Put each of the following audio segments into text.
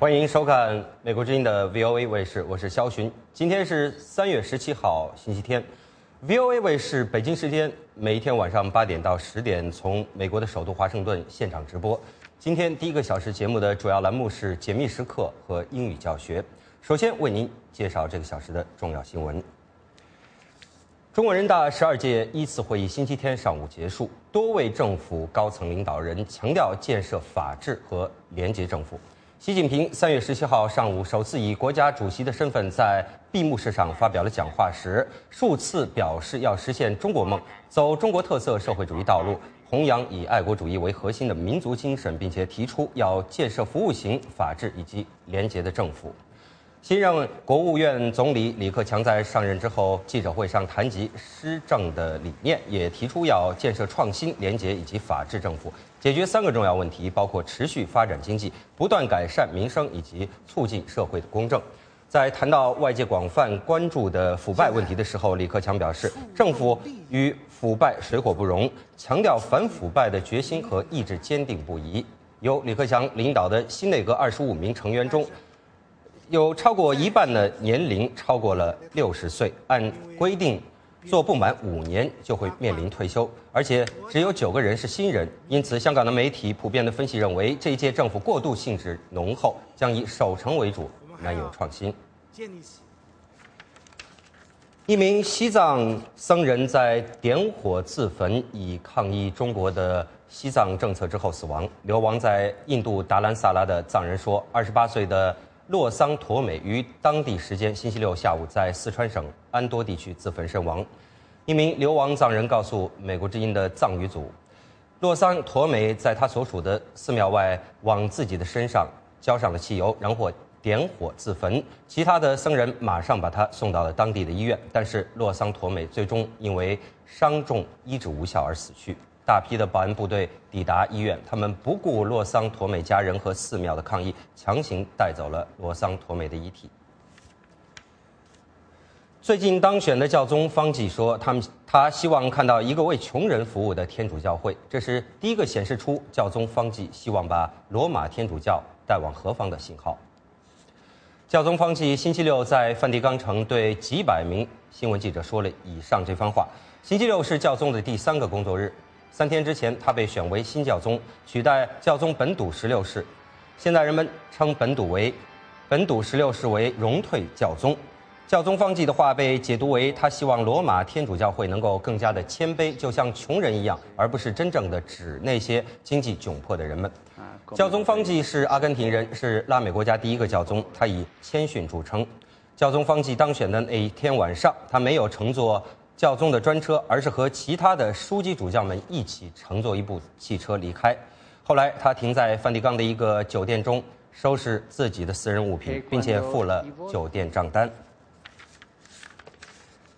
欢迎收看美国之音的 VOA 卫视，我是肖寻。今天是三月十七号，星期天。VOA 卫视北京时间每一天晚上八点到十点，从美国的首都华盛顿现场直播。今天第一个小时节目的主要栏目是解密时刻和英语教学。首先为您介绍这个小时的重要新闻。中国人大十二届一次会议星期天上午结束，多位政府高层领导人强调建设法治和廉洁政府。习近平三月十七号上午首次以国家主席的身份在闭幕式上发表了讲话时，数次表示要实现中国梦，走中国特色社会主义道路，弘扬以爱国主义为核心的民族精神，并且提出要建设服务型、法治以及廉洁的政府。新任国务院总理李克强在上任之后记者会上谈及施政的理念，也提出要建设创新、廉洁以及法治政府，解决三个重要问题，包括持续发展经济、不断改善民生以及促进社会的公正。在谈到外界广泛关注的腐败问题的时候，李克强表示，政府与腐败水火不容，强调反腐败的决心和意志坚定不移。由李克强领导的新内阁二十五名成员中，有超过一半的年龄超过了六十岁，按规定做不满五年就会面临退休，而且只有九个人是新人。因此，香港的媒体普遍的分析认为，这一届政府过渡性质浓厚，将以守成为主，难有创新。一名西藏僧人在点火自焚，以抗议中国的西藏政策之后死亡。流亡在印度达兰萨拉的藏人说，二十八岁的洛桑陀美于当地时间星期六下午在四川省安多地区自焚身亡。一名流亡藏人告诉美国之音的藏语组，洛桑陀美在他所属的寺庙外往自己的身上浇上了汽油，然后点火自焚。其他的僧人马上把他送到了当地的医院，但是洛桑陀美最终因为伤重医治无效而死去。大批的保安部队抵达医院，他们不顾洛桑陀美家人和寺庙的抗议，强行带走了洛桑陀美的遗体。最近当选的教宗方济说，他们他希望看到一个为穷人服务的天主教会，这是第一个显示出教宗方济希望把罗马天主教带往何方的信号。教宗方济星期六在梵蒂冈城对几百名新闻记者说了以上这番话。星期六是教宗的第三个工作日，三天之前他被选为新教宗，取代教宗本笃十六世。现在人们称本笃为本笃十六世为荣退教宗。教宗方济的话被解读为他希望罗马天主教会能够更加的谦卑，就像穷人一样，而不是真正的指那些经济窘迫的人们。教宗方济是阿根廷人，是拉美国家第一个教宗，他以谦逊著称。教宗方济当选的那一天晚上，他没有乘坐教宗的专车，而是和其他的枢机主教们一起乘坐一部汽车离开。后来，他停在梵蒂冈的一个酒店中，收拾自己的私人物品，并且付了酒店账单。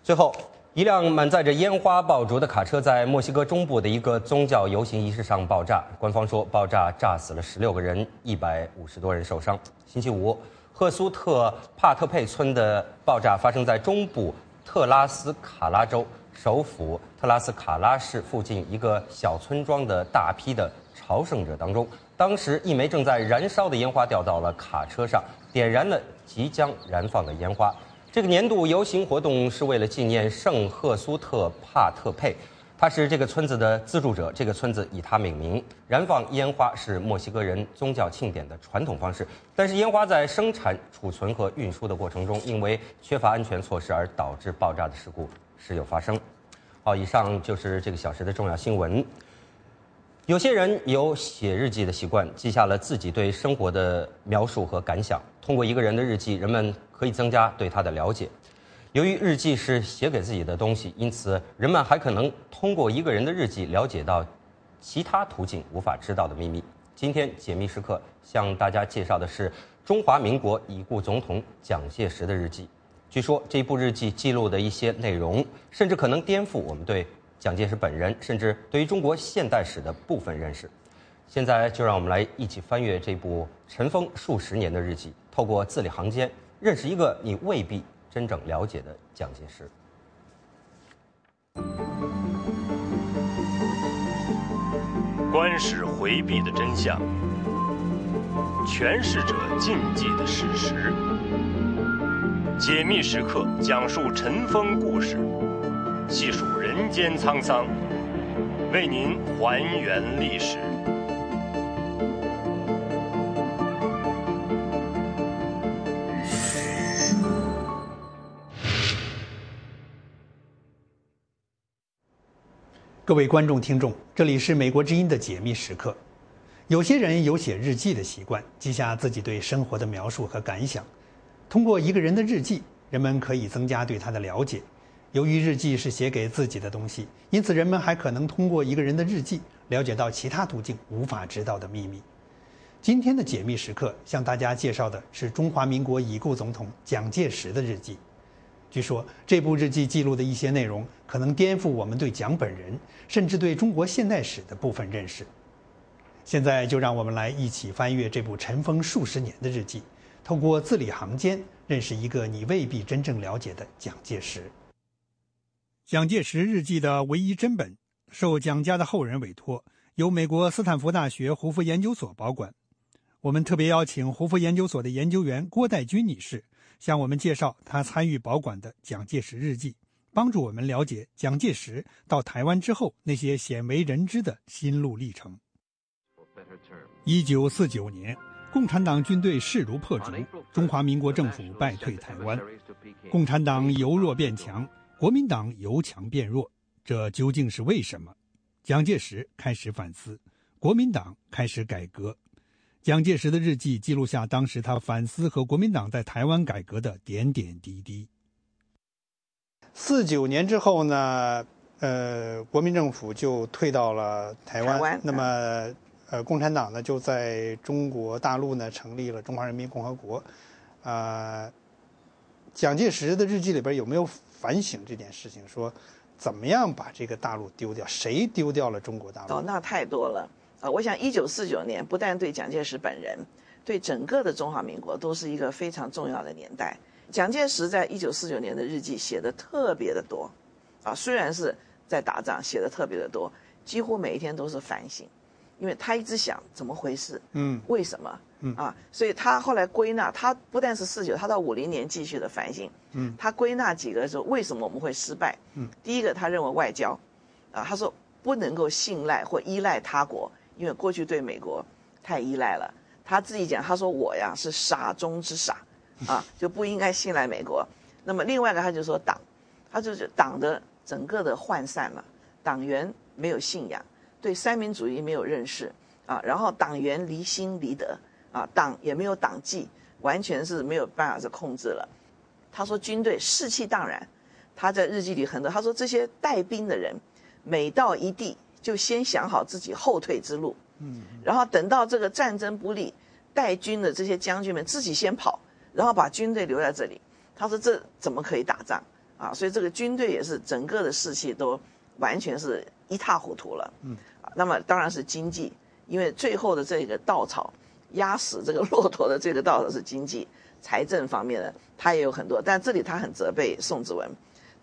最后，一辆满载着烟花爆竹的卡车在墨西哥中部的一个宗教游行仪式上爆炸。官方说，爆炸炸死了十六个人，一百五十多人受伤。星期五，赫苏特帕特佩村的爆炸发生在中部特拉斯卡拉州首府特拉斯卡拉市附近一个小村庄的大批的朝圣者当中。当时，一枚正在燃烧的烟花掉到了卡车上，点燃了即将燃放的烟花。这个年度游行活动是为了纪念圣赫苏特帕特佩，他是这个村子的资助者，这个村子以他命名。燃放烟花是墨西哥人宗教庆典的传统方式，但是烟花在生产、储存和运输的过程中，因为缺乏安全措施而导致爆炸的事故时有发生。好，以上就是这个小时的重要新闻。有些人有写日记的习惯，记下了自己对生活的描述和感想。通过一个人的日记，人们可以增加对他的了解。由于日记是写给自己的东西，因此人们还可能通过一个人的日记了解到其他途径无法知道的秘密。今天解密时刻向大家介绍的是中华民国已故总统蒋介石的日记。据说这部日记记录的一些内容，甚至可能颠覆我们对蒋介石本人，甚至对于中国现代史的部分认识。现在就让我们来一起翻阅这部尘封数十年的日记，透过字里行间认识一个你未必真正了解的蒋介石。官史回避的真相，诠释者禁忌的事实。解密时刻讲述尘封故事，细数人间沧桑，为您还原历史。各位观众、听众，这里是美国之音的解密时刻。有些人有写日记的习惯，记下自己对生活的描述和感想。通过一个人的日记，人们可以增加对他的了解。由于日记是写给自己的东西，因此人们还可能通过一个人的日记了解到其他途径无法知道的秘密。今天的解密时刻向大家介绍的是中华民国已故总统蒋介石的日记。据说这部日记记录的一些内容可能颠覆我们对蒋本人，甚至对中国现代史的部分认识。现在就让我们来一起翻阅这部尘封数十年的日记，透过字里行间认识一个你未必真正了解的蒋介石。蒋介石日记的唯一真本受蒋家的后人委托，由美国斯坦福大学胡佛研究所保管。我们特别邀请胡佛研究所的研究员郭代军女士。向我们介绍他参与保管的蒋介石日记，帮助我们了解蒋介石到台湾之后那些鲜为人知的心路历程。一九四九年，共产党军队势如破竹，中华民国政府败退台湾，共产党由弱变强，国民党由强变弱，这究竟是为什么？蒋介石开始反思，国民党开始改革。蒋介石的日记记录下当时他反思和国民党在台湾改革的点点滴滴。四九年之后呢，呃，国民政府就退到了台湾，那么，呃，共产党呢就在中国大陆呢成立了中华人民共和国。啊，蒋介石的日记里边有没有反省这件事情？说怎么样把这个大陆丢掉？谁丢掉了中国大陆？哦，那太多了。啊，我想一九四九年不但对蒋介石本人，对整个的中华民国都是一个非常重要的年代。蒋介石在一九四九年的日记写的特别的多，啊，虽然是在打仗，写的特别的多，几乎每一天都是反省，因为他一直想怎么回事，嗯，为什么，嗯啊，所以他后来归纳，他不但是四九，他到五零年继续的反省，嗯，他归纳几个说为什么我们会失败，嗯，第一个他认为外交，啊，他说不能够信赖或依赖他国。因为过去对美国太依赖了，他自己讲，他说我呀是傻中之傻，啊就不应该信赖美国。那么另外一个他就说党，他就是党的整个的涣散了，党员没有信仰，对三民主义没有认识啊，然后党员离心离德啊，党也没有党纪，完全是没有办法是控制了。他说军队士气荡然，他在日记里很多，他说这些带兵的人每到一地。就先想好自己后退之路，嗯，然后等到这个战争不利，带军的这些将军们自己先跑，然后把军队留在这里。他说这怎么可以打仗啊？所以这个军队也是整个的士气都完全是一塌糊涂了，嗯，那么当然是经济，因为最后的这个稻草压死这个骆驼的这个稻草是经济财政方面的，他也有很多，但这里他很责备宋子文。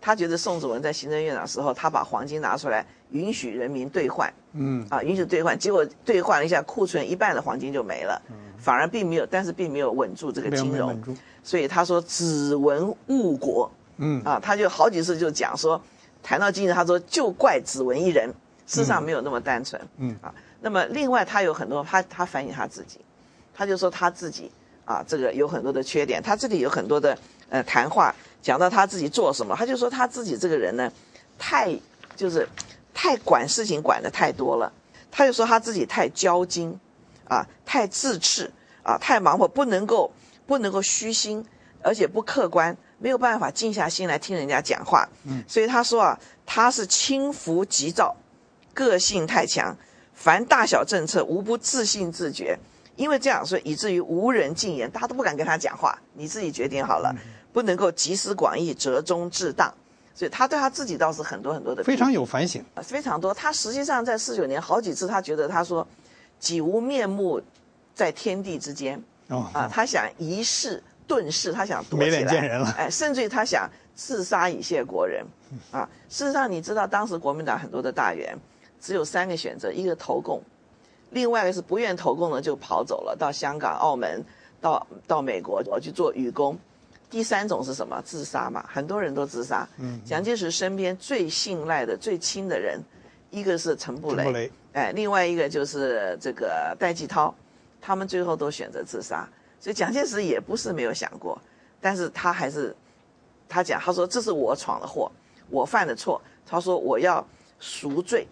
他觉得宋子文在行政院长时候，他把黄金拿出来允许人民兑换，嗯，啊，允许兑换，结果兑换了一下，库存一半的黄金就没了，嗯。反而并没有，但是并没有稳住这个金融，所以他说子文误国，嗯，啊，他就好几次就讲说，谈到经济，他说就怪子文一人，事实上没有那么单纯，嗯，啊，那么另外他有很多，他他反省他自己，他就说他自己啊，这个有很多的缺点，他这里有很多的呃谈话。讲到他自己做什么，他就说他自己这个人呢，太就是太管事情管的太多了。他就说他自己太骄矜，啊，太自恃，啊，太盲目，不能够不能够虚心，而且不客观，没有办法静下心来听人家讲话。嗯，所以他说啊，他是轻浮急躁，个性太强，凡大小政策无不自信自觉。因为这样，所以以至于无人进言，大家都不敢跟他讲话。你自己决定好了。不能够集思广益、折中致当，所以他对他自己倒是很多很多的非常有反省非常多。他实际上在四九年好几次，他觉得他说，己无面目在天地之间哦啊，他想一世遁世，他想躲起来，没脸见人了。哎，甚至于他想自杀以谢国人啊。事实上，你知道当时国民党很多的大员只有三个选择：一个投共，另外一个是不愿投共的就跑走了，到香港、澳门，到到美国我去做愚公。第三种是什么？自杀嘛，很多人都自杀。嗯，蒋介石身边最信赖的、最亲的人，一个是陈布雷，陈布雷哎，另外一个就是这个戴季涛，他们最后都选择自杀。所以蒋介石也不是没有想过，但是他还是他讲，他说这是我闯的祸，我犯的错，他说我要赎罪，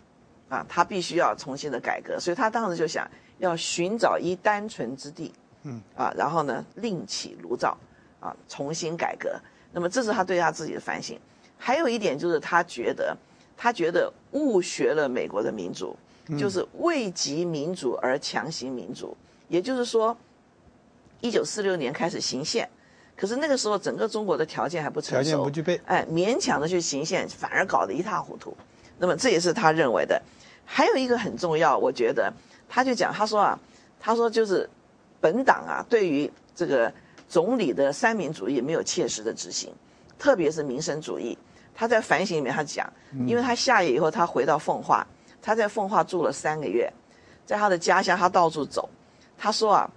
啊，他必须要重新的改革，所以他当时就想要寻找一单纯之地，嗯，啊，然后呢另起炉灶，啊，重新改革。那么这是他对他自己的反省。还有一点就是他觉得，他觉得误学了美国的民主，就是为及民主而强行民主，也就是说。一九四六年开始行宪，可是那个时候整个中国的条件还不成熟，条件不具备，哎，勉强的去行宪，反而搞得一塌糊涂。那么这也是他认为的。还有一个很重要，我觉得他就讲，他说啊，他说就是本党啊，对于这个总理的三民主义没有切实的执行，特别是民生主义。他在反省里面他讲，因为他下野以后，他回到奉化，他在奉化住了三个月，在他的家乡他到处走，他说啊。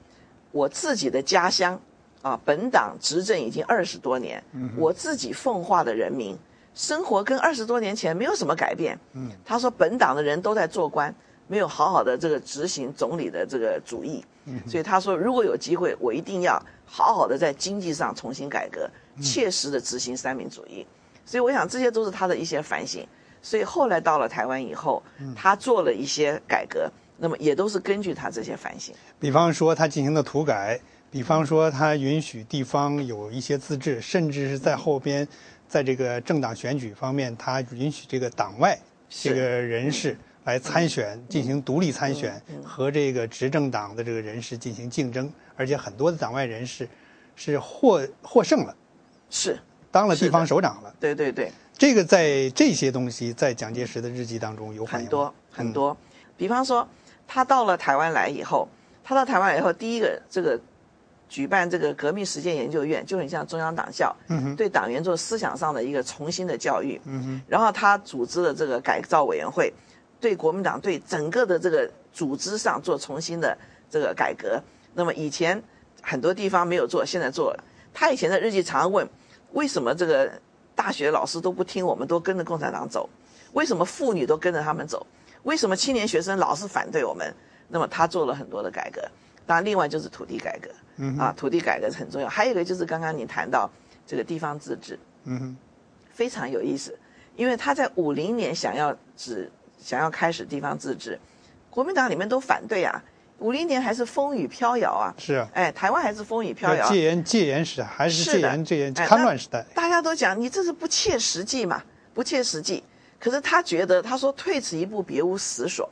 我自己的家乡，啊，本党执政已经二十多年，我自己奉化的人民生活跟二十多年前没有什么改变。他说本党的人都在做官，没有好好的这个执行总理的这个主意，所以他说如果有机会，我一定要好好的在经济上重新改革，切实的执行三民主义。所以我想这些都是他的一些反省。所以后来到了台湾以后，他做了一些改革。那么也都是根据他这些反省，比方说他进行的土改，比方说他允许地方有一些自治，甚至是在后边，在这个政党选举方面，他允许这个党外这个人士来参选，进行独立参选，和这个执政党的这个人士进行竞争，而且很多的党外人士是获获胜了，是。当了地方首长了。对对对，这个在这些东西在蒋介石的日记当中有很多很多，比方说。他到了台湾来以后，他到台湾以后，第一个这个举办这个革命实践研究院，就很像中央党校，对党员做思想上的一个重新的教育。然后他组织了这个改造委员会，对国民党对整个的这个组织上做重新的这个改革。那么以前很多地方没有做，现在做了。他以前的日记常问，为什么这个大学老师都不听我们，都跟着共产党走？为什么妇女都跟着他们走？为什么青年学生老是反对我们？那么他做了很多的改革，当然另外就是土地改革，啊，土地改革很重要。还有一个就是刚刚你谈到这个地方自治，嗯，非常有意思，因为他在五零年想要只想要开始地方自治，国民党里面都反对啊。五零年还是风雨飘摇啊，是啊，哎，台湾还是风雨飘摇，戒严戒严时代还是戒严戒严戡乱时代，大家都讲你这是不切实际嘛，不切实际。可是他觉得，他说退此一步，别无死所。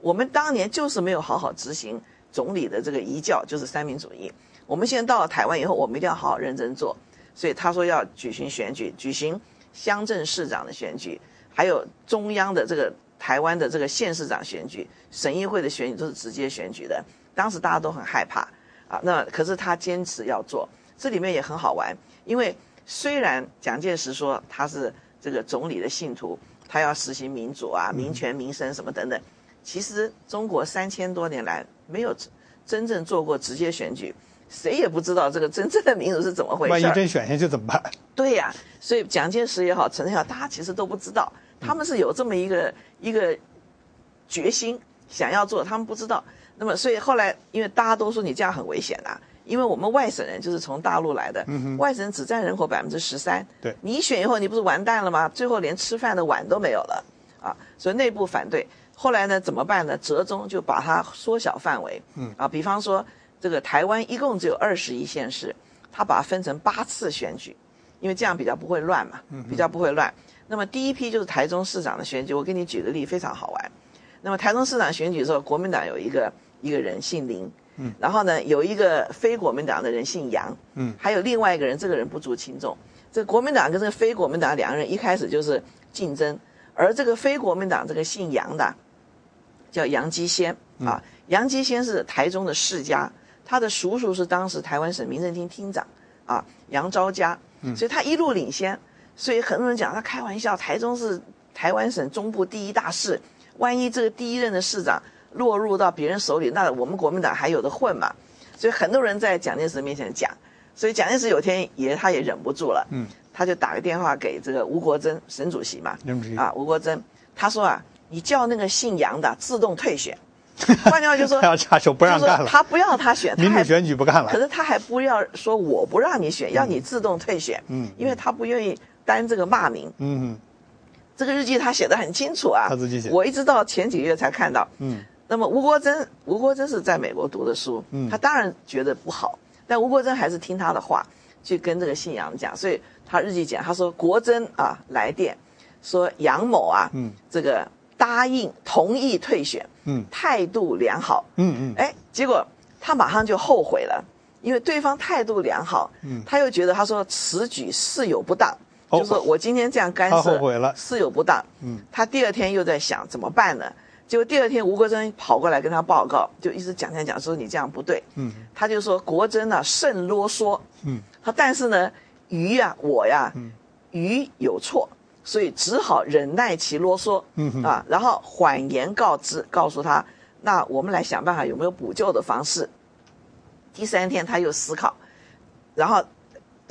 我们当年就是没有好好执行总理的这个遗教，就是三民主义。我们现在到了台湾以后，我们一定要好好认真做。所以他说要举行选举，举行乡镇市长的选举，还有中央的这个台湾的这个县市长选举、省议会的选举都是直接选举的。当时大家都很害怕啊，那可是他坚持要做。这里面也很好玩，因为虽然蒋介石说他是这个总理的信徒。他要实行民主啊，民权、民生什么等等。其实中国三千多年来没有真正做过直接选举，谁也不知道这个真正的民主是怎么回事。万一真选下去怎么办？对呀，所以蒋介石也好，陈也好，大家其实都不知道，他们是有这么一个一个决心想要做，他们不知道。那么，所以后来因为大家都说你这样很危险啊。因为我们外省人就是从大陆来的，外省人只占人口百分之十三。对，你选以后，你不是完蛋了吗？最后连吃饭的碗都没有了啊！所以内部反对。后来呢，怎么办呢？折中就把它缩小范围。嗯啊，比方说这个台湾一共只有二十一县市，他把它分成八次选举，因为这样比较不会乱嘛，比较不会乱。那么第一批就是台中市长的选举，我给你举个例，非常好玩。那么台中市长选举的时候，国民党有一个一个人姓林。嗯，然后呢，有一个非国民党的人姓杨，嗯，还有另外一个人，这个人不足轻重。这个国民党跟这个非国民党两个人一开始就是竞争，而这个非国民党这个姓杨的，叫杨基先啊，杨基先是台中的世家，他的叔叔是当时台湾省民政厅厅长啊，杨昭家，所以他一路领先，所以很多人讲他开玩笑，台中是台湾省中部第一大市，万一这个第一任的市长。落入到别人手里，那我们国民党还有的混嘛？所以很多人在蒋介石面前讲，所以蒋介石有天也他也忍不住了，嗯，他就打个电话给这个吴国桢省主席嘛，啊，吴国桢，他说啊，你叫那个姓杨的自动退选，换句话就说他要插手不让干了，他不要他选，民主选举不干了可。是他还不要说我不让你选，要你自动退选，嗯因为他不愿意担这个骂名。嗯这个日记他写的很清楚啊，他自己写。我一直到前几个月才看到。嗯。那么吴国桢，吴国桢是在美国读的书，嗯。他当然觉得不好，但吴国桢还是听他的话，去跟这个信阳讲，所以他日记讲，他说国桢啊来电说杨某啊，嗯。这个答应同意退选，嗯。态度良好，嗯嗯。哎，结果他马上就后悔了，因为对方态度良好，嗯。他又觉得他说此举事有不当，哦就说我今天这样干他涉，后悔了事有不当，嗯，他第二天又在想怎么办呢？结果第二天吴国桢跑过来跟他报告，就一直讲讲讲说你这样不对，嗯他就说国桢啊甚啰嗦，嗯，他但是呢于呀、我呀，嗯于有错，所以只好忍耐其啰嗦，嗯哼啊，然后缓言告知，告诉他，那我们来想办法有没有补救的方式。第三天他又思考，然后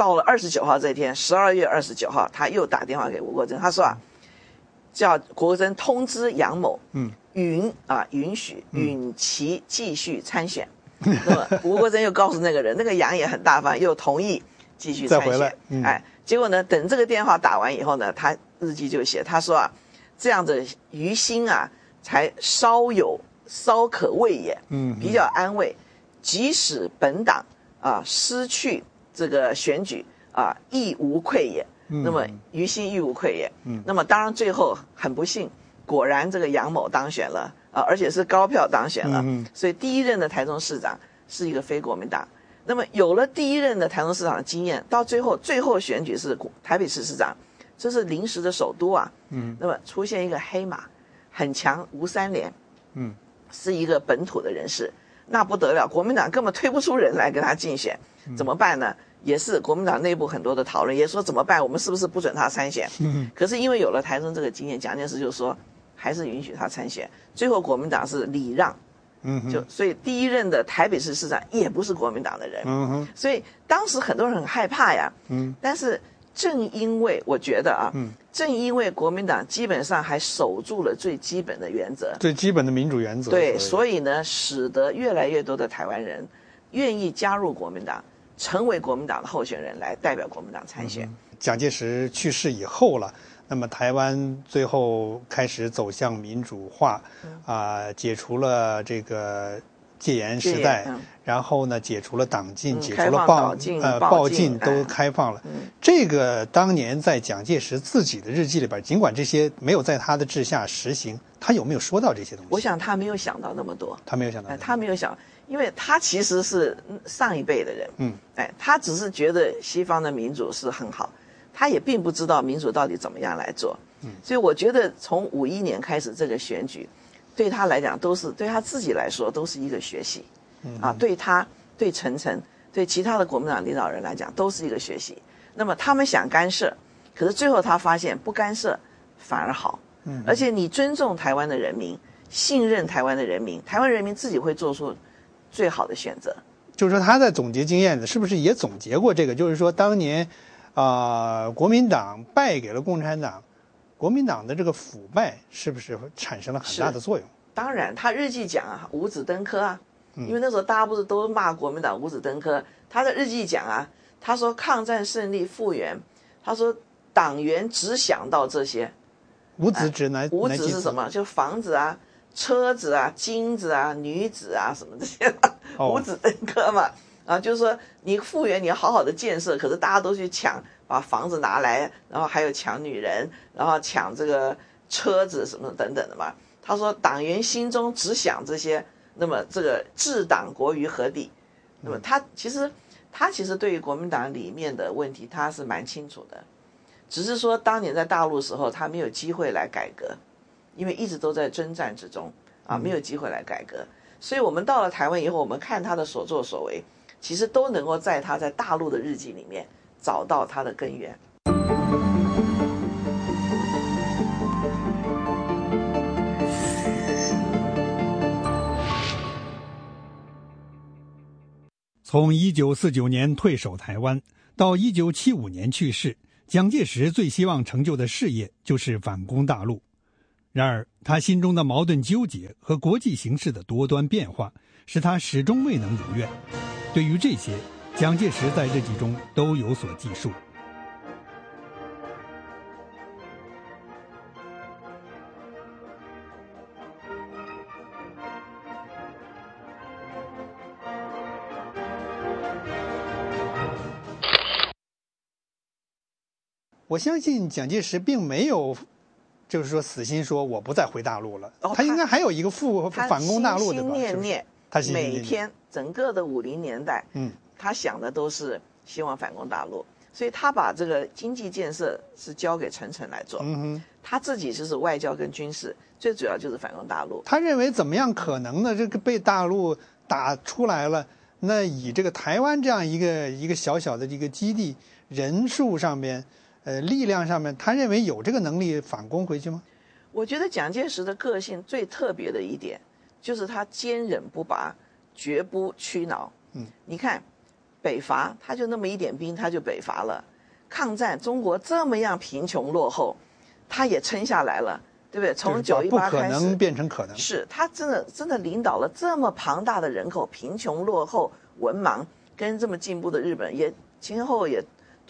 到了二十九号这一天，十二月二十九号，他又打电话给吴国桢，他说啊，叫国桢通知杨某，嗯，允啊允许允其继续参选。那么吴国桢又告诉那个人，那个杨也很大方，又同意继续参再回来选。嗯哎，结果呢，等这个电话打完以后呢，他日记就写，他说啊，这样子于心啊，才稍有稍可慰也，嗯比较安慰。即使本党啊失去这个选举啊，亦无愧也。嗯那么于心亦无愧也。嗯那么当然最后很不幸，果然这个杨某当选了啊，而且是高票当选了。嗯嗯所以第一任的台中市长是一个非国民党。那么有了第一任的台中市长的经验，到最后最后选举是台北市市长，这是临时的首都啊。嗯那么出现一个黑马，很强吴三连，嗯是一个本土的人士，那不得了，国民党根本推不出人来跟他竞选，怎么办呢？也是国民党内部很多的讨论，也说怎么办？我们是不是不准他参选？嗯可是因为有了台中这个经验，蒋介石就说还是允许他参选。最后国民党是礼让，嗯哼就所以第一任的台北市市长也不是国民党的人，嗯哼所以当时很多人很害怕呀。嗯但是正因为我觉得啊，嗯正因为国民党基本上还守住了最基本的原则，最基本的民主原则。对，所以呢，使得越来越多的台湾人愿意加入国民党，成为国民党的候选人，来代表国民党参选。蒋介石去世以后了，那么台湾最后开始走向民主化，啊、解除了这个戒严时代，嗯。然后呢，解除了党禁，嗯解除了报呃报禁都哎。开放了。嗯。这个当年在蒋介石自己的日记里边，尽管这些没有在他的治下实行，他有没有说到这些东西？我想他没有想到那么多，他没有想到哎，，他没有想，因为他其实是上一辈的人，嗯，哎，他只是觉得西方的民主是很好，他也并不知道民主到底怎么样来做，嗯，所以我觉得从五一年开始这个选举，对他来讲都是对他自己来说都是一个学习，嗯。啊，对他对陈诚对其他的国民党领导人来讲都是一个学习。那么他们想干涉，可是最后他发现不干涉反而好，嗯，而且你尊重台湾的人民，信任台湾的人民，台湾人民自己会做出最好的选择。就是说他在总结经验的，是不是也总结过这个？就是说当年，啊、国民党败给了共产党，国民党的这个腐败是不是产生了很大的作用？当然，他日记讲啊，五子登科啊，因为那时候大家不是都骂国民党五子登科，他的日记讲啊，他说抗战胜利复原，他说党员只想到这些，五子指哪五子是什么？就房子啊、车子啊、金子啊、女子啊什么这些，哦五子登科嘛。啊，就是说你复原，你要好好的建设，可是大家都去抢，把房子拿来，然后还有抢女人，然后抢这个车子什么等等的嘛。他说，党员心中只想这些，那么这个治党国于何地？那么他其实他其实对于国民党里面的问题，他是蛮清楚的，只是说当年在大陆时候，他没有机会来改革，因为一直都在征战之中啊没有机会来改革。所以我们到了台湾以后我们看他的所作所为其实都能够在他在大陆的日记里面找到他的根源。从一九四九年退守台湾到一九七五年去世蒋介石最希望成就的事业就是反攻大陆。然而，他心中的矛盾纠结和国际形势的多端变化，使他始终未能如愿。对于这些，蒋介石在日记中都有所记述。我相信蒋介石并没有，就是说死心说我不再回大陆了。哦他应该还有一个复反攻大陆的吧？心心念念，他心心念念每天整个的五零年代，嗯，他想的都是希望反攻大陆，所以他把这个经济建设是交给陈诚来做，嗯哼，他自己就是外交跟军事，最主要就是反攻大陆。他认为怎么样可能呢？这个被大陆打出来了，那以这个台湾这样一个一个小小的这个基地人数上面，呃，力量上面，他认为有这个能力反攻回去吗？我觉得蒋介石的个性最特别的一点，就是他坚忍不拔，绝不屈挠。嗯，你看，北伐他就那么一点兵，他就北伐了。抗战中国这么样贫穷落后，他也撑下来了，对不对？从九一八开始能，变成可能。是他真的真的领导了这么庞大的人口，贫穷落后、文盲，跟这么进步的日本也前后也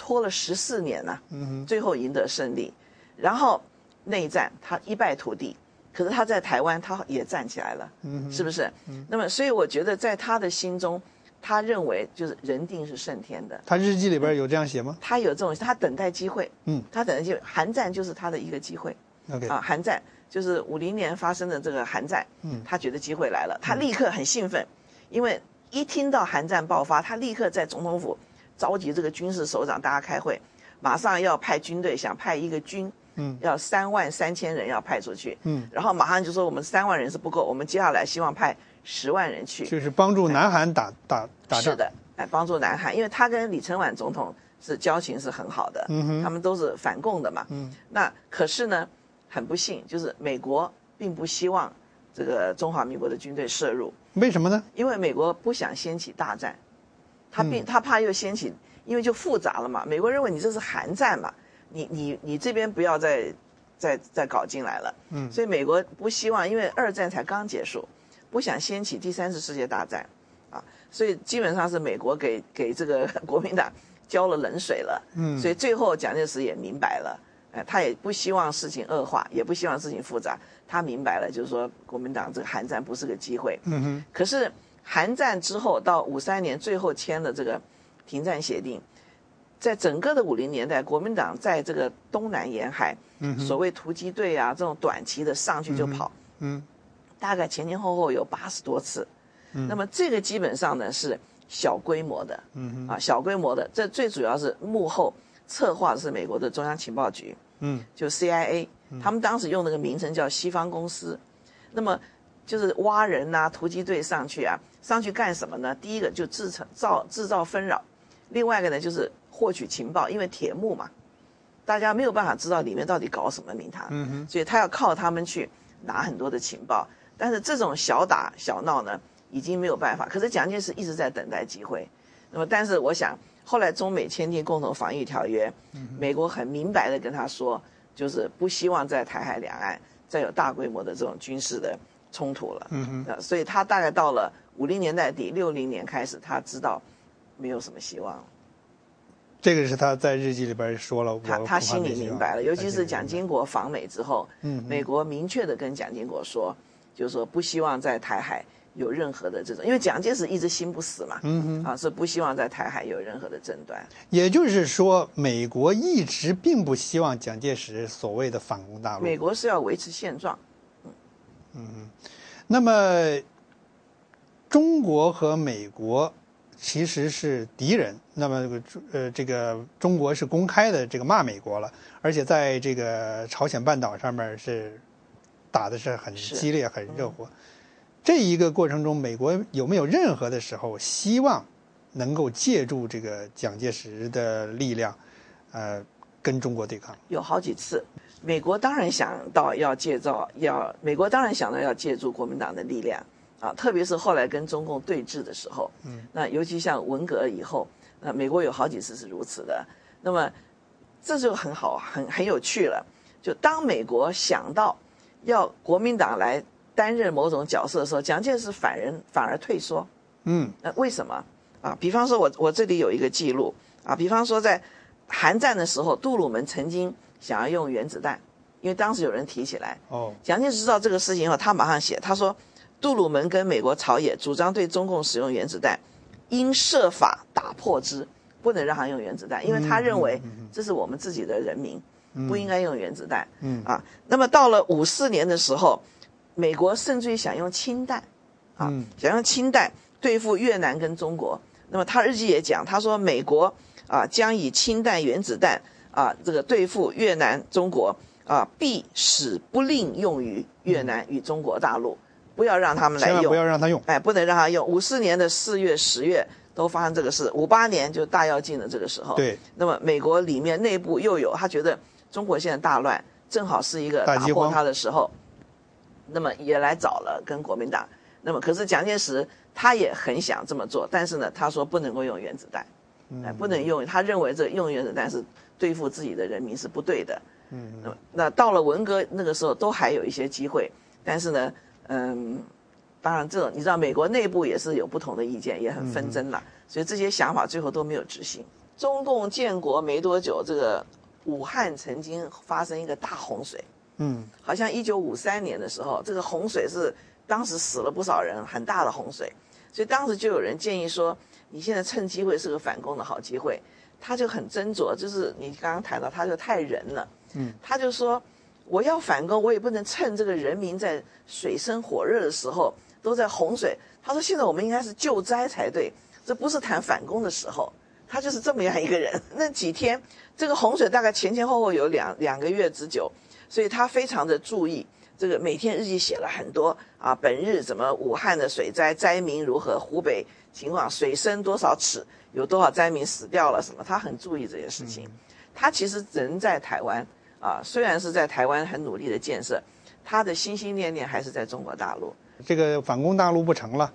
拖了十四年呐、最后赢得胜利，然后内战他一败涂地，可是他在台湾他也站起来了，嗯，是不是？嗯。那么所以我觉得在他的心中，他认为就是人定是胜天的，他日记里边有这样写吗？他有这种他等待机会，嗯，他等待机会，韩战就是他的一个机会。？OK，啊，韩战就是五零年发生的这个韩战，嗯。他觉得机会来了，他立刻很兴奋，因为一听到韩战爆发，他立刻在总统府召集这个军事首长，大家开会，马上要派军队，想派一个军，嗯。要三万三千人要派出去，嗯，然后马上就说我们三万人是不够，我们接下来希望派十万人去，就是帮助南韩打打打仗。是的，哎，帮助南韩，因为他跟李承晚总统是交情是很好的，嗯哼。他们都是反共的嘛，嗯，那可是呢，很不幸，就是美国并不希望这个中华民国的军队涉入，为什么呢？因为美国不想掀起大战，他并、嗯。他怕又掀起，因为就复杂了嘛。美国认为你这是韩战嘛，你你你这边不要再再再搞进来了，嗯。所以美国不希望，因为二战才刚结束，不想掀起第三次世界大战，啊，所以基本上是美国给给这个国民党浇了冷水了，嗯。所以最后蒋介石也明白了，哎，他也不希望事情恶化，也不希望事情复杂，他明白了，就是说国民党这个韩战不是个机会，嗯哼，可是韩战之后到五三年最后签的这个停战协定，在整个的五零年代，国民党在这个东南沿海，嗯所谓突击队啊这种短期的上去就跑，嗯大概前前后后有八十多次。那么这个基本上呢是小规模的，嗯啊小规模的，这最主要是幕后策划的是美国的中央情报局，嗯。就 CIA，他们当时用那个名称叫西方公司，那么就是挖人呐、突击队上去啊，上去干什么呢？第一个就制成造制造纷扰，另外一个呢就是获取情报，因为铁幕嘛，大家没有办法知道里面到底搞什么名堂，嗯哼，所以他要靠他们去拿很多的情报。但是这种小打小闹呢，已经没有办法。可是蒋介石一直在等待机会。那么，但是我想，后来中美签订共同防御条约，美国很明白的跟他说，就是不希望在台海两岸再有大规模的这种军事的冲突了。嗯哼，呃，所以他大概到了五零年代底、六零年开始，他知道没有什么希望了。这个是他在日记里边说了，他他心里明白了，尤其是蒋经国访美之后，嗯美国明确的跟蒋经国说，就是说不希望在台海有任何的这种，因为蒋介石一直心不死嘛，嗯哼，啊，是不希望在台海有任何的争端。也就是说，美国一直并不希望蒋介石所谓的反攻大陆。美国是要维持现状，那么，中国和美国其实是敌人。那么这个呃，这个中国是公开的这个骂美国了，而且在这个朝鲜半岛上面是打的是很激烈、很热火。这一个过程中，美国有没有任何的时候希望能够借助这个蒋介石的力量，呃，跟中国对抗？有好几次，美国当然想到要借造，要美国当然想到要借助国民党的力量啊，特别是后来跟中共对峙的时候，嗯，那尤其像文革以后，那美国有好几次是如此的。那么这就很好，很很有趣了。就当美国想到要国民党来担任某种角色的时候，蒋介石反人反而退缩。嗯，那为什么啊？比方说，我我这里有一个记录啊，比方说在韩战的时候，杜鲁门曾经想要用原子弹，因为当时有人提起来。哦，蒋介石知道这个事情以后，他马上写，他说杜鲁门跟美国朝野主张对中共使用原子弹，应设法打破之，不能让他用原子弹，因为他认为这是我们自己的人民，不应该用原子弹。嗯啊，那么到了五四年的时候，美国甚至于想用氢弹，啊，嗯想用氢弹对付越南跟中国。那么他日记也讲，他说美国啊将以氢弹、原子弹啊这个对付越南、中国啊，必使不令用于越南与中国大陆，不要让他们来用千万不。要让他用。哎，不能让他用。五四年的四月、十月都发生这个事，五八年就大跃进的这个时候。对。那么美国里面内部又有他觉得中国现在大乱，正好是一个打破他的时候，那么也来找了跟国民党。那么可是蒋介石他也很想这么做，但是呢，他说不能够用原子弹，哎，不能用。他认为这用原子弹是对付自己的人民是不对的。嗯那那到了文革那个时候，都还有一些机会，但是呢，嗯，当然这种你知道，美国内部也是有不同的意见，也很纷争了，所以这些想法最后都没有执行。中共建国没多久，这个武汉曾经发生一个大洪水，嗯好像一九五三年的时候，这个洪水是当时死了不少人，很大的洪水，所以当时就有人建议说，你现在趁机会是个反攻的好机会。他就很斟酌，就是你刚刚谈到，他就太仁了，嗯，他就说我要反攻，我也不能趁这个人民在水深火热的时候都在洪水。他说现在我们应该是救灾才对，这不是谈反攻的时候。他就是这么样一个人。那几天，这个洪水大概前前后后有两两个月之久，所以他非常的注意这个，每天日记写了很多啊，本日怎么武汉的水灾灾民如何，湖北情况水深多少尺，有多少灾民死掉了什么，他很注意这些事情。他其实人在台湾啊，虽然是在台湾很努力的建设，他的心心念念还是在中国大陆。这个反攻大陆不成了，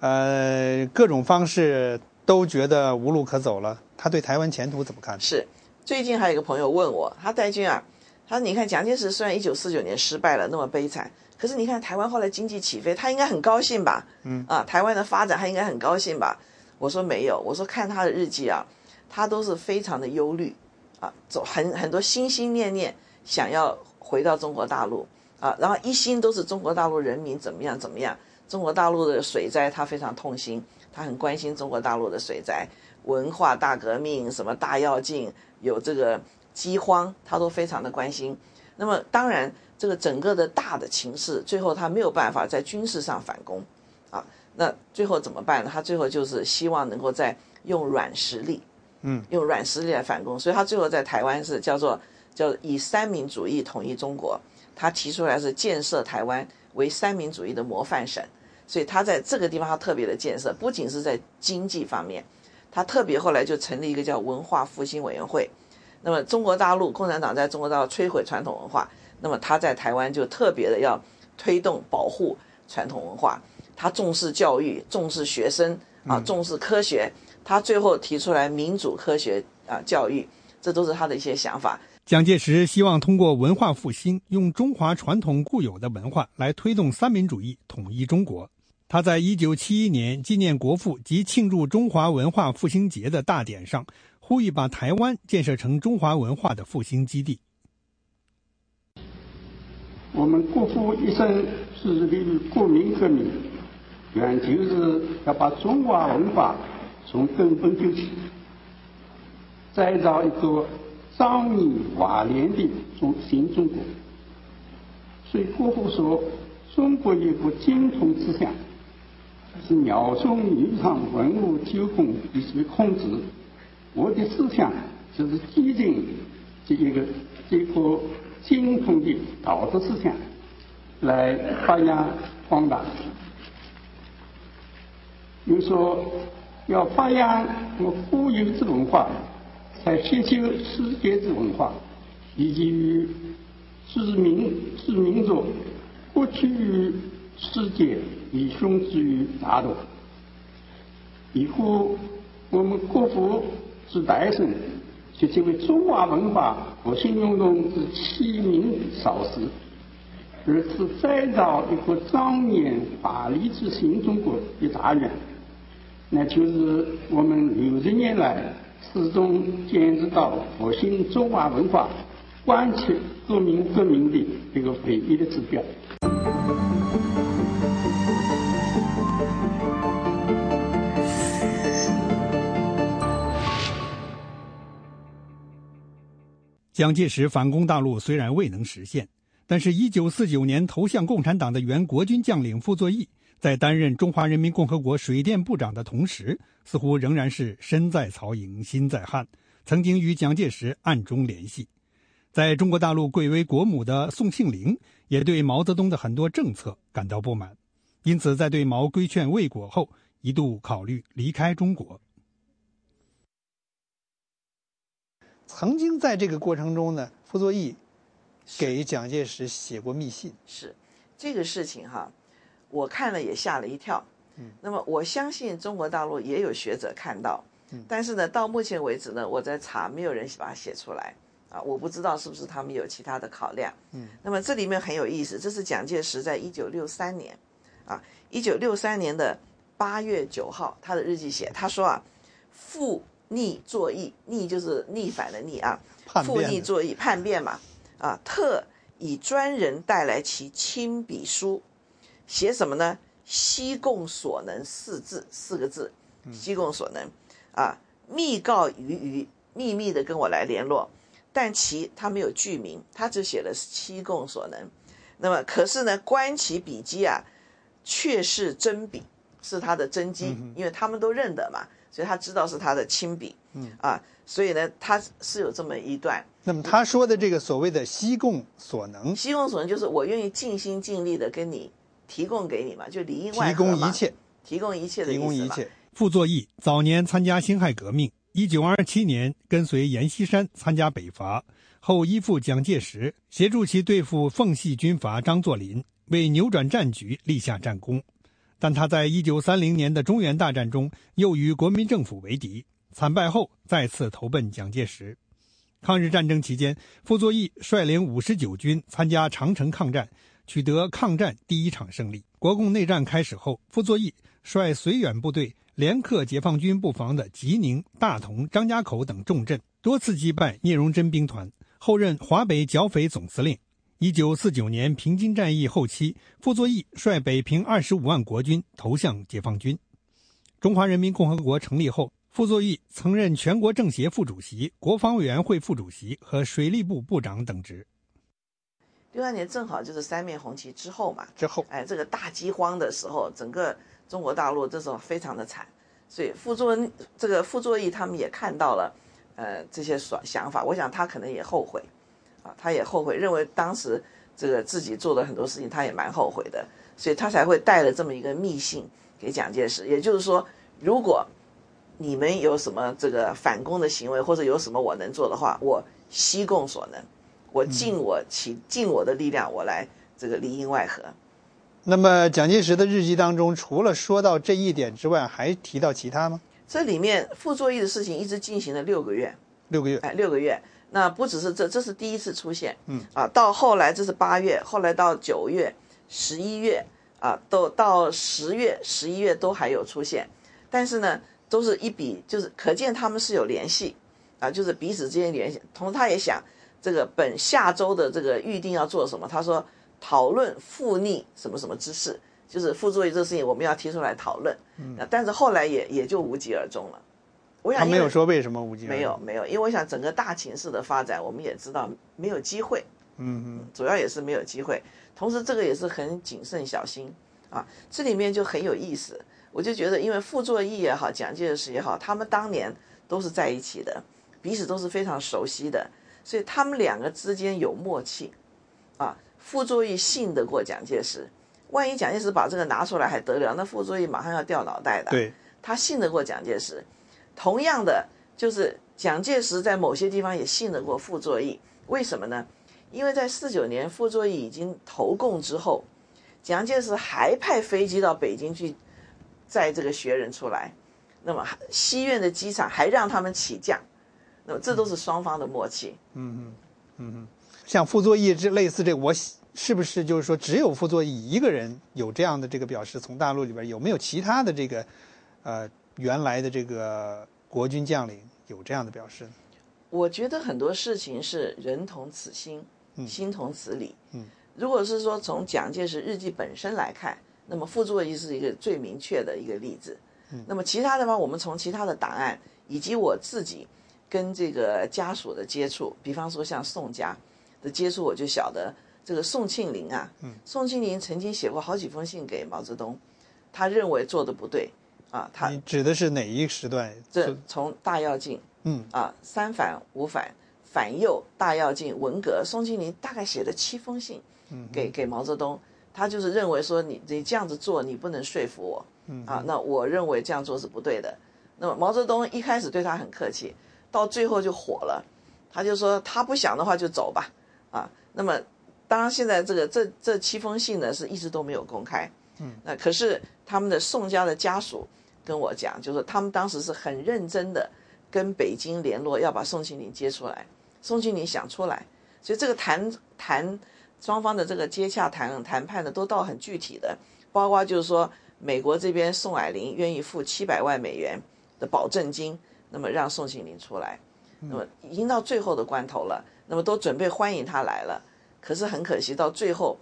呃，各种方式都觉得无路可走了。他对台湾前途怎么看？是，最近还有一个朋友问我，他戴军啊，他说你看蒋介石虽然一九四九年失败了，那么悲惨，可是你看台湾后来经济起飞，他应该很高兴吧？嗯啊，台湾的发展他应该很高兴吧？我说没有，我说看他的日记啊，他都是非常的忧虑啊，走很很多心心念念想要回到中国大陆啊，然后一心都是中国大陆人民怎么样怎么样，中国大陆的水灾他非常痛心，他很关心中国大陆的水灾。文化大革命、什么大跃进、有这个饥荒，他都非常的关心。那么当然，这个整个的大的情势，最后他没有办法在军事上反攻，啊，那最后怎么办呢？他最后就是希望能够在用软实力，嗯，用软实力来反攻。所以他最后在台湾是叫做叫以三民主义统一中国，他提出来是建设台湾为三民主义的模范省。所以他在这个地方他特别的建设，不仅是在经济方面。他特别后来就成立一个叫文化复兴委员会，那么中国大陆共产党在中国大陆摧毁传统文化，那么他在台湾就特别的要推动保护传统文化，他重视教育，重视学生啊，重视科学，他最后提出来民主科学啊教育，这都是他的一些想法。蒋介石希望通过文化复兴，用中华传统固有的文化来推动三民主义，统一中国。他在一九七一年纪念国父及庆祝中华文化复兴节的大典上，呼吁把台湾建设成中华文化的复兴基地。我们国父一生致力于国民革命，原就是要把中华文化从根本救起，再造一个壮丽华丽的中新中国。所以国父说，中国有个精通思想。是鸟中女场文物九宫以及控制，我的思想就是基定这一个这个精通的道德思想，来发扬光大。比如说要发扬我们固有之文化，才吸收世界之文化，以及于知民知民族不屈于世界以雄之于大陆，以后我们国父之诞生，就成为中华文化复兴运动之起名少时，而是再造一个庄严华丽之新中国的大愿，那就是我们六十年来始终坚持到复兴中华文化、贯彻革命革命的一个唯一的指标。蒋介石反攻大陆虽然未能实现，但是1949年投向共产党的原国军将领傅作义，在担任中华人民共和国水电部长的同时，似乎仍然是身在曹营心在汉，曾经与蒋介石暗中联系。在中国大陆贵为国母的宋庆龄，也对毛泽东的很多政策感到不满，因此在对毛规劝未果后，一度考虑离开中国。曾经在这个过程中呢，傅作义给蒋介石写过密信。是这个事情哈，我看了也吓了一跳。嗯，那么我相信中国大陆也有学者看到，嗯，但是呢，到目前为止呢，我在查，没有人把它写出来啊，我不知道是不是他们有其他的考量。嗯，那么这里面很有意思，这是蒋介石在一九六三年，啊，一九六三年的八月九号，他的日记写，他说啊，父。逆作义，逆就是逆反的逆啊，复逆作义，叛变嘛，啊，特以专人带来其亲笔书，写什么呢？西贡所能四字四个字，西贡所能，啊，密告于于，秘密的跟我来联络，但其他没有具名，他只写了西贡所能，那么可是呢，观其笔迹啊，却是真笔，是他的真迹，因为他们都认得嘛。所以他知道是他的亲笔，嗯啊，所以呢，他是有这么一段。那么他说的这个所谓的“西贡所能”，西贡所能就是我愿意尽心尽力的跟你提供给你嘛，就里应外合提供一切，提供一切的意思提供一切。傅作义早年参加辛亥革命，一九二七年跟随阎锡山参加北伐，后依附蒋介石，协助其对付奉系军阀张作霖，为扭转战局立下战功。但他在一九三零年的中原大战中又与国民政府为敌，惨败后再次投奔蒋介石。抗日战争期间，傅作义率领五十九军参加长城抗战，取得抗战第一场胜利。国共内战开始后，傅作义率绥远部队连克解放军布防的吉宁、大同、张家口等重镇，多次击败聂荣臻兵团，后任华北剿匪总司令。一九四九年平津战役后期，傅作义率北平二十五万国军投向解放军。中华人民共和国成立后，傅作义曾任全国政协副主席、国防委员会副主席和水利部部长等职。六二年正好就是三面红旗之后嘛，之后，哎，这个大饥荒的时候，整个中国大陆这时候非常的惨，所以傅作这个傅作义他们也看到了，呃，这些想想法，我想他可能也后悔。啊，他也后悔，认为当时这个自己做的很多事情，他也蛮后悔的，所以他才会带了这么一个密信给蒋介石。也就是说，如果你们有什么这个反攻的行为，或者有什么我能做的话，我西贡所能，我尽我其尽我的力量，我来这个里应外合。那么蒋介石的日记当中，除了说到这一点之外，还提到其他吗？这里面傅作义的事情一直进行了六个月，六个月，哎，六个月。那不只是这，这是第一次出现，嗯啊，到后来这是八月，后来到九月、十一月啊，都到十月、十一月都还有出现，但是呢，都是一笔，就是可见他们是有联系，啊，就是彼此之间联系。同时，他也想这个本下周的这个预定要做什么，他说讨论复逆什么什么之事，就是傅作义这个事情我们要提出来讨论，嗯，但是后来也也就无疾而终了。他没有说为什么无机没有没有，因为我想整个大情势的发展，我们也知道没有机会，嗯嗯，主要也是没有机会。同时，这个也是很谨慎小心啊。这里面就很有意思，我就觉得，因为傅作义也好，蒋介石也好，他们当年都是在一起的，彼此都是非常熟悉的，所以他们两个之间有默契啊。傅作义信得过蒋介石，万一蒋介石把这个拿出来还得了，那傅作义马上要掉脑袋的。对，他信得过蒋介石。同样的，就是蒋介石在某些地方也信得过傅作义，为什么呢？因为在四九年傅作义已经投共之后，蒋介石还派飞机到北京去载这个学人出来，那么西苑的机场还让他们起降，那么这都是双方的默契。嗯嗯嗯嗯像傅作义这类似这，我是不是就是说只有傅作义一个人有这样的这个表示？从大陆里边有没有其他的这个呃原来的这个国军将领有这样的表示呢？我觉得很多事情是人同此心，心同此理。嗯，如果是说从蒋介石日记本身来看，那么傅作义是一个最明确的一个例子。嗯，那么其他的话，我们从其他的档案以及我自己跟这个家属的接触，比方说像宋家的接触，我就晓得这个宋庆龄啊，嗯，宋庆龄曾经写过好几封信给毛泽东，他认为做的不对啊，他你指的是哪一时段？这从大跃进。嗯啊，三反五反，反右大跃进文革，宋庆龄大概写了七封信，嗯，给给毛泽东，他就是认为说你你这样子做你不能说服我，嗯啊，那我认为这样做是不对的。那么毛泽东一开始对他很客气，到最后就火了，他就说他不想的话就走吧，啊，那么当然现在这个这这七封信呢是一直都没有公开，嗯，那可是他们的宋家的家属跟我讲，就是他们当时是很认真的。跟北京联络，要把宋庆龄接出来。宋庆龄想出来，所以这个谈谈双方的这个接洽谈谈判的都到很具体的，包括就是说美国这边宋霭龄愿意付七百万美元的保证金，那么让宋庆龄出来。那么已经到最后的关头了，那么都准备欢迎他来了。可是很可惜，到最后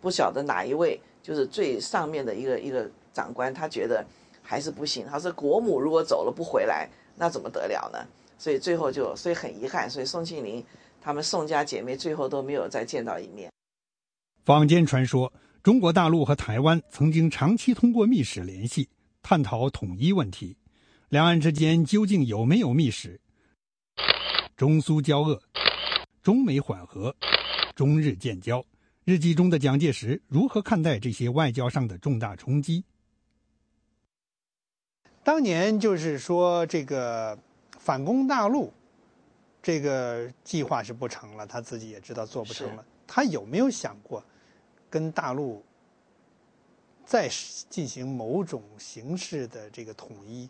不晓得哪一位就是最上面的一个一个长官，他觉得还是不行。他说国母如果走了不回来。那怎么得了呢？所以最后就，所以很遗憾，所以宋庆龄他们宋家姐妹最后都没有再见到一面。坊间传说，中国大陆和台湾曾经长期通过密使联系，探讨统一问题。两岸之间究竟有没有密使？中苏交恶，中美缓和，中日建交。日记中的蒋介石如何看待这些外交上的重大冲击？当年就是说这个反攻大陆，这个计划是不成了，他自己也知道做不成了。他有没有想过跟大陆再进行某种形式的这个统一？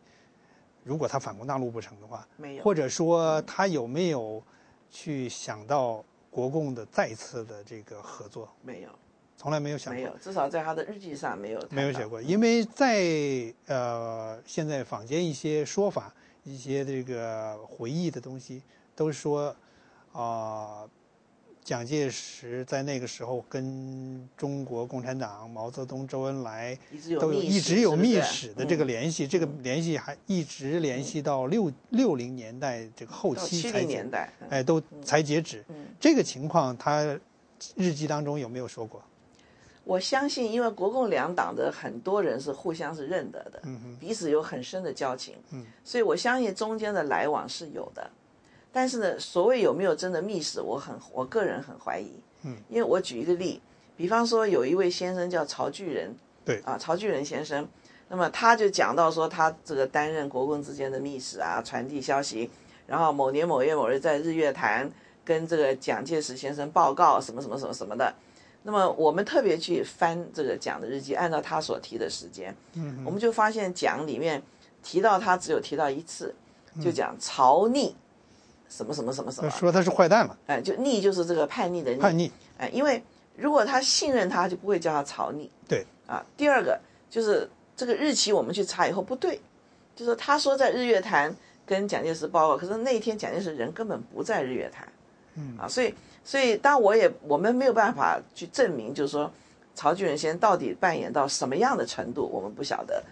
如果他反攻大陆不成的话，没有。或者说他有没有去想到国共的再次的这个合作？没有。从来没有想过，没有，至少在他的日记上没有没有写过，因为在呃现在坊间一些说法、一些这个回忆的东西，都说啊，蒋介石在那个时候跟中国共产党、毛泽东、周恩来都有一直有密使的这个联系，这个联系还一直联系到六六零年代这个后期才年代，哎，都才截止。这个情况他日记当中有没有说过？我相信，因为国共两党的很多人是互相是认得的，彼此有很深的交情，所以我相信中间的来往是有的。但是呢，所谓有没有真的密使，我很我个人很怀疑。嗯，因为我举一个例，比方说有一位先生叫曹巨仁，对啊，曹巨仁先生，那么他就讲到说，他这个担任国共之间的密使啊，传递消息，然后某年某月某日在日月潭跟这个蒋介石先生报告什么什么什么什么的。那么我们特别去翻这个蒋的日记，按照他所提的时间，嗯，我们就发现蒋里面提到他只有提到一次，就讲曹逆，什么什么什么什么，说他是坏蛋嘛，哎，就逆就是这个叛逆的逆，叛逆，哎，因为如果他信任他，就不会叫他曹逆，对，啊，第二个就是这个日期我们去查以后不对，就是他说在日月潭跟蒋介石报告，可是那一天蒋介石人根本不在日月潭，嗯，啊，所以。所以，当我也我们没有办法去证明，就是说，曹巨仁先生到底扮演到什么样的程度，我们不晓得。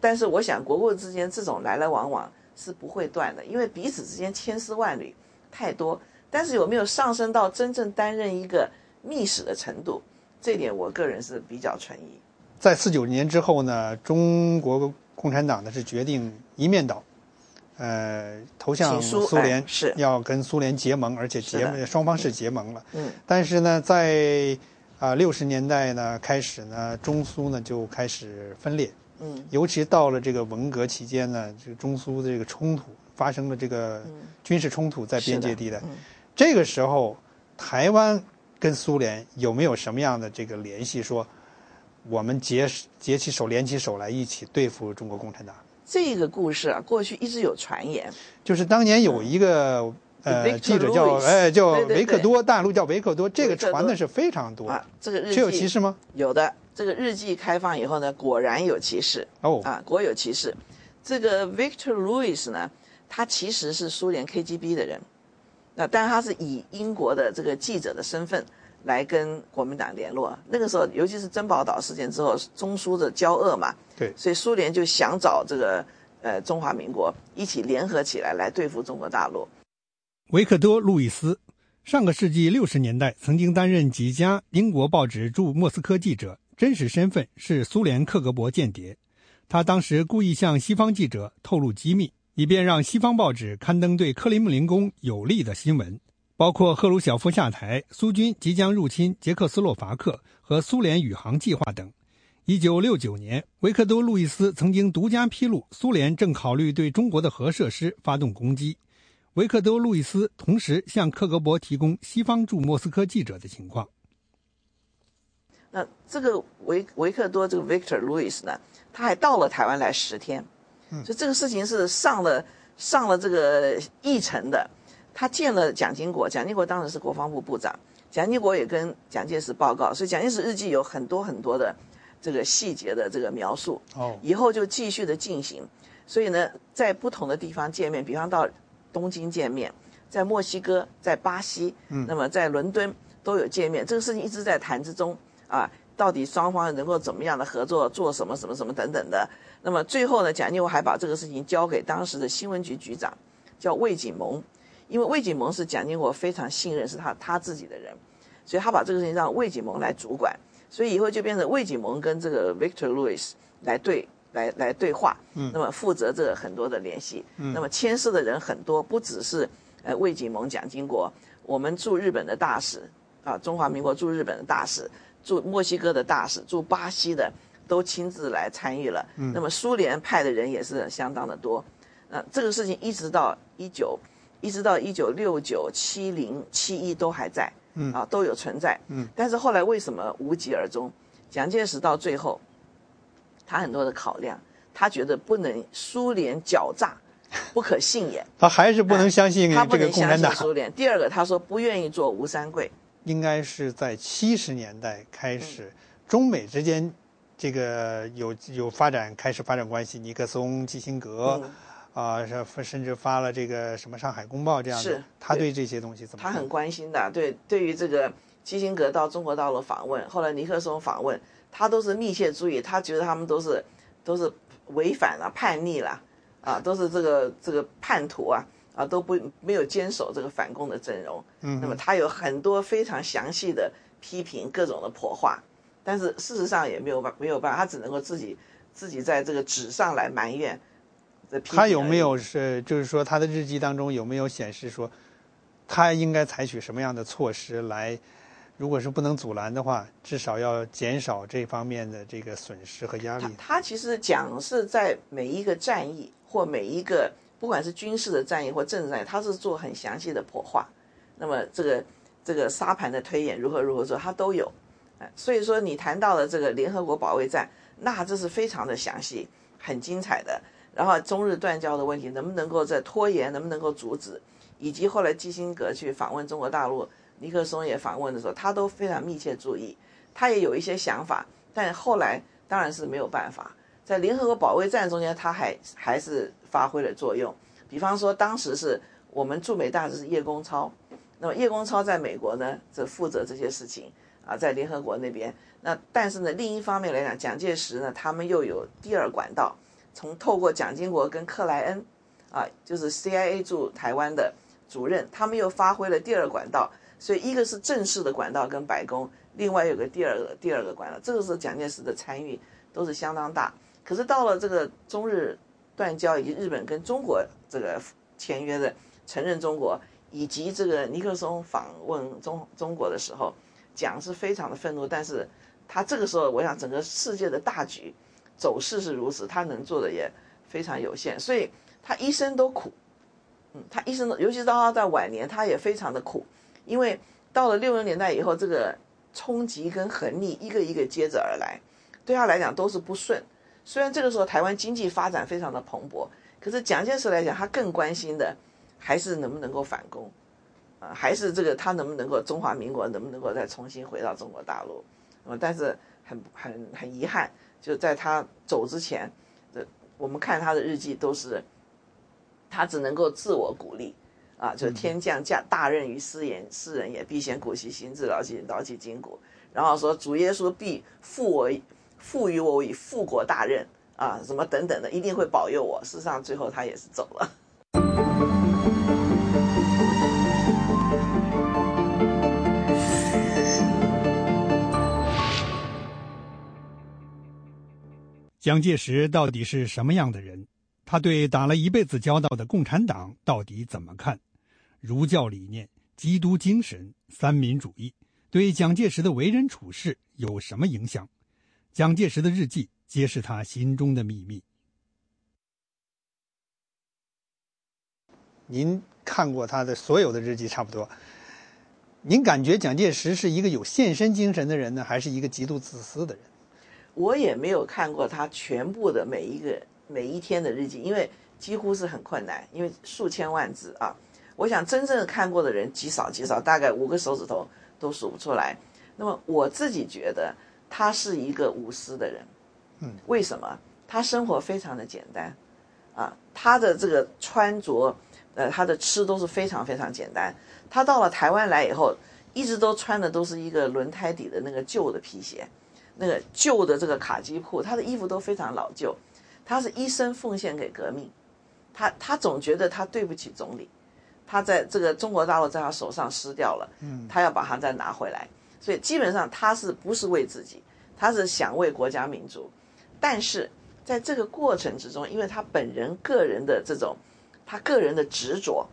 但是，我想国共之间这种来来往往是不会断的，因为彼此之间千丝万缕太多。但是，有没有上升到真正担任一个密使的程度，这点我个人是比较存疑。在四九年之后呢，中国共产党呢是决定一面倒。呃，投向苏联是要跟苏联结盟，而且结双方是结盟了。嗯，但是呢，在啊六十年代呢开始呢，中苏呢就开始分裂。嗯，尤其到了这个文革期间呢，这个中苏的这个冲突发生了这个军事冲突在边界地带。这个时候，台湾跟苏联有没有什么样的这个联系？说我们结结起手、联起手来一起对付中国共产党？这个故事啊，过去一直有传言，就是当年有一个呃记者叫哎叫维克多，大陆叫维克多，这个传的是非常多啊。这个日记这有歧视吗？有的。这个日记开放以后呢，果然有歧视哦，啊，果有歧视。这个 Victor Lewis 呢，他其实是苏联 KGB 的人，那但是他是以英国的这个记者的身份来跟国民党联络。那个时候，尤其是珍宝岛事件之后，中苏的交恶嘛，对，所以苏联就想找这个呃中华民国一起联合起来来对付中国大陆。维克多·路易斯，上个世纪六十年代曾经担任几家英国报纸驻莫斯科记者，真实身份是苏联克格勃间谍。他当时故意向西方记者透露机密，以便让西方报纸刊登对克里姆林宫有利的新闻，包括赫鲁晓夫下台、苏军即将入侵捷克斯洛伐克和苏联宇航计划等。一九六九年，维克多·路易斯曾经独家披露苏联正考虑对中国的核设施发动攻击。维克多·路易斯同时向克格勃提供西方驻莫斯科记者的情况。那这个维维克多这个 Victor Louis 呢，他还到了台湾来十天，所以这个事情是上了上了这个议程的。他见了蒋经国，蒋经国当时是国防部部长，蒋经国也跟蒋介石报告，所以蒋介石日记有很多很多的这个细节的这个描述。哦，以后就继续的进行，所以呢，在不同的地方见面，比方到东京见面，在墨西哥、在巴西，嗯，那么在伦敦都有见面，这个事情一直在谈之中啊，到底双方能够怎么样的合作，做什么什么什么等等的。那么最后呢，蒋经国还把这个事情交给当时的新闻局局长，叫魏景蒙，因为魏景蒙是蒋经国非常信任，是他他自己的人，所以他把这个事情让魏景蒙来主管，所以以后就变成魏景蒙跟这个 Victor Lewis 来对来来对话，嗯，那么负责这个很多的联系，嗯，那么牵涉的人很多，不只是呃魏景蒙、蒋经国，我们驻日本的大使啊，中华民国驻日本的大使，驻墨西哥的大使，驻巴西的都亲自来参与了，嗯，那么苏联派的人也是相当的多，那这个事情一直到一九。一直到一九六九、七零、七一都还在，嗯啊都有存在，嗯，但是后来为什么无疾而终？蒋介石到最后，他很多的考量，他觉得不能苏联狡诈，不可信也，他还是不能相信他不这个能相信共产党。苏联。第二个，他说不愿意做吴三桂，应该是在七十年代开始，中美之间这个有有发展，开始发展关系。尼克松、基辛格，嗯啊，是甚至发了这个什么《上海公报》这样的是。他对这些东西怎么看？他很关心的。对，对于这个基辛格到中国大陆访问，后来尼克松访问，他都是密切注意，他觉得他们都是都是违反了、叛逆了，啊，都是这个这个叛徒啊，啊，都不没有坚守这个反共的阵容。嗯，那么他有很多非常详细的批评，各种的破话，但是事实上也没有办没有办法，他只能够自己自己在这个纸上来埋怨。他有没有是就是说他的日记当中有没有显示说，他应该采取什么样的措施来？如果是不能阻拦的话，至少要减少这方面的这个损失和压力他。他其实讲是在每一个战役或每一个不管是军事的战役或政治战役，他是做很详细的破化。那么这个这个沙盘的推演如何如何做，他都有。哎，所以说你谈到了这个联合国保卫战，那这是非常的详细、很精彩的。然后中日断交的问题能不能够在拖延，能不能够阻止，以及后来基辛格去访问中国大陆，尼克松也访问的时候，他都非常密切注意，他也有一些想法，但后来当然是没有办法，在联合国保卫战中间，他还还是发挥了作用。比方说，当时是我们驻美大使叶公超，那么叶公超在美国呢，这负责这些事情啊，在联合国那边。那但是呢，另一方面来讲，蒋介石呢，他们又有第二管道。从透过蒋经国跟克莱恩，啊，就是 CIA 驻台湾的主任，他们又发挥了第二管道，所以一个是正式的管道跟白宫，另外有个第二个第二个管道，这个是蒋介石的参与都是相当大。可是到了这个中日断交以及日本跟中国这个签约的承认中国，以及这个尼克松访问中中国的时候，蒋是非常的愤怒，但是他这个时候，我想整个世界的大局。走势是如此，他能做的也非常有限，所以他一生都苦。嗯，他一生都，尤其是到他在晚年，他也非常的苦，因为到了六零年代以后，这个冲击跟横逆一个一个接着而来，对他来讲都是不顺。虽然这个时候台湾经济发展非常的蓬勃，可是蒋介石来讲，他更关心的还是能不能够反攻，啊，还是这个他能不能够中华民国能不能够再重新回到中国大陆。啊，但是很很很遗憾，就在他走之前，的我们看他的日记都是，他只能够自我鼓励，啊，就天降驾大任于斯人，斯人也必先苦其心志，劳其劳其筋骨。然后说主耶稣必赋我赋予我以复国大任啊，什么等等的，一定会保佑我。事实上，最后他也是走了。蒋介石到底是什么样的人？他对打了一辈子交道的共产党到底怎么看？儒教理念、基督精神、三民主义对蒋介石的为人处事有什么影响？蒋介石的日记揭示他心中的秘密。您看过他的所有的日记，差不多。您感觉蒋介石是一个有献身精神的人呢，还是一个极度自私的人？我也没有看过他全部的每一个每一天的日记，因为几乎是很困难，因为数千万字啊。我想真正看过的人极少极少，大概五个手指头都数不出来。那么我自己觉得他是一个无私的人，嗯，为什么？他生活非常的简单，啊，他的这个穿着，呃，他的吃都是非常非常简单。他到了台湾来以后，一直都穿的都是一个轮胎底的那个旧的皮鞋。那个旧的这个卡机铺，他的衣服都非常老旧，他是一生奉献给革命，他他总觉得他对不起总理，他在这个中国大陆在他手上失掉了，嗯，他要把它再拿回来，所以基本上他是不是为自己，他是想为国家民族，但是在这个过程之中，因为他本人个人的这种他个人的执着，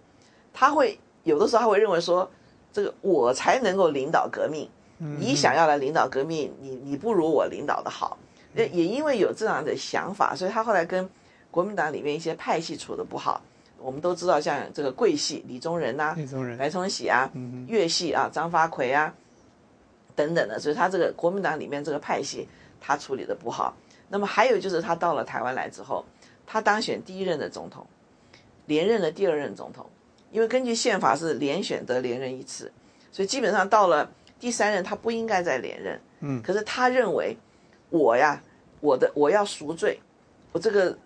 他会有的时候他会认为说，这个我才能够领导革命。你想要来领导革命，你你不如我领导的好，也也因为有这样的想法，所以他后来跟国民党里面一些派系处的不好。我们都知道，像这个桂系李宗仁呐、白崇禧啊，粤系啊张发奎啊等等的，所以他这个国民党里面这个派系他处理的不好。那么还有就是他到了台湾来之后，他当选第一任的总统，连任了第二任总统，因为根据宪法是连选得连任一次，所以基本上到了。第三任他不应该再连任，嗯，可是他认为，我呀，我的我要赎罪，我这个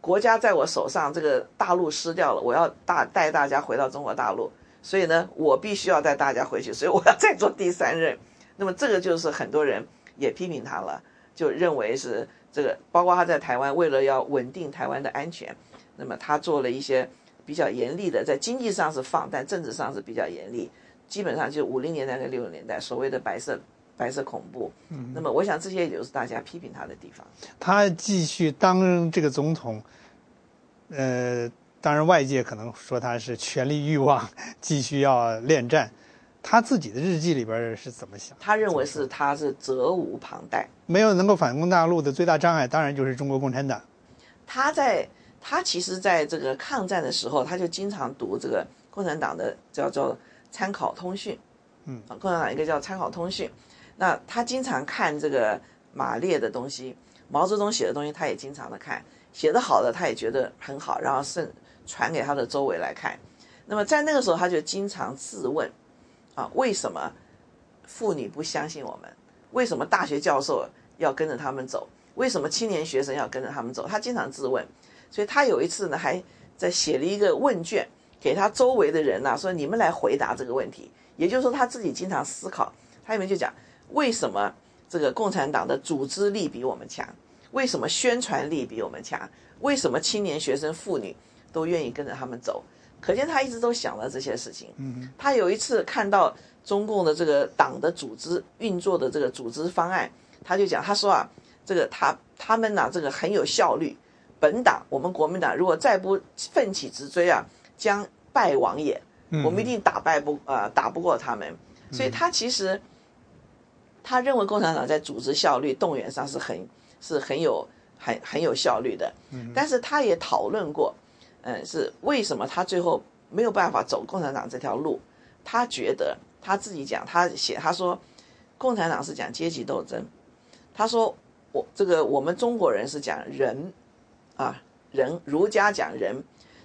国家在我手上，这个大陆失掉了，我要大带大家回到中国大陆，所以呢，我必须要带大家回去，所以我要再做第三任。那么这个就是很多人也批评他了，就认为是这个，包括他在台湾为了要稳定台湾的安全，那么他做了一些比较严厉的，在经济上是放，但政治上是比较严厉。基本上就五零年代跟六零年代所谓的白色白色恐怖，嗯，那么我想这些也就是大家批评他的地方。他继续当这个总统，呃，当然外界可能说他是权力欲望，继续要恋战。他自己的日记里边是怎么想？他认为是他是责无旁贷，没有能够反攻大陆的最大障碍，当然就是中国共产党。他在他其实在这个抗战的时候，他就经常读这个共产党的叫做。参考通讯，嗯，啊，共产党一个叫参考通讯，那他经常看这个马列的东西，毛泽东写的东西，他也经常的看，写的好的他也觉得很好，然后甚传给他的周围来看。那么在那个时候，他就经常自问，啊，为什么妇女不相信我们？为什么大学教授要跟着他们走？为什么青年学生要跟着他们走？他经常自问，所以他有一次呢，还在写了一个问卷。给他周围的人呐，说你们来回答这个问题。也就是说，他自己经常思考。他里面就讲，为什么这个共产党的组织力比我们强？为什么宣传力比我们强？为什么青年学生、妇女都愿意跟着他们走？可见他一直都想了这些事情。嗯，他有一次看到中共的这个党的组织运作的这个组织方案，他就讲，他说啊，这个他他们呐，这个很有效率。本党我们国民党如果再不奋起直追啊。将败亡也，我们一定打败不呃打不过他们，所以他其实他认为共产党在组织效率动员上是很是很有很很有效率的，但是他也讨论过，嗯，是为什么他最后没有办法走共产党这条路？他觉得他自己讲，他写他说，共产党是讲阶级斗争，他说我这个我们中国人是讲人，啊人，儒家讲仁，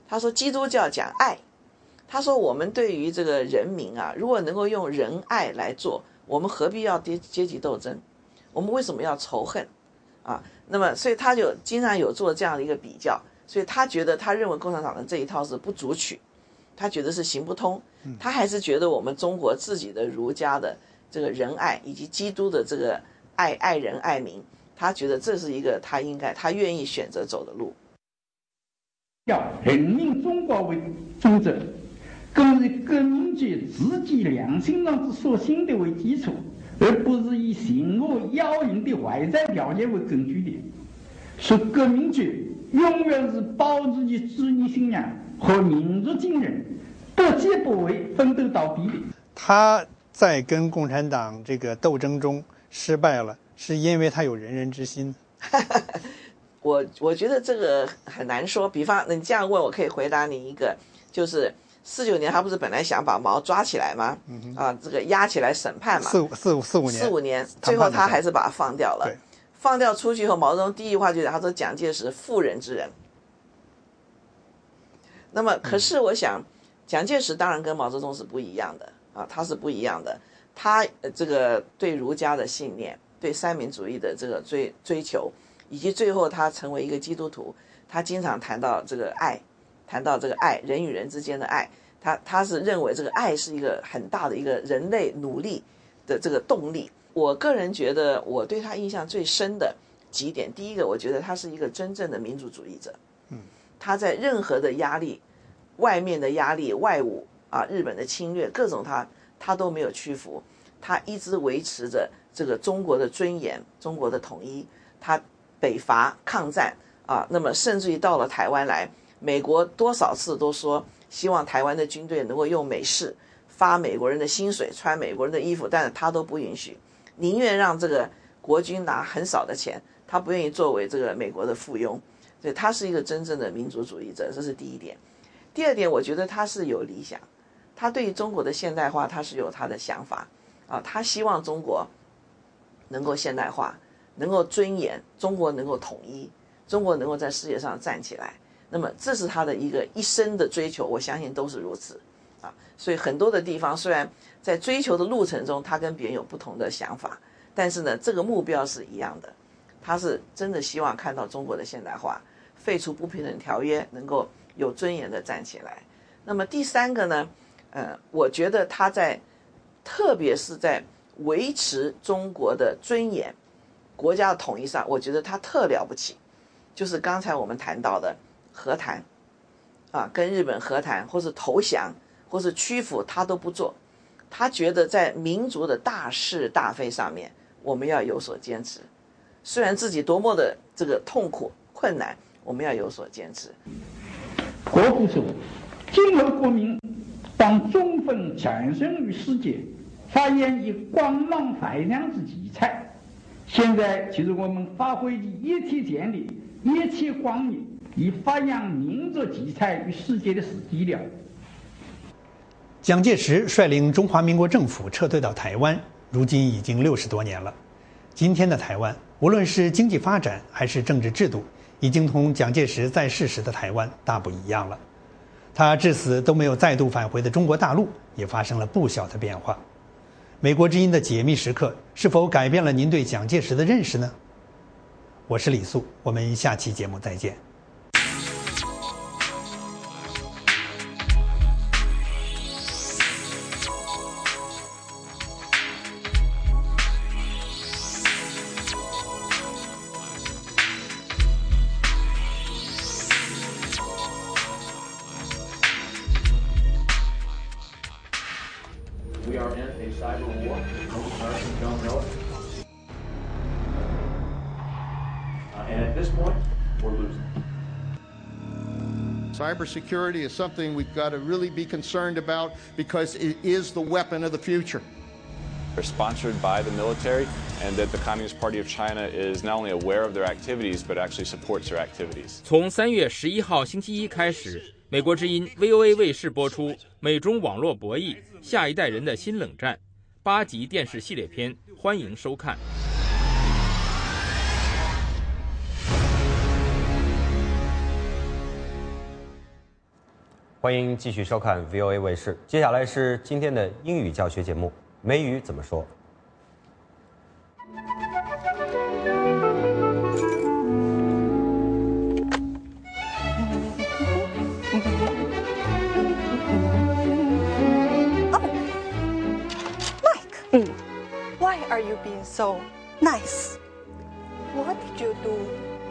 他说基督教讲爱，他说我们对于这个人民啊，如果能够用仁爱来做，我们何必要阶阶级斗争？我们为什么要仇恨？啊，那么所以他就经常有做这样的一个比较，所以他觉得他认为共产党的这一套是不足取，他觉得是行不通，他还是觉得我们中国自己的儒家的这个仁爱以及基督的这个爱爱人爱民。他觉得这是一个他应该他愿意选择走的路。要人民中国为主者，更以革命者自己良心上之所信的为基础，而不是以邪恶妖淫的外在条件为根据的。说革命者永远是保自己主义信仰和民族精神不急不为奋斗到底的。他在跟共产党这个斗争中失败了。是因为他有仁人之心，我我觉得这个很难说。比方你这样问，我可以回答你一个，就是四九年他不是本来想把毛抓起来吗？啊，这个压起来审判嘛，四五四五四五年，四五年，最后他还是把他放掉了。放掉出去以后，毛泽东第一句话就讲，他说蒋介石妇人之仁。那么，可是我想，蒋介石当然跟毛泽东是不一样的啊，他是不一样的，他这个对儒家的信念。对三民主义的这个追追求，以及最后他成为一个基督徒，他经常谈到这个爱，谈到这个爱人与人之间的爱，他他是认为这个爱是一个很大的一个人类努力的这个动力。我个人觉得我对他印象最深的几点，第一个，我觉得他是一个真正的民主主义者，嗯，他在任何的压力、外面的压力、外侮啊、日本的侵略各种他他都没有屈服，他一直维持着。这个中国的尊严，中国的统一，他北伐抗战啊，那么甚至于到了台湾来，美国多少次都说希望台湾的军队能够用美式发美国人的薪水，穿美国人的衣服，但是他都不允许，宁愿让这个国军拿很少的钱，他不愿意作为这个美国的附庸，所以他是一个真正的民族主义者，这是第一点。第二点，我觉得他是有理想，他对于中国的现代化，他是有他的想法啊，他希望中国。能够现代化，能够尊严，中国能够统一，中国能够在世界上站起来，那么这是他的一个一生的追求，我相信都是如此，啊，所以很多的地方虽然在追求的路程中，他跟别人有不同的想法，但是呢，这个目标是一样的，他是真的希望看到中国的现代化，废除不平等条约，能够有尊严的站起来。那么第三个呢，呃，我觉得他在，特别是在。维持中国的尊严、国家的统一上，我觉得他特了不起。就是刚才我们谈到的和谈，啊，跟日本和谈，或是投降，或是屈服，他都不做。他觉得在民族的大是大非上面，我们要有所坚持。虽然自己多么的这个痛苦困难，我们要有所坚持。国父说：“今后国民当充分产生于世界。”发扬以光芒发亮之奇才，现在就是我们发挥的一切潜力、一切光明，以发扬民族奇才于世界的时机了。蒋介石率领中华民国政府撤退到台湾，如今已经六十多年了。今天的台湾，无论是经济发展还是政治制度，已经同蒋介石在世时的台湾大不一样了。他至死都没有再度返回的中国大陆，也发生了不小的变化。美国之音的解密时刻是否改变了您对蒋介石的认识呢？我是李素，我们下期节目再见。Cybersecurity is something we've got to really be concerned about because it is the weapon of the future. They're sponsored by the military, and that the Communist Party of China is not only aware of their activities, but actually supports their activities. 从三月十一号星期一开始，美国之音 VOA 卫视播出《美中网络博弈：下一代人的新冷战》八集电视系列片，欢迎收看。 欢迎继续收看 VOA 卫视。接下来是今天的英语教学节目，《美语怎么说》。Mike, why are you being so nice? What did you do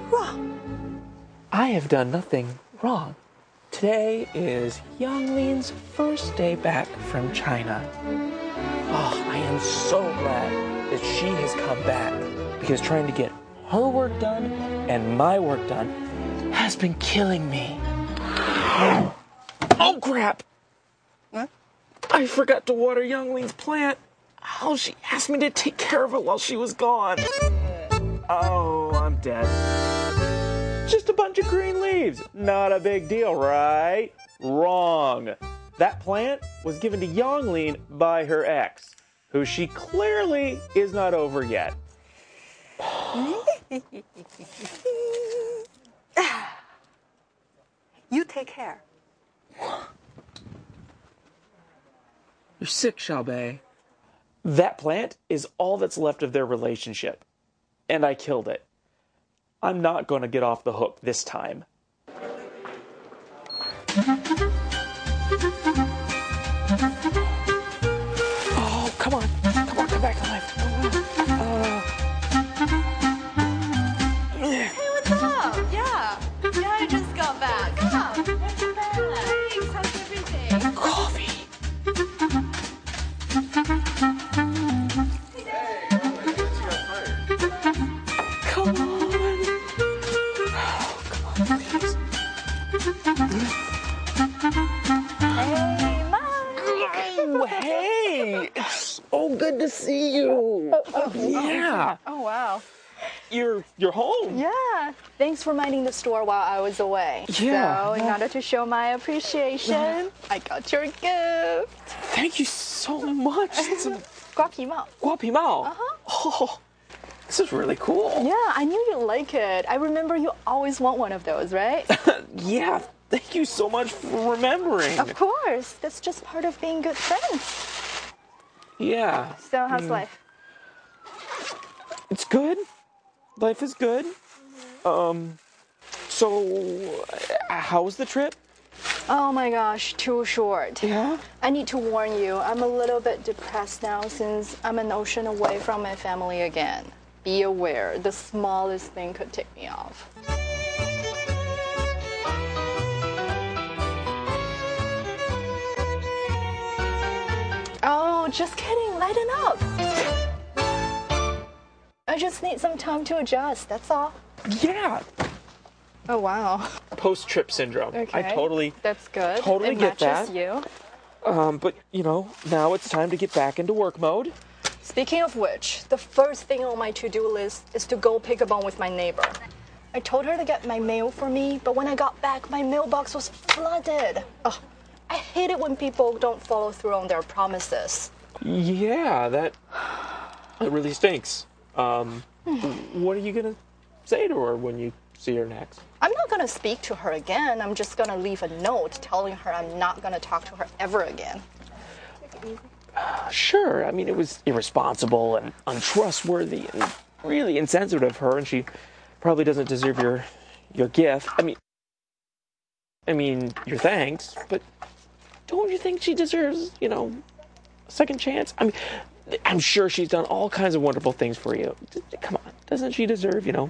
wrong? I have done nothing wrong. Today is Yang Lin's first day back from China. Oh, I am so glad that she has come back because trying to get her work done and my work done has been killing me. Oh, crap! What? I forgot to water Young Lean's plant. Oh, she asked me to take care of it while she was gone. Oh, I'm dead. Just a bunch of green leaves. Not a big deal, right? Wrong. That plant was given to Yonglin by her ex, who she clearly is not over yet. you take care. You're sick, Xiaobei. That plant is all that's left of their relationship. And I killed it. I'm not going to get off the hook this time. Oh, come on. Come on, come back to see you. Oh, oh, yeah. Oh, wow. You're you're home. Yeah. Thanks for minding the store while I was away. Yeah. So in order to show my appreciation. I got your gift. Thank you so much. It's a guapimao. Guapimao. Uh-huh. Oh. This is really cool. Yeah, I knew you'd like it. I remember you always want one of those, right? yeah. Thank you so much for remembering. Of course. That's just part of being good friends. Yeah, So, how's life? it's good. Life is good. Um, so how was the trip? Oh my gosh, too short. Yeah. I need to warn you, I'm a little bit depressed now since I'm an ocean away from my family again. Be aware, the smallest thing could take me off. Oh, just kidding, lighten up. I just need some time to adjust, that's all. Yeah, Oh wow. post-trip syndrome. I Okay. totally. That's good. Totally it get matches that. you. Um, but you know, now it's time to get back into work mode. Speaking of which, the first thing on my to-do list is to go pick a bone with my neighbor. I told her to get my mail for me, but when I got back, my mailbox was flooded. Ugh, I hate it when people don't follow through on their promises. Yeah, that that really stinks. Um, what are you gonna say to her when you see her next? I'm not gonna speak to her again. I'm just gonna leave a note telling her I'm not gonna talk to her ever again. Sure, I mean it was irresponsible and untrustworthy and really insensitive of her, and she probably doesn't deserve your your gift. I mean, I mean your thanks, but don't you think she deserves, you know, a second chance? I mean, I'm sure she's done all kinds of wonderful things for you. Come on, doesn't she deserve, you know?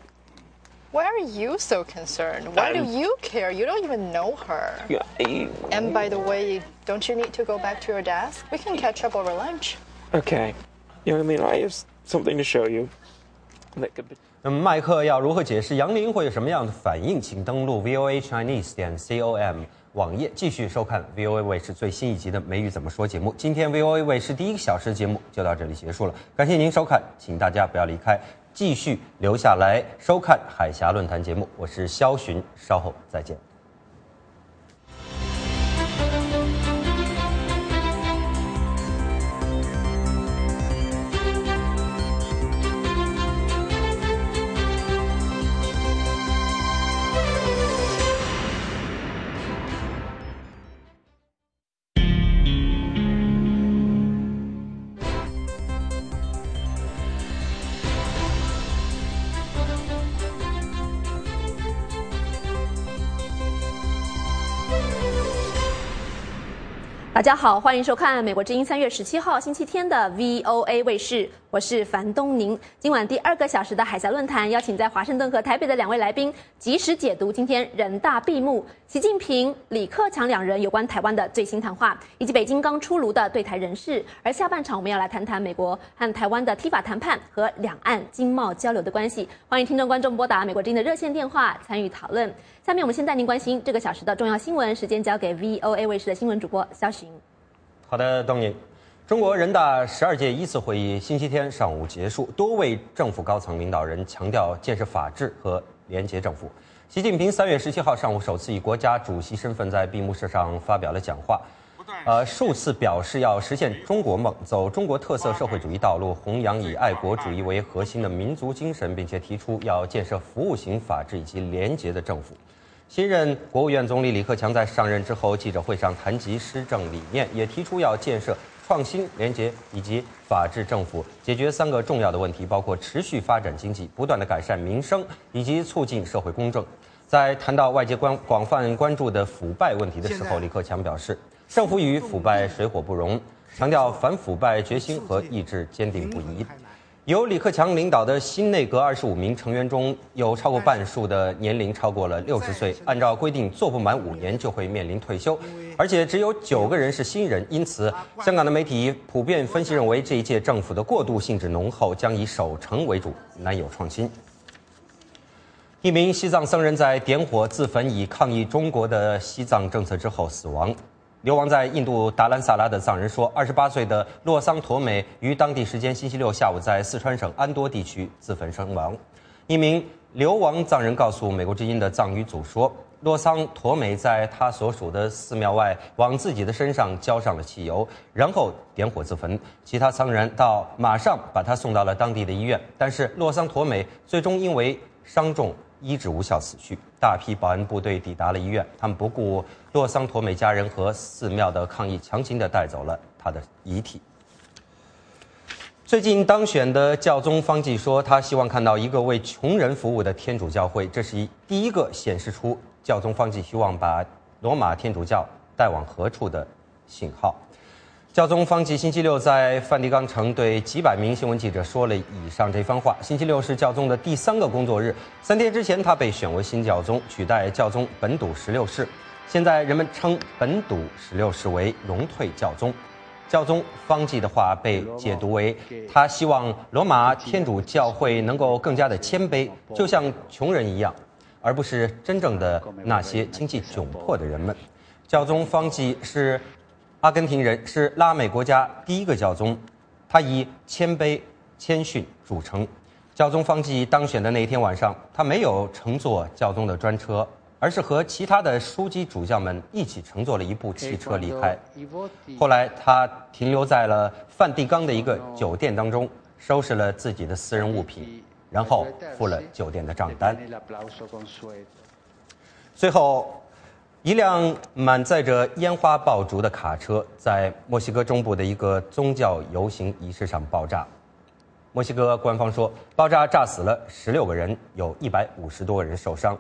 Why are you so concerned? Why do I'm- you care? You don't even know her. Yeah, I- And by the way, don't you need to go back to your desk? We can catch up over lunch. Okay, you know, I mean, I have something to show you. That could be. 那么麦克要如何解释杨林会有什么样的反应？请登录 voa chinese 点 com 网页，继续收看 VOA 卫视最新一集的《美语怎么说》节目。今天 VOA 卫视第一个小时节目就到这里结束了，感谢您收看，请大家不要离开，继续留下来收看海峡论坛节目。我是肖寻，稍后再见。大家好，欢迎收看美国之音三月十七号星期天的 VOA 卫视，我是樊东宁。今晚第二个小时的海峡论坛，邀请在华盛顿和台北的两位来宾，及时解读今天人大闭幕，习近平、李克强两人有关台湾的最新谈话，以及北京刚出炉的对台人事。而下半场我们要来谈谈美国和台湾的 T 法谈判和两岸经贸交流的关系。欢迎听众观众拨打美国之音的热线电话参与讨论。下面我们先带您关心这个小时的重要新闻，时间交给 VOA 卫视的新闻主播肖寻。好的，东宁。中国人大十二届一次会议星期天上午结束，多位政府高层领导人强调建设法治和廉洁政府。习近平三月十七号上午首次以国家主席身份在闭幕式上发表了讲话，呃，数次表示要实现中国梦，走中国特色社会主义道路，弘扬以爱国主义为核心的民族精神，并且提出要建设服务型法治以及廉洁的政府。新任国务院总理李克强在上任之后记者会上谈及施政理念，也提出要建设创新、廉洁以及法治政府，解决三个重要的问题，包括持续发展经济、不断的改善民生以及促进社会公正。在谈到外界关广泛关注的腐败问题的时候，李克强表示，政府与腐败水火不容，强调反腐败决心和意志坚定不移。由李克强领导的新内阁二十五名成员中有超过半数的年龄超过了六十岁，按照规定做不满五年就会面临退休，而且只有九个人是新人，因此香港的媒体普遍分析认为这一届政府的过渡性质浓厚，将以守成为主，难有创新。一名西藏僧人在点火自焚以抗议中国的西藏政策之后死亡。流亡在印度达兰萨拉的藏人说，二十八岁的洛桑陀美于当地时间星期六下午在四川省安多地区自焚身亡。一名流亡藏人告诉美国之音的藏语组说，洛桑陀美在他所属的寺庙外往自己的身上浇上了汽油，然后点火自焚。其他藏人到马上把他送到了当地的医院，但是洛桑陀美最终因为伤重。医治无效死去，大批保安部队抵达了医院，他们不顾洛桑陀美家人和寺庙的抗议，强行的带走了他的遗体。最近当选的教宗方济说，他希望看到一个为穷人服务的天主教会，这是一第一个显示出教宗方济希望把罗马天主教带往何处的信号。教宗方济星期六在梵蒂冈城对几百名新闻记者说了以上这番话。星期六是教宗的第三个工作日，三天之前他被选为新教宗，取代教宗本笃十六世。现在人们称本笃十六世为荣退教宗。教宗方济的话被解读为他希望罗马天主教会能够更加的谦卑，就像穷人一样，而不是真正的那些经济窘迫的人们。教宗方济是。阿根廷人是拉美国家第一个教宗，他以谦卑、谦逊著称。教宗方济当选的那一天晚上，他没有乘坐教宗的专车，而是和其他的枢机主教们一起乘坐了一部汽车离开。后来，他停留在了梵蒂冈的一个酒店当中，收拾了自己的私人物品，然后付了酒店的账单。最后。一辆满载着烟花爆竹的卡车在墨西哥中部的一个宗教游行仪式上爆炸。墨西哥官方说，爆炸炸死了十六个人，有一百五十多个人受伤。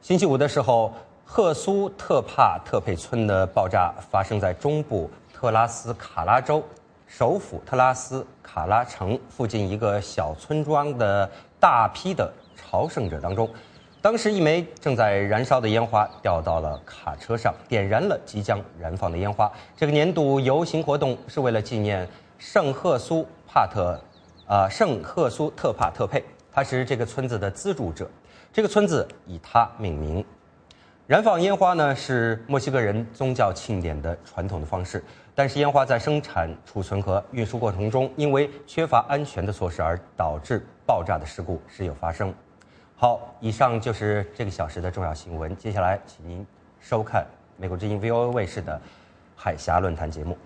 星期五的时候，赫苏特帕特佩村的爆炸发生在中部特拉斯卡拉州首府特拉斯卡拉城附近一个小村庄的大批的朝圣者当中。当时，一枚正在燃烧的烟花掉到了卡车上，点燃了即将燃放的烟花。这个年度游行活动是为了纪念圣赫苏帕特，啊，圣赫苏特帕特佩，他是这个村子的资助者。这个村子以他命名。燃放烟花呢，是墨西哥人宗教庆典的传统的方式。但是，烟花在生产、储存和运输过程中，因为缺乏安全的措施而导致爆炸的事故时有发生。好，以上就是这个小时的重要新闻。接下来，请您收看美国之音 VOA 卫视的海峡论坛节目。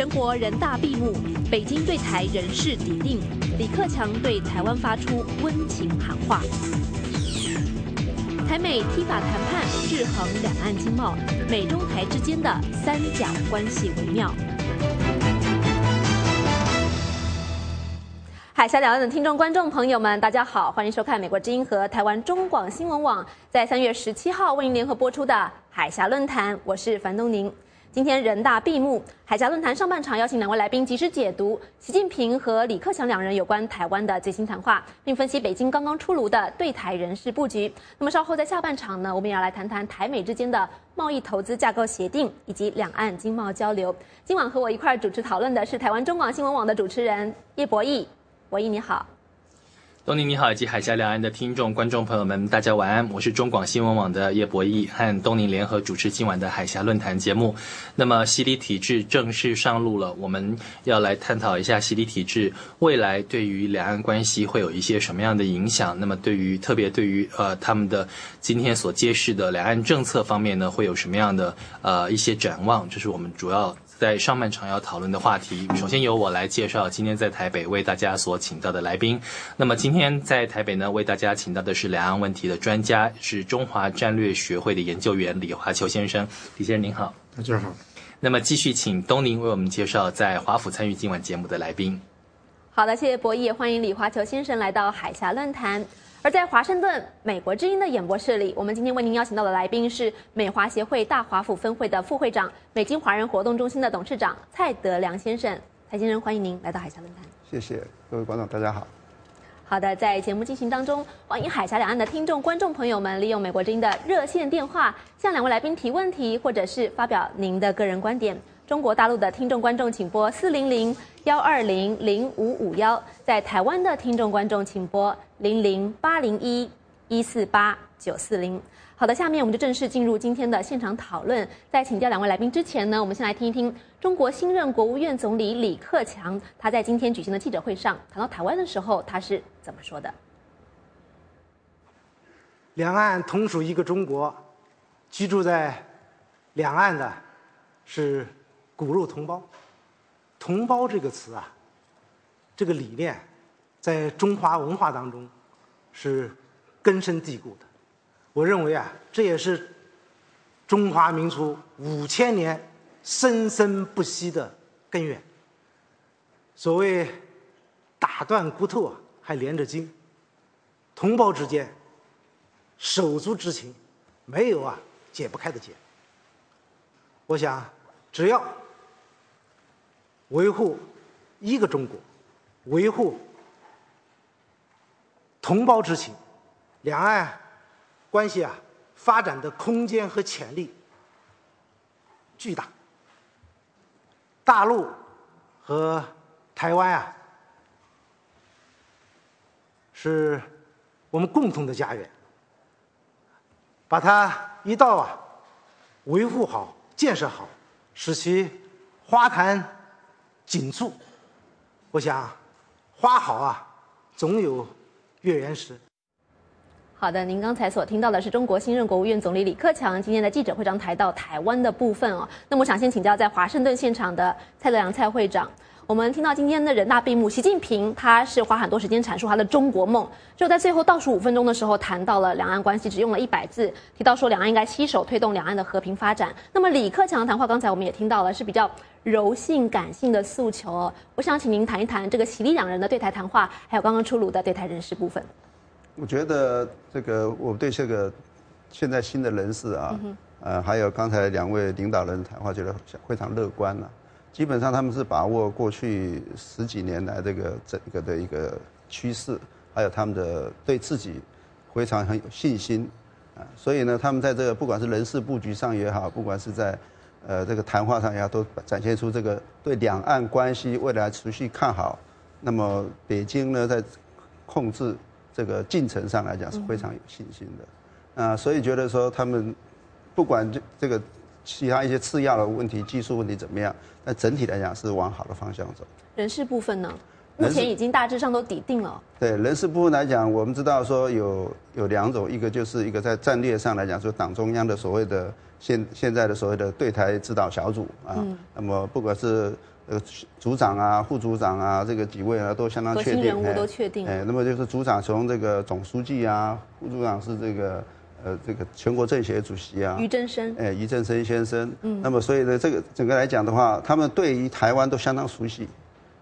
全国人大闭幕，北京对台人事底定，李克强对台湾发出温情喊话。台美踢法谈判制衡两岸经贸，美中台之间的三角关系微妙。海峡两岸的听众、观众朋友们，大家好，欢迎收看美国之音和台湾中广新闻网在三月十七号为您联合播出的海峡论坛。我是樊东宁。今天人大闭幕，海峡论坛上半场邀请两位来宾及时解读习近平和李克强两人有关台湾的最新谈话，并分析北京刚刚出炉的对台人事布局。那么稍后在下半场呢，我们也要来谈谈台美之间的贸易投资架构协定以及两岸经贸交流。今晚和我一块主持讨论的是台湾中广新闻网的主持人叶博弈，博弈你好。东宁你好，以及海峡两岸的听众、观众朋友们，大家晚安。我是中广新闻网的叶博弈，和东宁联合主持今晚的海峡论坛节目。那么，洗礼体制正式上路了，我们要来探讨一下洗礼体制未来对于两岸关系会有一些什么样的影响。那么，对于特别对于呃他们的今天所揭示的两岸政策方面呢，会有什么样的呃一些展望？这是我们主要。在上半场要讨论的话题，首先由我来介绍今天在台北为大家所请到的来宾。那么今天在台北呢，为大家请到的是两岸问题的专家，是中华战略学会的研究员李华球先生。李先生您好，大家好。那么继续请东宁为我们介绍在华府参与今晚节目的来宾。好的，谢谢博弈，欢迎李华球先生来到海峡论坛。而在华盛顿美国之音的演播室里，我们今天为您邀请到的来宾是美华协会大华府分会的副会长、美金华人活动中心的董事长蔡德良先生。蔡先生，欢迎您来到海峡论坛。谢谢各位观众，大家好。好的，在节目进行当中，欢迎海峡两岸的听众、观众朋友们利用美国之音的热线电话向两位来宾提问题，或者是发表您的个人观点。中国大陆的听众观众请拨四零零幺二零零五五幺，在台湾的听众观众请拨零零八零一一四八九四零。好的，下面我们就正式进入今天的现场讨论。在请教两位来宾之前呢，我们先来听一听中国新任国务院总理李克强他在今天举行的记者会上谈到台湾的时候，他是怎么说的？两岸同属一个中国，居住在两岸的是。骨肉同胞，同胞这个词啊，这个理念，在中华文化当中是根深蒂固的。我认为啊，这也是中华民族五千年生生不息的根源。所谓打断骨头啊，还连着筋。同胞之间手足之情，没有啊解不开的结。我想，只要。维护一个中国，维护同胞之情，两岸关系啊发展的空间和潜力巨大。大陆和台湾啊，是我们共同的家园，把它一道啊维护好、建设好，使其花坛。紧促，我想，花好啊，总有月圆时。好的，您刚才所听到的是中国新任国务院总理李克强今天的记者会上谈到台湾的部分哦。那么我想先请教在华盛顿现场的蔡德良蔡会长。我们听到今天的人大闭幕，习近平他是花很多时间阐述他的中国梦，就在最后倒数五分钟的时候谈到了两岸关系，只用了一百字，提到说两岸应该携手推动两岸的和平发展。那么李克强的谈话，刚才我们也听到了，是比较柔性感性的诉求。我想请您谈一谈这个习李两人的对台谈话，还有刚刚出炉的对台人事部分。我觉得这个我对这个现在新的人事啊，呃，还有刚才两位领导人谈话，觉得非常乐观了。基本上他们是把握过去十几年来这个整个的一个趋势，还有他们的对自己非常很有信心啊，所以呢，他们在这个不管是人事布局上也好，不管是在呃这个谈话上也好，都展现出这个对两岸关系未来持续看好。那么北京呢，在控制这个进程上来讲是非常有信心的啊，所以觉得说他们不管这这个。其他一些次要的问题、技术问题怎么样？但整体来讲是往好的方向走。人事部分呢？目前已经大致上都抵定了。对人事部分来讲，我们知道说有有两种，一个就是一个在战略上来讲，说党中央的所谓的现现在的所谓的对台指导小组啊。那么不管是呃组长啊、副组长啊，这个几位啊都相当确定。人物都确定。哎，那么就是组长从这个总书记啊，副组长是这个。呃，这个全国政协主席啊，于正生，哎，于正生先生，嗯，那么所以呢，这个整个来讲的话，他们对于台湾都相当熟悉，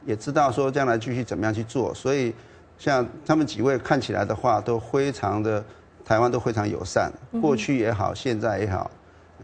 也知道说将来继续怎么样去做，所以像他们几位看起来的话，都非常的台湾都非常友善，过去也好，现在也好，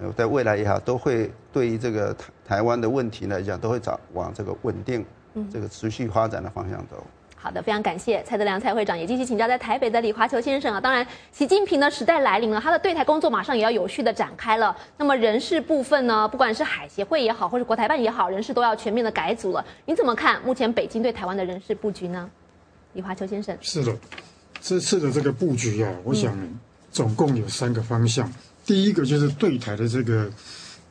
呃，在未来也好，都会对于这个台台湾的问题来讲，都会找往这个稳定、这个持续发展的方向走。好的，非常感谢蔡德良蔡会长，也继续请教在台北的李华球先生啊。当然，习近平的时代来临了，他的对台工作马上也要有序的展开了。那么人事部分呢，不管是海协会也好，或是国台办也好，人事都要全面的改组了。你怎么看目前北京对台湾的人事布局呢？李华球先生，是的，这次的这个布局啊，我想总共有三个方向。第一个就是对台的这个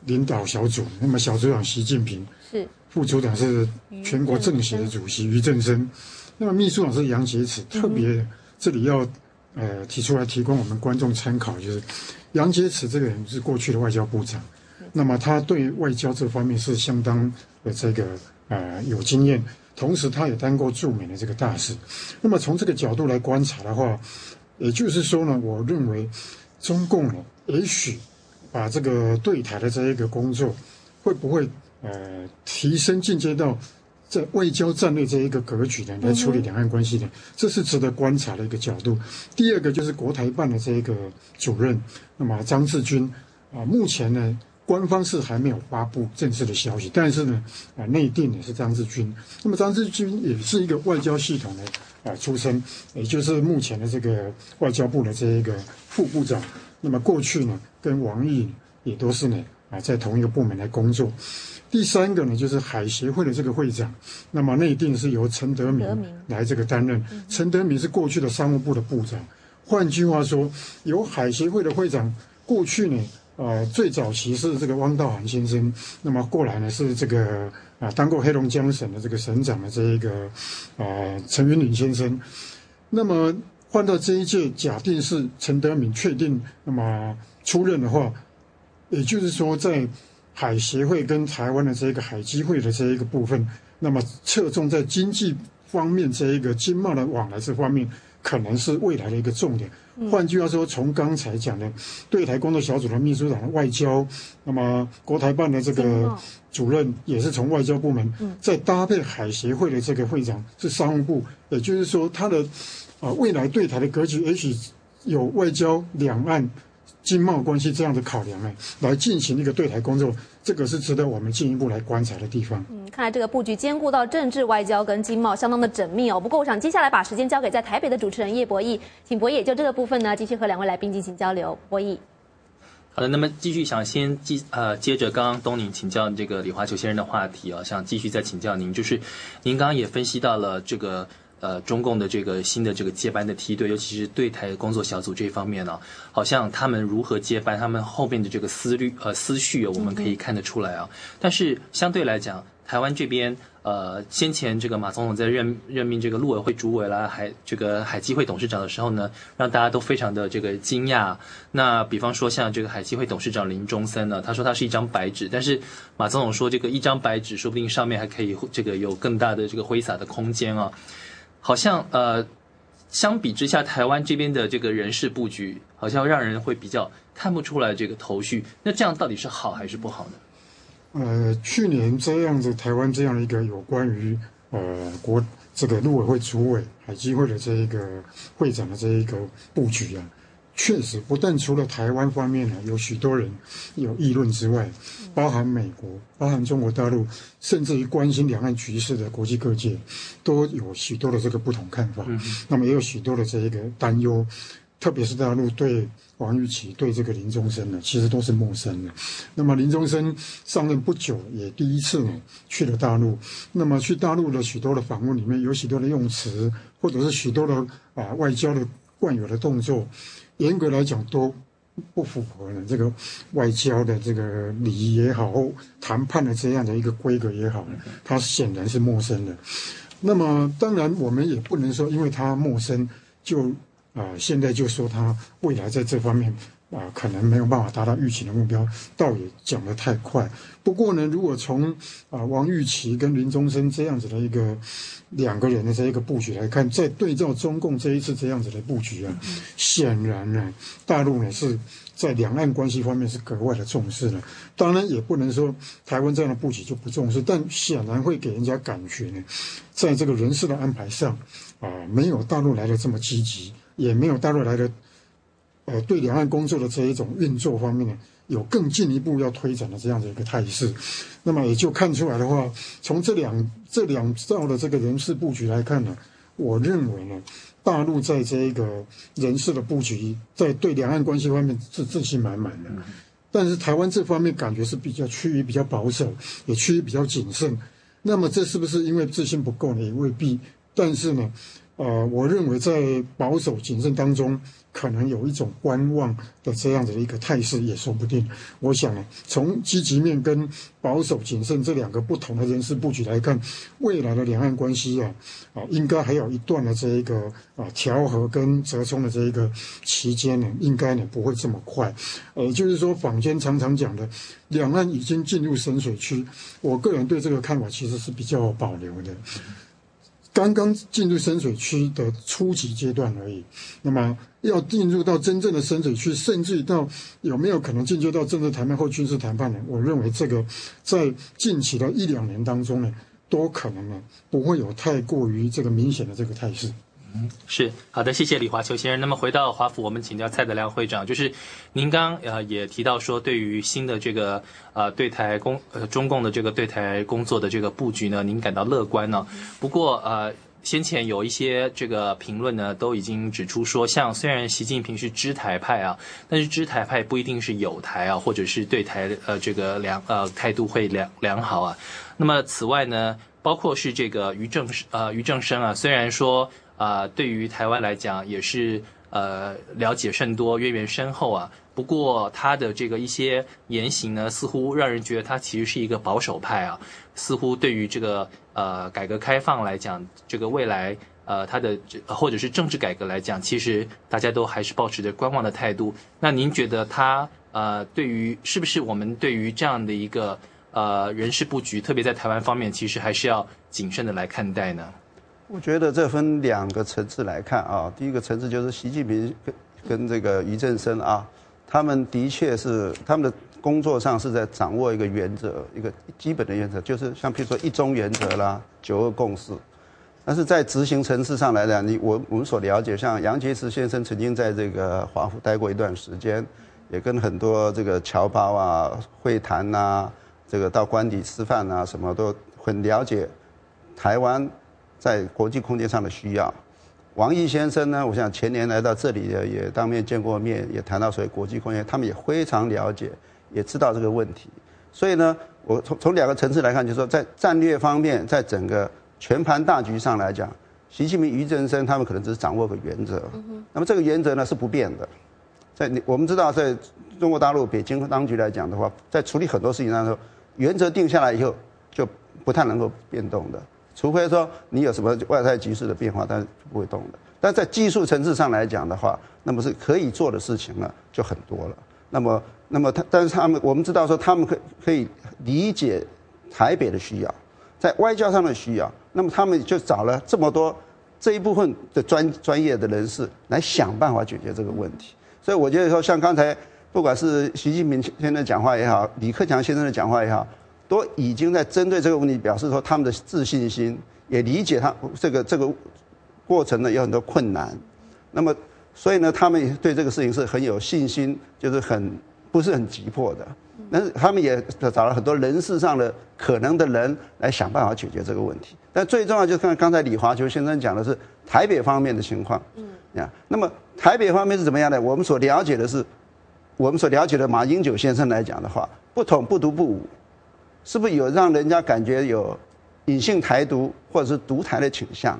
领导小组，那么小组长习近平是，副组长是全国政协的主席于正声。那么秘书长是杨洁篪，特别这里要呃提出来提供我们观众参考，就是杨洁篪这个人是过去的外交部长，那么他对外交这方面是相当的这个呃有经验，同时他也当过驻美的这个大使。那么从这个角度来观察的话，也就是说呢，我认为中共呢也许把这个对台的这一个工作会不会呃提升进阶到。在外交战略这一个格局呢，来处理两岸关系的，这是值得观察的一个角度。第二个就是国台办的这一个主任，那么张志军啊，目前呢，官方是还没有发布正式的消息，但是呢，啊，内定也是张志军。那么张志军也是一个外交系统的啊出身，也就是目前的这个外交部的这一个副部长。那么过去呢，跟王毅也都是呢啊，在同一个部门来工作。第三个呢，就是海协会的这个会长，那么内定是由陈德明来这个担任。陈德明是过去的商务部的部长，换句话说，由海协会的会长过去呢，呃，最早期是这个汪道涵先生，那么过来呢是这个啊，当过黑龙江省的这个省长的这一个啊陈云林先生，那么换到这一届，假定是陈德明确定那么出任的话，也就是说在。海协会跟台湾的这个海基会的这一个部分，那么侧重在经济方面这一个经贸的往来这方面，可能是未来的一个重点。换句话说，从刚才讲的对台工作小组的秘书长的外交，那么国台办的这个主任也是从外交部门，再搭配海协会的这个会长是商务部，也就是说，他的啊未来对台的格局也许有外交两岸。经贸关系这样的考量呢，来进行一个对台工作，这个是值得我们进一步来观察的地方。嗯，看来这个布局兼顾到政治、外交跟经贸，相当的缜密哦。不过，我想接下来把时间交给在台北的主持人叶博弈，请博弈就这个部分呢，继续和两位来宾进行交流。博弈，好的，那么继续想先继呃接着刚刚东宁请教这个李华球先生的话题啊，想继续再请教您，就是您刚刚也分析到了这个。呃，中共的这个新的这个接班的梯队，尤其是对台工作小组这方面呢，好像他们如何接班，他们后面的这个思虑呃思绪，我们可以看得出来啊。但是相对来讲，台湾这边呃，先前这个马总统在任任命这个陆委会主委啦，海这个海基会董事长的时候呢，让大家都非常的这个惊讶。那比方说像这个海基会董事长林中森呢，他说他是一张白纸，但是马总统说这个一张白纸，说不定上面还可以这个有更大的这个挥洒的空间啊。好像呃，相比之下，台湾这边的这个人事布局，好像让人会比较看不出来这个头绪。那这样到底是好还是不好呢？呃，去年这样子，台湾这样的一个有关于呃国这个陆委会主委、海基会的这一个会长的这一个布局啊。确实，不但除了台湾方面呢，有许多人有议论之外，包含美国、包含中国大陆，甚至于关心两岸局势的国际各界，都有许多的这个不同看法。那么也有许多的这一个担忧，特别是大陆对王玉琦、对这个林宗生呢，其实都是陌生的。那么林宗生上任不久，也第一次呢去了大陆。那么去大陆的许多的访问里面，有许多的用词，或者是许多的啊外交的惯有的动作。严格来讲都不符合呢这个外交的这个礼仪也好，谈判的这样的一个规格也好，它显然是陌生的。那么当然我们也不能说因为它陌生就啊现在就说它未来在这方面。啊，可能没有办法达到预期的目标，倒也讲得太快。不过呢，如果从啊王玉琦跟林宗生这样子的一个两个人的这一个布局来看，在对照中共这一次这样子的布局啊，显然呢，大陆呢是在两岸关系方面是格外的重视的。当然，也不能说台湾这样的布局就不重视，但显然会给人家感觉呢，在这个人事的安排上，啊，没有大陆来的这么积极，也没有大陆来的，呃，对两岸工作的这一种运作方面呢，有更进一步要推展的这样的一个态势。那么也就看出来的话，从这两这两兆的这个人事布局来看呢，我认为呢。大陆在这个人事的布局，在对两岸关系方面是自信满满的，但是台湾这方面感觉是比较趋于比较保守，也趋于比较谨慎。那么这是不是因为自信不够呢？也未必。但是呢？呃，我认为在保守谨慎当中，可能有一种观望的这样子的一个态势也说不定。我想，从积极面跟保守谨慎这两个不同的人事布局来看，未来的两岸关系啊，啊，应该还有一段的这一个啊调和跟折冲的这一个期间呢，应该呢不会这么快。呃，就是说坊间常常讲的，两岸已经进入深水区，我个人对这个看法其实是比较保留的。刚刚进入深水区的初级阶段而已，那么要进入到真正的深水区，甚至到有没有可能进入到政治谈判或军事谈判呢？我认为这个在近期的一两年当中呢，都可能呢不会有太过于这个明显的这个态势。是好的，谢谢李华秋先生。那么回到华府，我们请教蔡德良会长，就是您刚呃也提到说，对于新的这个呃对台工呃中共的这个对台工作的这个布局呢，您感到乐观呢？不过呃先前有一些这个评论呢，都已经指出说，像虽然习近平是知台派啊，但是知台派不一定是有台啊，或者是对台呃这个良呃态度会良良好啊。那么此外呢，包括是这个于正呃于正生啊，虽然说。啊，对于台湾来讲也是呃了解甚多、渊源深厚啊。不过他的这个一些言行呢，似乎让人觉得他其实是一个保守派啊。似乎对于这个呃改革开放来讲，这个未来呃他的这或者是政治改革来讲，其实大家都还是保持着观望的态度。那您觉得他呃对于是不是我们对于这样的一个呃人事布局，特别在台湾方面，其实还是要谨慎的来看待呢？我觉得这分两个层次来看啊。第一个层次就是习近平跟跟这个俞正声啊，他们的确是他们的工作上是在掌握一个原则，一个基本的原则，就是像譬如说一中原则啦、九二共识。但是在执行层次上来讲，你我我们所了解，像杨洁篪先生曾经在这个华府待过一段时间，也跟很多这个侨胞啊会谈呐，这个到官邸吃饭呐，什么都很了解台湾。在国际空间上的需要，王毅先生呢？我想前年来到这里也当面见过面，也谈到所谓国际空间，他们也非常了解，也知道这个问题。所以呢，我从从两个层次来看，就是说在战略方面，在整个全盘大局上来讲，习近平、俞正声他们可能只是掌握个原则。那么这个原则呢是不变的。在我们知道，在中国大陆北京当局来讲的话，在处理很多事情上头，原则定下来以后就不太能够变动的。除非说你有什么外在局势的变化，但是不会动的。但在技术层次上来讲的话，那么是可以做的事情呢，就很多了。那么，那么他，但是他们，我们知道说他们可可以理解台北的需要，在外交上的需要，那么他们就找了这么多这一部分的专专业的人士来想办法解决这个问题。所以我觉得说，像刚才不管是习近平先生讲话也好，李克强先生的讲话也好。都已经在针对这个问题表示说他们的自信心，也理解他这个这个过程呢有很多困难，那么所以呢他们对这个事情是很有信心，就是很不是很急迫的，但是他们也找了很多人事上的可能的人来想办法解决这个问题。但最重要就是看刚才李华球先生讲的是台北方面的情况，嗯，呀，那么台北方面是怎么样的？我们所了解的是，我们所了解的马英九先生来讲的话，不统不独不武。是不是有让人家感觉有隐性台独或者是独台的倾向？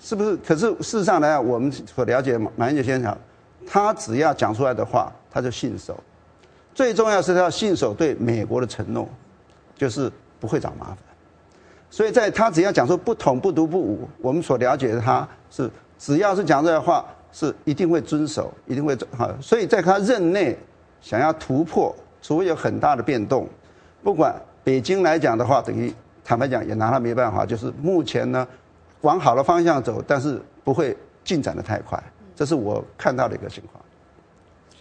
是不是？可是事实上呢，我们所了解马英九先生，他只要讲出来的话，他就信守。最重要是他要信守对美国的承诺，就是不会找麻烦。所以在他只要讲出不统不独不武，我们所了解的他是只要是讲这话，是一定会遵守，一定会好。所以在他任内想要突破，除非有很大的变动，不管。北京来讲的话，等于坦白讲也拿他没办法，就是目前呢，往好的方向走，但是不会进展的太快，这是我看到的一个情况。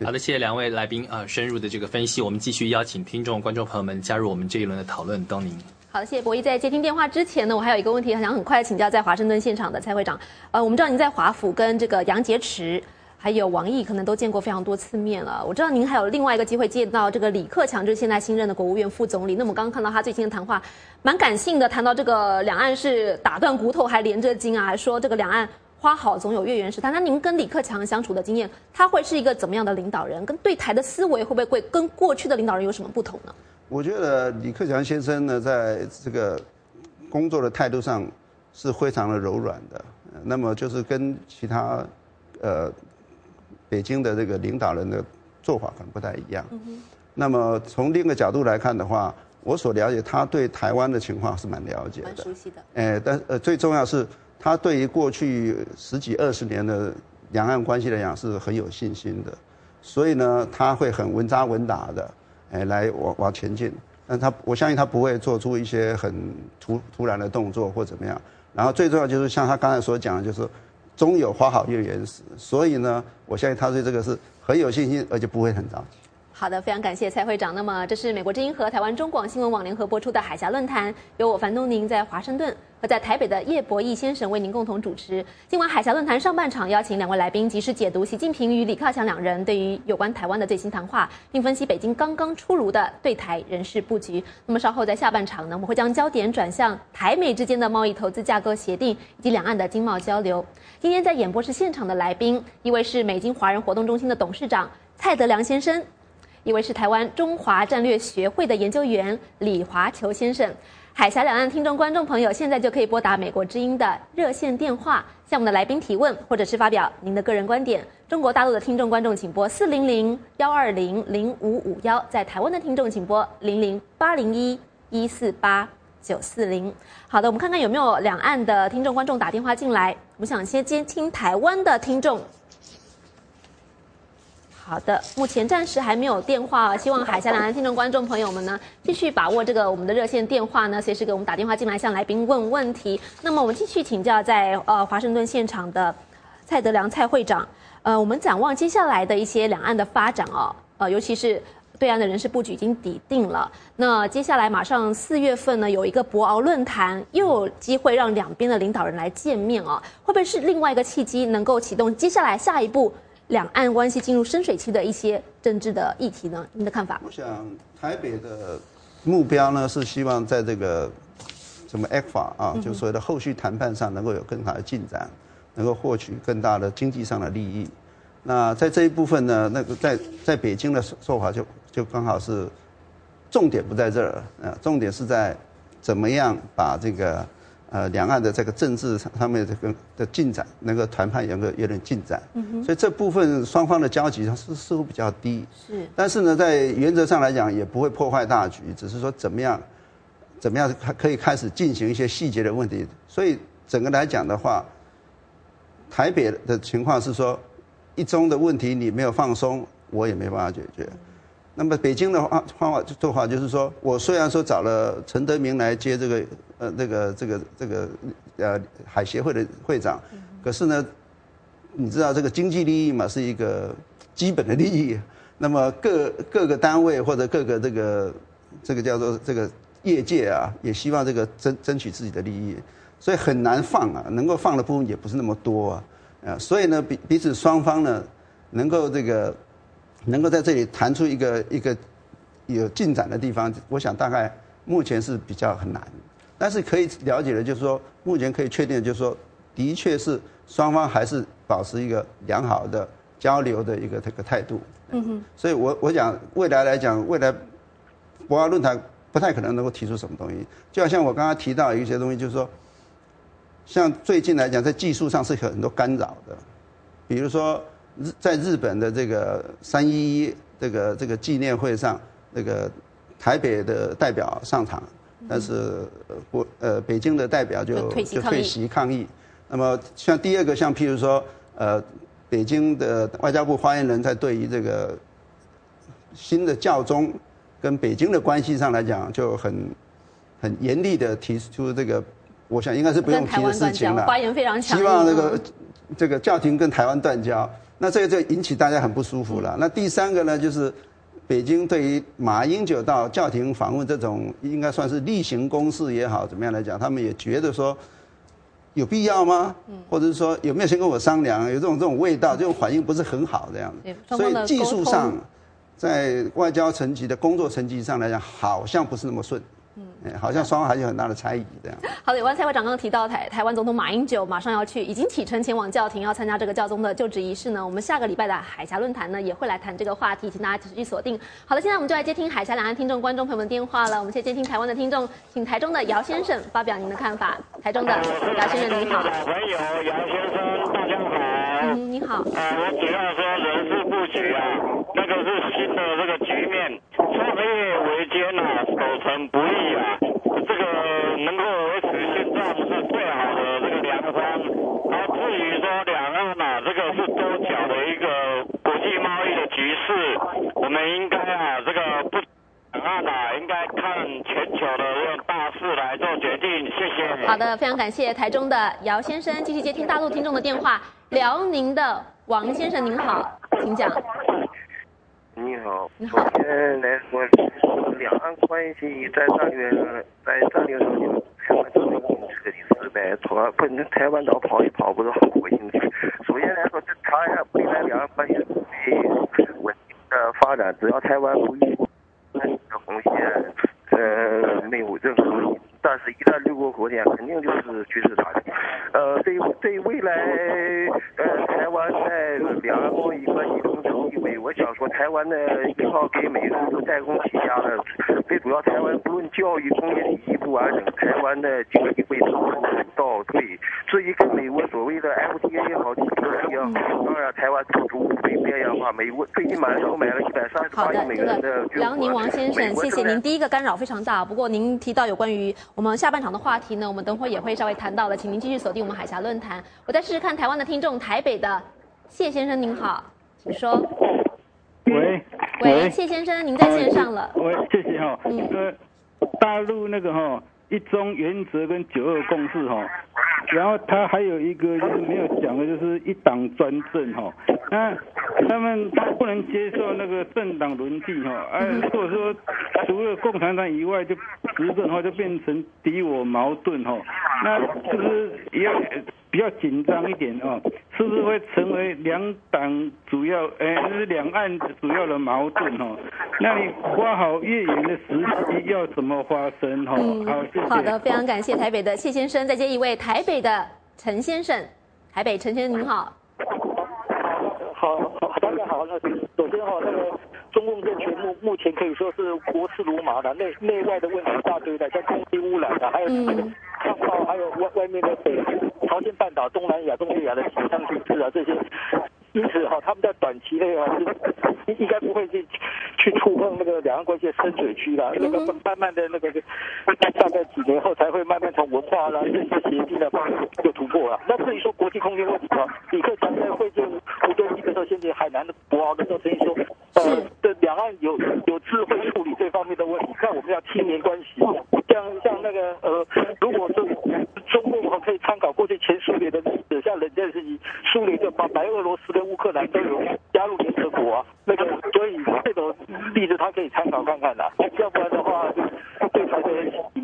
好的，谢谢两位来宾啊、深入的这个分析。我们继续邀请听众、观众朋友们加入我们这一轮的讨论。东宁，好的，谢谢博弈。在接听电话之前呢，我还有一个问题，想很快请教在华盛顿现场的蔡会长。呃，我们知道您在华府跟这个杨洁篪还有王毅可能都见过非常多次面了。我知道您还有另外一个机会见到这个李克强，就是现在新任的国务院副总理。那么我刚刚看到他最近的谈话，蛮感性的，谈到这个两岸是打断骨头还连着筋啊，还说这个两岸。花好总有月圆时谈。那您跟李克强相处的经验，他会是一个怎么样的领导人？跟对台的思维会不会会跟过去的领导人有什么不同呢？我觉得李克强先生呢，在这个工作的态度上是非常的柔软的。那么就是跟其他呃北京的这个领导人的做法可能不太一样。那么从另一个角度来看的话，我所了解他对台湾的情况是蛮了解的，蛮熟悉的。哎，但呃最重要是。他对于过去十几二十年的两岸关系来讲是很有信心的，所以呢，他会很稳扎稳打的，哎，来往往前进。但他我相信他不会做出一些很突突然的动作或怎么样。然后最重要就是像他刚才所讲的，就是终有花好月圆时。所以呢，我相信他对这个是很有信心，而且不会很着急。好的，非常感谢蔡会长。那么，这是美国之音和台湾中广新闻网联合播出的海峡论坛，由我樊东宁在华盛顿和在台北的叶博弈先生为您共同主持。今晚海峡论坛上半场邀请两位来宾及时解读习近平与李克强两人对于有关台湾的最新谈话，并分析北京刚刚出炉的对台人事布局。那么稍后在下半场呢，我们会将焦点转向台美之间的贸易投资架构协定以及两岸的经贸交流。今天在演播室现场的来宾，一位是美金华人活动中心的董事长蔡德良先生。一位是台湾中华战略学会的研究员李华球先生，海峡两岸听众观众朋友，现在就可以拨打美国之音的热线电话，向我们的来宾提问，或者是发表您的个人观点。中国大陆的听众观众请拨四零零幺二零零五五幺，在台湾的听众请拨零零八零一一四八九四零。好的，我们看看有没有两岸的听众观众打电话进来。我们想先接听台湾的听众。好的，目前暂时还没有电话，希望海峡两岸听众观众朋友们呢，继续把握这个我们的热线电话呢，随时给我们打电话进来向来宾问问题。那么我们继续请教在呃华盛顿现场的蔡德良蔡会长，呃，我们展望接下来的一些两岸的发展哦，呃，尤其是对岸的人事布局已经底定了，那接下来马上四月份呢有一个博鳌论坛，又有机会让两边的领导人来见面哦，会不会是另外一个契机，能够启动接下来下一步？两岸关系进入深水期的一些政治的议题呢？您的看法？我想台北的目标呢是希望在这个什么 f 法啊，就所谓的后续谈判上能够有更大的进展，能够获取更大的经济上的利益。那在这一部分呢，那个在在北京的说法就就刚好是重点不在这儿，呃，重点是在怎么样把这个。呃，两岸的这个政治上面这个的进展，能够谈判有个有点进展，所以这部分双方的交集是似乎比较低。是，但是呢，在原则上来讲，也不会破坏大局，只是说怎么样，怎么样可以开始进行一些细节的问题。所以整个来讲的话，台北的情况是说，一中的问题你没有放松，我也没办法解决。那么北京的话方法做法就是说，我虽然说找了陈德明来接这个呃那个这个这个呃海协会的会长，可是呢，你知道这个经济利益嘛是一个基本的利益，那么各各个单位或者各个这个这个叫做这个业界啊，也希望这个争争取自己的利益，所以很难放啊，能够放的部分也不是那么多啊，啊，所以呢彼彼此双方呢能够这个。能够在这里谈出一个一个有进展的地方，我想大概目前是比较很难，但是可以了解的，就是说目前可以确定的，就是说的确是双方还是保持一个良好的交流的一个这个态度。嗯哼。所以我我讲未来来讲，未来博鳌论坛不太可能能够提出什么东西，就好像我刚刚提到一些东西，就是说，像最近来讲，在技术上是有很多干扰的，比如说。日在日本的这个三一一这个这个纪念会上，那个台北的代表上场，但是国呃北京的代表就就退席抗议。那么像第二个，像譬如说呃北京的外交部发言人，在对于这个新的教宗跟北京的关系上来讲，就很很严厉的提出这个，我想应该是不用提的事情了。发言非常强希望这个这个教廷跟台湾断交。那这个就引起大家很不舒服了。那第三个呢，就是北京对于马英九到教廷访问这种，应该算是例行公事也好，怎么样来讲，他们也觉得说有必要吗？或者是说有没有先跟我商量？有这种这种味道，这种反应不是很好这样子。所以技术上，在外交层级的工作层级上来讲，好像不是那么顺。嗯，好像双方还是有很大的猜疑这样。好的，有关蔡会长刚刚提到台台湾总统马英九马上要去，已经启程前往教廷，要参加这个教宗的就职仪式呢。我们下个礼拜的海峡论坛呢，也会来谈这个话题，请大家持续锁定。好的，现在我们就来接听海峡两岸听众观众朋友们电话了。我们先接听台湾的听众，请台中的姚先生发表您的看法。台中的姚先生您好。朋友姚先生，大家好。嗯，你好。呃，我主要说人事布局啊，那个是新的这个局面，创业维艰啊，守成不易啊。这个能够维持现状是最好的这个良方。然后至于说两岸啊，这个是多角的一个国际贸易的局势，我们应该啊，这个不两岸啊，应该看全球的这个大势来做决定。谢谢。好的，非常感谢台中的姚先生，继续接听大陆听众的电话。辽宁的王先生您好，请讲。你好，首先来说，两岸关系在战略上在战略上就台湾这个彻底失败，从不能台湾岛跑一跑不是好过瘾。首先来说，这长远未来两岸关系会稳定的发展，只要台湾不越过那的红线，呃，没有任何问题。但是，一旦越过红线，肯定就是局势大变。呃，对对未来，呃，台湾在两岸贸易关系，我想说，台湾的，依靠给美国做代工起家的，最主要台湾不论教育、工业体系不完整，台湾的经济会倒退。至于跟美国所谓的 FTA 也好，TPP 也好，当然台湾不足会边缘化。美国最近买手买了一百三十八亿美元的。辽宁王先生，谢谢您。第一个干扰非常大，不过您提到有关于我们下半场的话题呢，我们等会也会稍微谈到的，请您继续锁定我们海峡论坛。我再试试看台湾的听众，台北的谢先生您好，请说。喂喂，谢先生，您在线上了。喂，谢谢哈。嗯。呃，大陆那个哈一中原则跟九二共识哈，然后他还有一个就是没有讲的，就是一党专政哈。那他们不能接受那个政党轮替哈，哎，如果说除了共产党以外就执政的话，就变成敌我矛盾哈。那就是要比较紧张一点哦，是不是会成为两党主要哎，就是两岸主要的矛盾哦？那你花好月圆的时机要怎么发生哈？好，谢谢。好的，非常感谢台北的谢先生，再接一位台北的陈先生，台北陈先生您好。好，好，大家好。那首先哈，那个中共政权目目前可以说是国事如麻的，内内外的问题一大堆的，像空气污染的，还有抗爆，还有外外面的北朝鲜半岛、东南亚、东南亚的紧张局势啊，这些。因此哈，他们在短期内啊，是应该不会去去触碰那个两岸关系的深水区了。那个慢慢的那个，大概几年后才会慢慢从文化啦、政治协定的方式有突破了。那至于说国际空间问题啊，李克强在会见胡敦义的时候，先前海南的博鳌的时候，曾经说，呃，对两岸有有智慧处理这方面的问题，那我们要青年关系，像像那个呃，如果说中共可以参考过去前苏联的历史，像冷战时期，苏联就把白俄罗斯跟乌克兰都有加入联合国啊，那个所以这种例子他可以参考看看的，要不然的话，对台的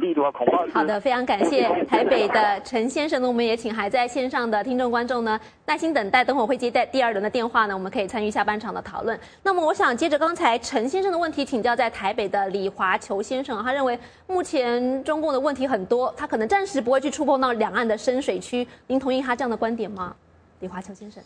力的话，恐怕好的，非常感谢台北的陈先生呢，我们也请还在线上的听众观众呢耐心等待，等会会接待第二轮的电话呢，我们可以参与下半场的讨论。那么我想接着刚才陈先生的问题，请教在台北的李华球先生，他认为目前中共的问题很多，他可能暂时不会去触碰到两岸的深水区，您同意他这样的观点吗？李华球先生。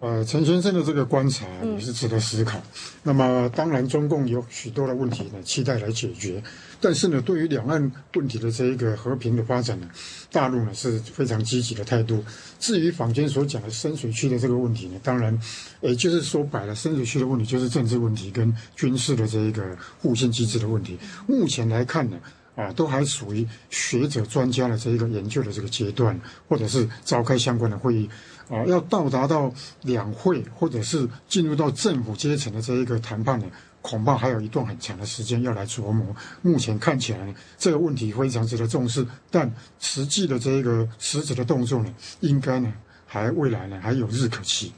呃，陈先生的这个观察也是值得思考。那么，当然，中共有许多的问题呢，期待来解决。但是呢，对于两岸问题的这一个和平的发展呢，大陆呢是非常积极的态度。至于坊间所讲的深水区的这个问题呢，当然，也，就是说白了，深水区的问题就是政治问题跟军事的这一个互信机制的问题。目前来看呢，啊，都还属于学者专家的这一个研究的这个阶段，或者是召开相关的会议。啊，要到达到两会，或者是进入到政府阶层的这一个谈判呢，恐怕还有一段很长的时间要来琢磨。目前看起来呢，这个问题非常值得重视，但实际的这一个实质的动作呢，应该呢，还未来呢还有日可期。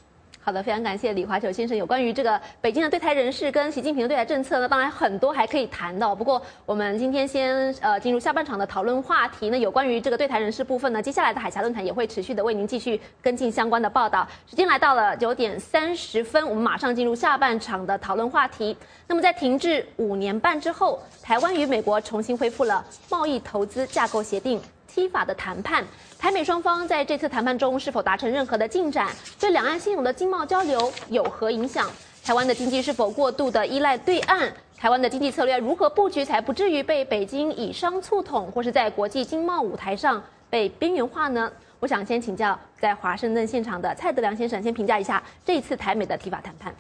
好的，非常感谢李华九先生有关于这个北京的对台人士跟习近平的对台政策呢，当然很多还可以谈到。不过我们今天先呃进入下半场的讨论话题呢，有关于这个对台人士部分呢，接下来的海峡论坛也会持续的为您继续跟进相关的报道。时间来到了九点三十分，我们马上进入下半场的讨论话题。那么在停滞五年半之后，台湾与美国重新恢复了贸易投资架构协定。T 法的谈判，台美双方在这次谈判中是否达成任何的进展？对两岸现有的经贸交流有何影响？台湾的经济是否过度的依赖对岸？台湾的经济策略如何布局才不至于被北京以商促统，或是在国际经贸舞台上被边缘化呢？我想先请教在华盛顿现场的蔡德良先生，先评价一下这次台美的提法谈判。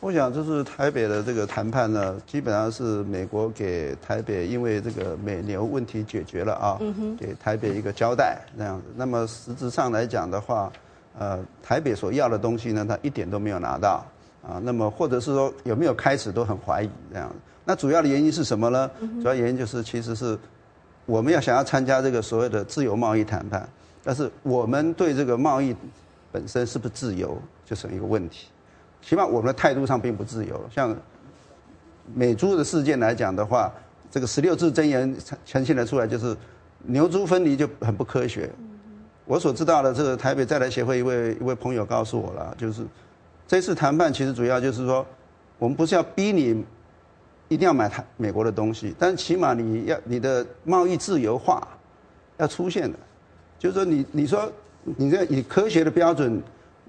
我想，就是台北的这个谈判呢，基本上是美国给台北，因为这个美牛问题解决了啊，给台北一个交代这样子。那么实质上来讲的话，呃，台北所要的东西呢，他一点都没有拿到啊。那么或者是说有没有开始都很怀疑这样。那主要的原因是什么呢？主要原因就是其实是我们要想要参加这个所谓的自由贸易谈判，但是我们对这个贸易本身是不是自由，就是一个问题。起码我们的态度上并不自由。像美猪的事件来讲的话，这个十六字真言呈现的出来就是牛猪分离就很不科学。我所知道的，这个台北在台协会一位一位朋友告诉我了，就是这次谈判其实主要就是说，我们不是要逼你一定要买台美国的东西，但起码你要你的贸易自由化要出现的，就是说你你说你这以科学的标准。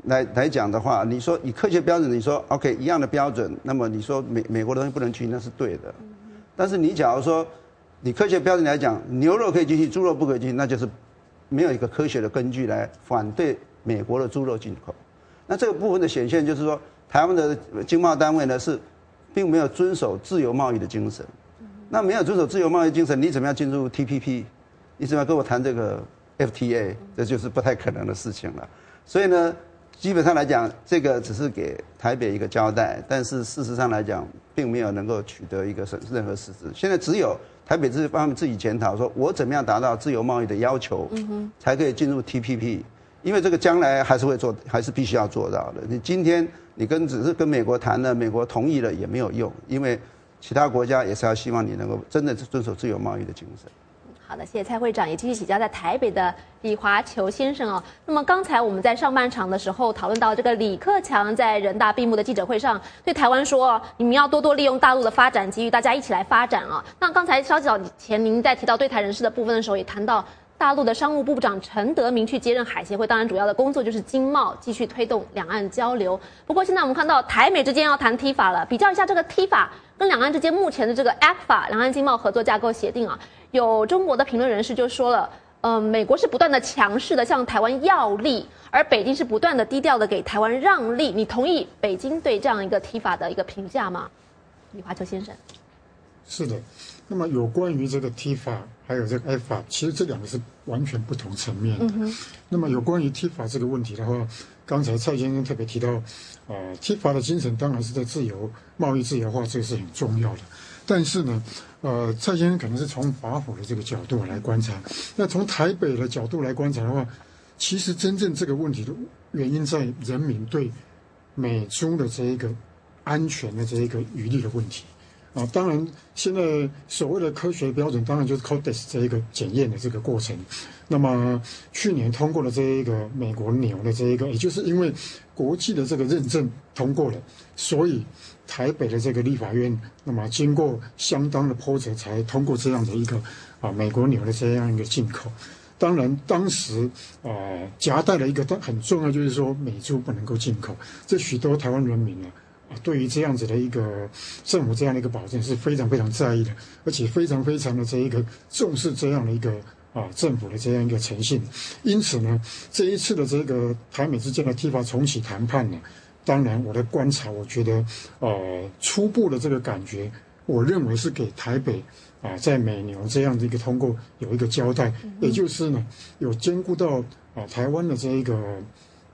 来来讲的话，你说以科学标准，你说 OK 一样的标准，那么你说美美国的东西不能去，那是对的。但是你假如说，你科学标准来讲，牛肉可以进去，猪肉不可以进，那就是没有一个科学的根据来反对美国的猪肉进口。那这个部分的显现就是说，台湾的经贸单位呢是并没有遵守自由贸易的精神。那没有遵守自由贸易精神，你怎么样进入 TPP？你怎么样跟我谈这个 FTA？这就是不太可能的事情了。所以呢？基本上来讲，这个只是给台北一个交代，但是事实上来讲，并没有能够取得一个什任何实质。现在只有台北自方面自己检讨，说我怎么样达到自由贸易的要求，才可以进入 TPP。因为这个将来还是会做，还是必须要做到的。你今天你跟只是跟美国谈了，美国同意了也没有用，因为其他国家也是要希望你能够真的遵守自由贸易的精神。好的，谢谢蔡会长，也继续请教在台北的李华球先生哦。那么刚才我们在上半场的时候讨论到，这个李克强在人大闭幕的记者会上对台湾说：“你们要多多利用大陆的发展机遇，大家一起来发展啊。”那刚才稍早前您在提到对台人士的部分的时候，也谈到大陆的商务部长陈德明去接任海协会，当然主要的工作就是经贸，继续推动两岸交流。不过现在我们看到台美之间要谈 T 法了，比较一下这个 T 法跟两岸之间目前的这个 f a 两岸经贸合作架构协定啊。有中国的评论人士就说了，呃，美国是不断的强势的向台湾要利，而北京是不断的低调的给台湾让利。你同意北京对这样一个提法的一个评价吗，李华秋先生？是的，那么有关于这个 T 法还有这个 F 法，其实这两个是完全不同层面的。那么有关于 T 法这个问题的话，刚才蔡先生特别提到，呃，T 法的精神当然是在自由贸易自由化，这个是很重要的。但是呢，呃，蔡先生可能是从法府的这个角度来观察，那从台北的角度来观察的话，其实真正这个问题的原因在人民对美中的这一个安全的这一个余力的问题啊。当然，现在所谓的科学标准，当然就是 CODES 这一个检验的这个过程。那么去年通过了这一个美国牛的这一个，也就是因为国际的这个认证通过了，所以。台北的这个立法院，那么经过相当的波折，才通过这样的一个啊美国牛的这样一个进口。当然，当时啊夹带了一个很重要，就是说美猪不能够进口。这许多台湾人民啊，对于这样子的一个政府这样的一个保证是非常非常在意的，而且非常非常的这一个重视这样的一个啊政府的这样一个诚信。因此呢，这一次的这个台美之间的提法重启谈判呢。当然，我的观察，我觉得，呃，初步的这个感觉，我认为是给台北啊，在美牛这样的一个通过有一个交代，也就是呢，有兼顾到啊台湾的这一个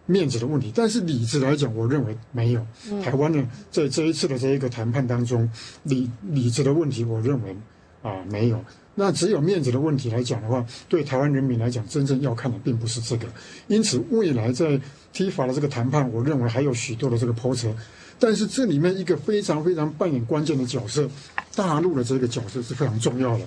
面子的问题。但是理智来讲，我认为没有。台湾呢，在这一次的这一个谈判当中，理理智的问题，我认为啊没有。那只有面子的问题来讲的话，对台湾人民来讲，真正要看的并不是这个。因此，未来在 T 法的这个谈判，我认为还有许多的这个波折。但是这里面一个非常非常扮演关键的角色，大陆的这个角色是非常重要的。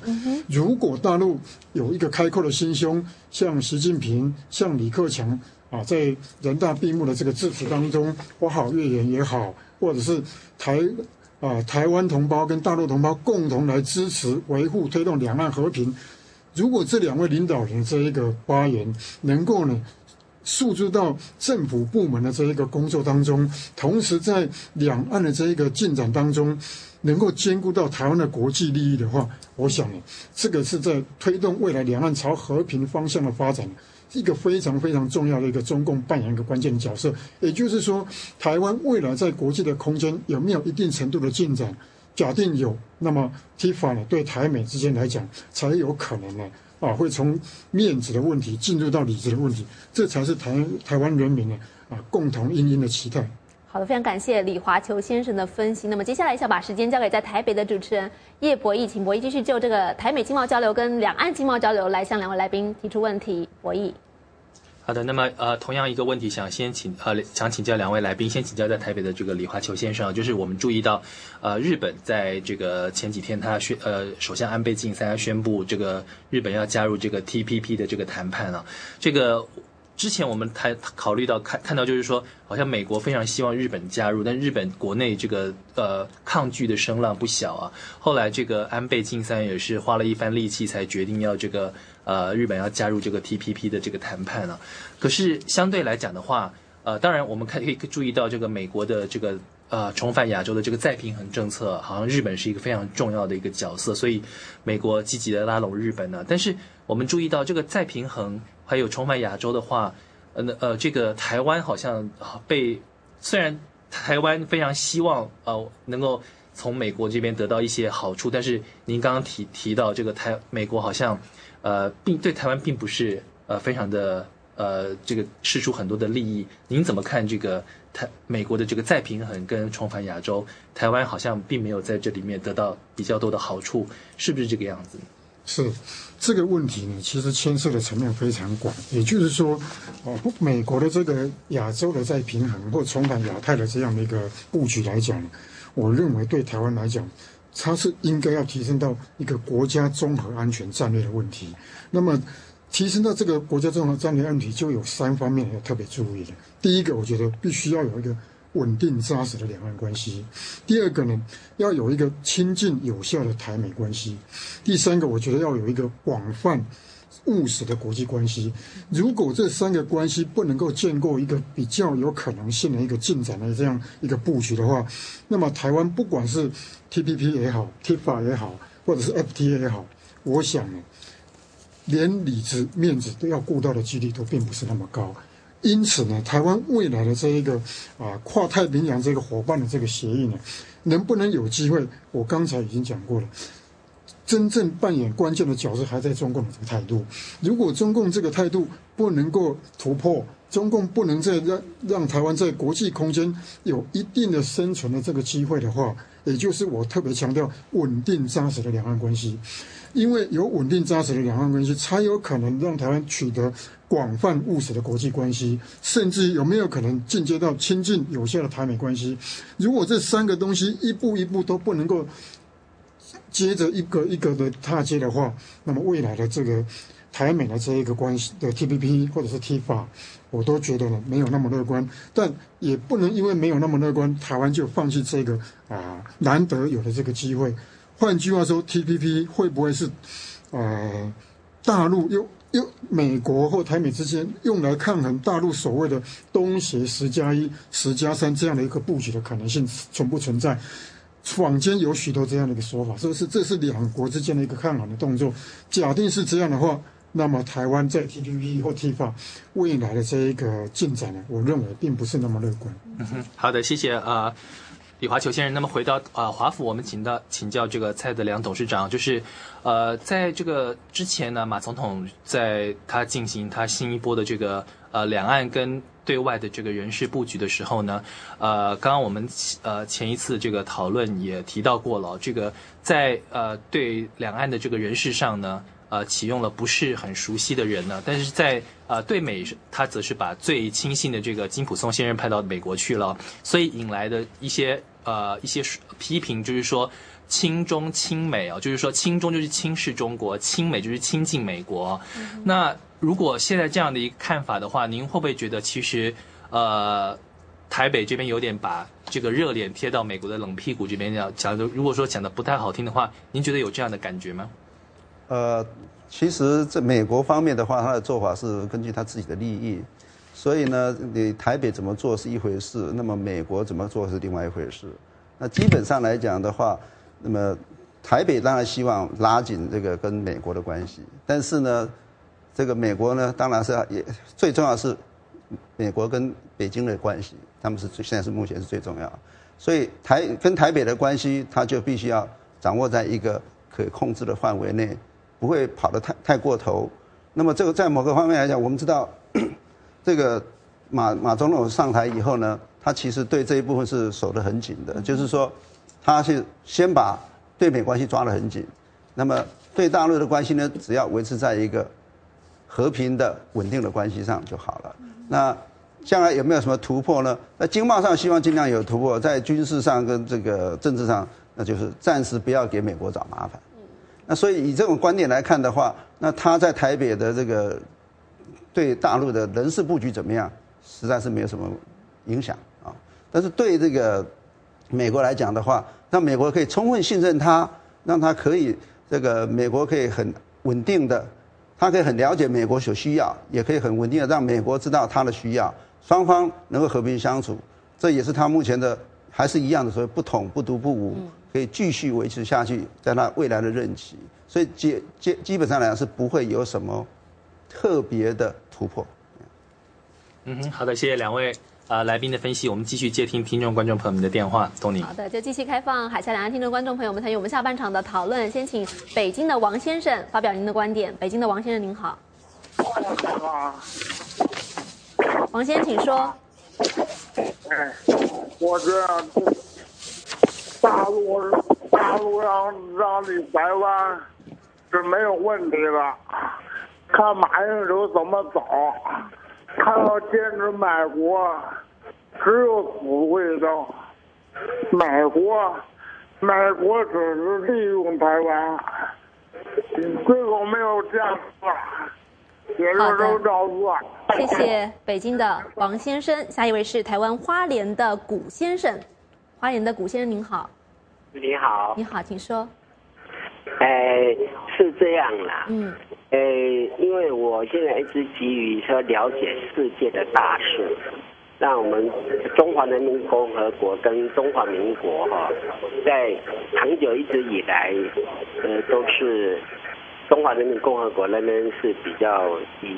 如果大陆有一个开阔的心胸，像习近平、像李克强啊，在人大闭幕的这个致辞当中，花好月圆也好，或者是台。啊，台湾同胞跟大陆同胞共同来支持、维护、推动两岸和平。如果这两位领导人这一个发言能够呢，诉诸到政府部门的这一个工作当中，同时在两岸的这一个进展当中，能够兼顾到台湾的国际利益的话，我想呢，这个是在推动未来两岸朝和平方向的发展。一个非常非常重要的一个中共扮演一个关键的角色，也就是说，台湾未来在国际的空间有没有一定程度的进展？假定有，那么 TIFA 呢，对台美之间来讲，才有可能呢，啊，会从面子的问题进入到里子的问题，这才是台台湾人民呢，啊，共同殷殷的期待。好的，非常感谢李华球先生的分析。那么接下来想把时间交给在台北的主持人叶博弈，请博弈继续就这个台美经贸交流跟两岸经贸交流来向两位来宾提出问题。博弈。好的，那么呃，同样一个问题，想先请呃，想请教两位来宾，先请教在台北的这个李华球先生，就是我们注意到，呃，日本在这个前几天，他宣呃，首相安倍晋三宣布这个日本要加入这个 TPP 的这个谈判啊，这个之前我们谈考虑到看看到就是说，好像美国非常希望日本加入，但日本国内这个呃抗拒的声浪不小啊，后来这个安倍晋三也是花了一番力气才决定要这个。呃，日本要加入这个 TPP 的这个谈判啊，可是相对来讲的话，呃，当然我们看可以注意到这个美国的这个呃重返亚洲的这个再平衡政策，好像日本是一个非常重要的一个角色，所以美国积极的拉拢日本呢。但是我们注意到这个再平衡还有重返亚洲的话，呃那呃，这个台湾好像被虽然台湾非常希望呃能够从美国这边得到一些好处，但是您刚刚提提到这个台美国好像。呃，并对台湾并不是呃非常的呃这个释出很多的利益，您怎么看这个台美国的这个再平衡跟重返亚洲，台湾好像并没有在这里面得到比较多的好处，是不是这个样子？是这个问题呢，其实牵涉的层面非常广，也就是说，哦，美国的这个亚洲的再平衡或重返亚太的这样的一个布局来讲，我认为对台湾来讲。它是应该要提升到一个国家综合安全战略的问题。那么，提升到这个国家综合战略问题，就有三方面要特别注意的。第一个，我觉得必须要有一个稳定扎实的两岸关系；第二个呢，要有一个亲近有效的台美关系；第三个，我觉得要有一个广泛。务实的国际关系，如果这三个关系不能够建构一个比较有可能性的一个进展的这样一个布局的话，那么台湾不管是 TPP 也好，TIFA 也好，或者是 FTA 也好，我想，连里子面子都要顾到的几率都并不是那么高。因此呢，台湾未来的这一个啊跨太平洋这个伙伴的这个协议呢，能不能有机会？我刚才已经讲过了。真正扮演关键的角色还在中共的这个态度。如果中共这个态度不能够突破，中共不能再让让台湾在国际空间有一定的生存的这个机会的话，也就是我特别强调稳定扎实的两岸关系。因为有稳定扎实的两岸关系，才有可能让台湾取得广泛务实的国际关系，甚至有没有可能进阶到亲近有效的台美关系。如果这三个东西一步一步都不能够。接着一个一个的踏阶的话，那么未来的这个台美的这一个关系的 TPP 或者是 TFA，我都觉得呢没有那么乐观，但也不能因为没有那么乐观，台湾就放弃这个啊难得有的这个机会。换句话说，TPP 会不会是呃大陆又又美国或台美之间用来抗衡大陆所谓的东协十加一、十加三这样的一个布局的可能性存不存在？坊间有许多这样的一个说法，是不是？这是两国之间的一个抗衡的动作。假定是这样的话，那么台湾在 TPP 或 TFA 未来的这一个进展呢？我认为并不是那么乐观。嗯哼，好的，谢谢啊，李华球先生。那么回到啊华府，我们请到请教这个蔡德良董事长，就是呃，在这个之前呢，马总统在他进行他新一波的这个呃两岸跟对外的这个人事布局的时候呢，呃，刚刚我们呃前一次这个讨论也提到过了，这个在呃对两岸的这个人事上呢，呃启用了不是很熟悉的人呢，但是在呃对美，他则是把最亲信的这个金普松先生派到美国去了，所以引来的一些呃一些批评，就是说。亲中亲美啊，就是说亲中就是轻视中国，亲美就是亲近美国。那如果现在这样的一个看法的话，您会不会觉得其实呃台北这边有点把这个热脸贴到美国的冷屁股这边讲讲的？如果说讲的不太好听的话，您觉得有这样的感觉吗？呃，其实这美国方面的话，他的做法是根据他自己的利益，所以呢，你台北怎么做是一回事，那么美国怎么做是另外一回事。那基本上来讲的话。那么，台北当然希望拉紧这个跟美国的关系，但是呢，这个美国呢，当然是也最重要是美国跟北京的关系，他们是最现在是目前是最重要，所以台跟台北的关系，他就必须要掌握在一个可控制的范围内，不会跑得太太过头。那么这个在某个方面来讲，我们知道，这个马马总统上台以后呢，他其实对这一部分是守得很紧的，就是说。他是先把对美关系抓得很紧，那么对大陆的关系呢，只要维持在一个和平的、稳定的关系上就好了。那将来有没有什么突破呢？在经贸上希望尽量有突破，在军事上跟这个政治上，那就是暂时不要给美国找麻烦。那所以以这种观点来看的话，那他在台北的这个对大陆的人事布局怎么样，实在是没有什么影响啊。但是对这个美国来讲的话，让美国可以充分信任他，让他可以这个美国可以很稳定的，他可以很了解美国所需要，也可以很稳定的让美国知道他的需要，双方能够和平相处，这也是他目前的还是一样的所谓不统不独不武，可以继续维持下去，在他未来的任期，所以基基基本上来讲是不会有什么特别的突破。嗯哼，好的，谢谢两位。呃，来宾的分析，我们继续接听听众观众朋友们的电话，东宁。好的，就继续开放海峡两岸听众观众朋友们参与我们下半场的讨论。先请北京的王先生发表您的观点。北京的王先生您好。王先生，请说。哎，我这大陆大陆让让你台湾是没有问题的，看马英九怎么走。他要坚持卖国，只有死会的。美国，美国只是利用台湾，最后没有这样做，也是都照做。谢谢北京的王先生，下一位是台湾花莲的古先生。花莲的古先生您好。你好。你好，请说。哎，是这样啦。嗯。哎，因为我现在一直急于说了解世界的大事，让我们中华人民共和国跟中华民国哈，在长久一直以来，呃，都是中华人民共和国那边是比较以，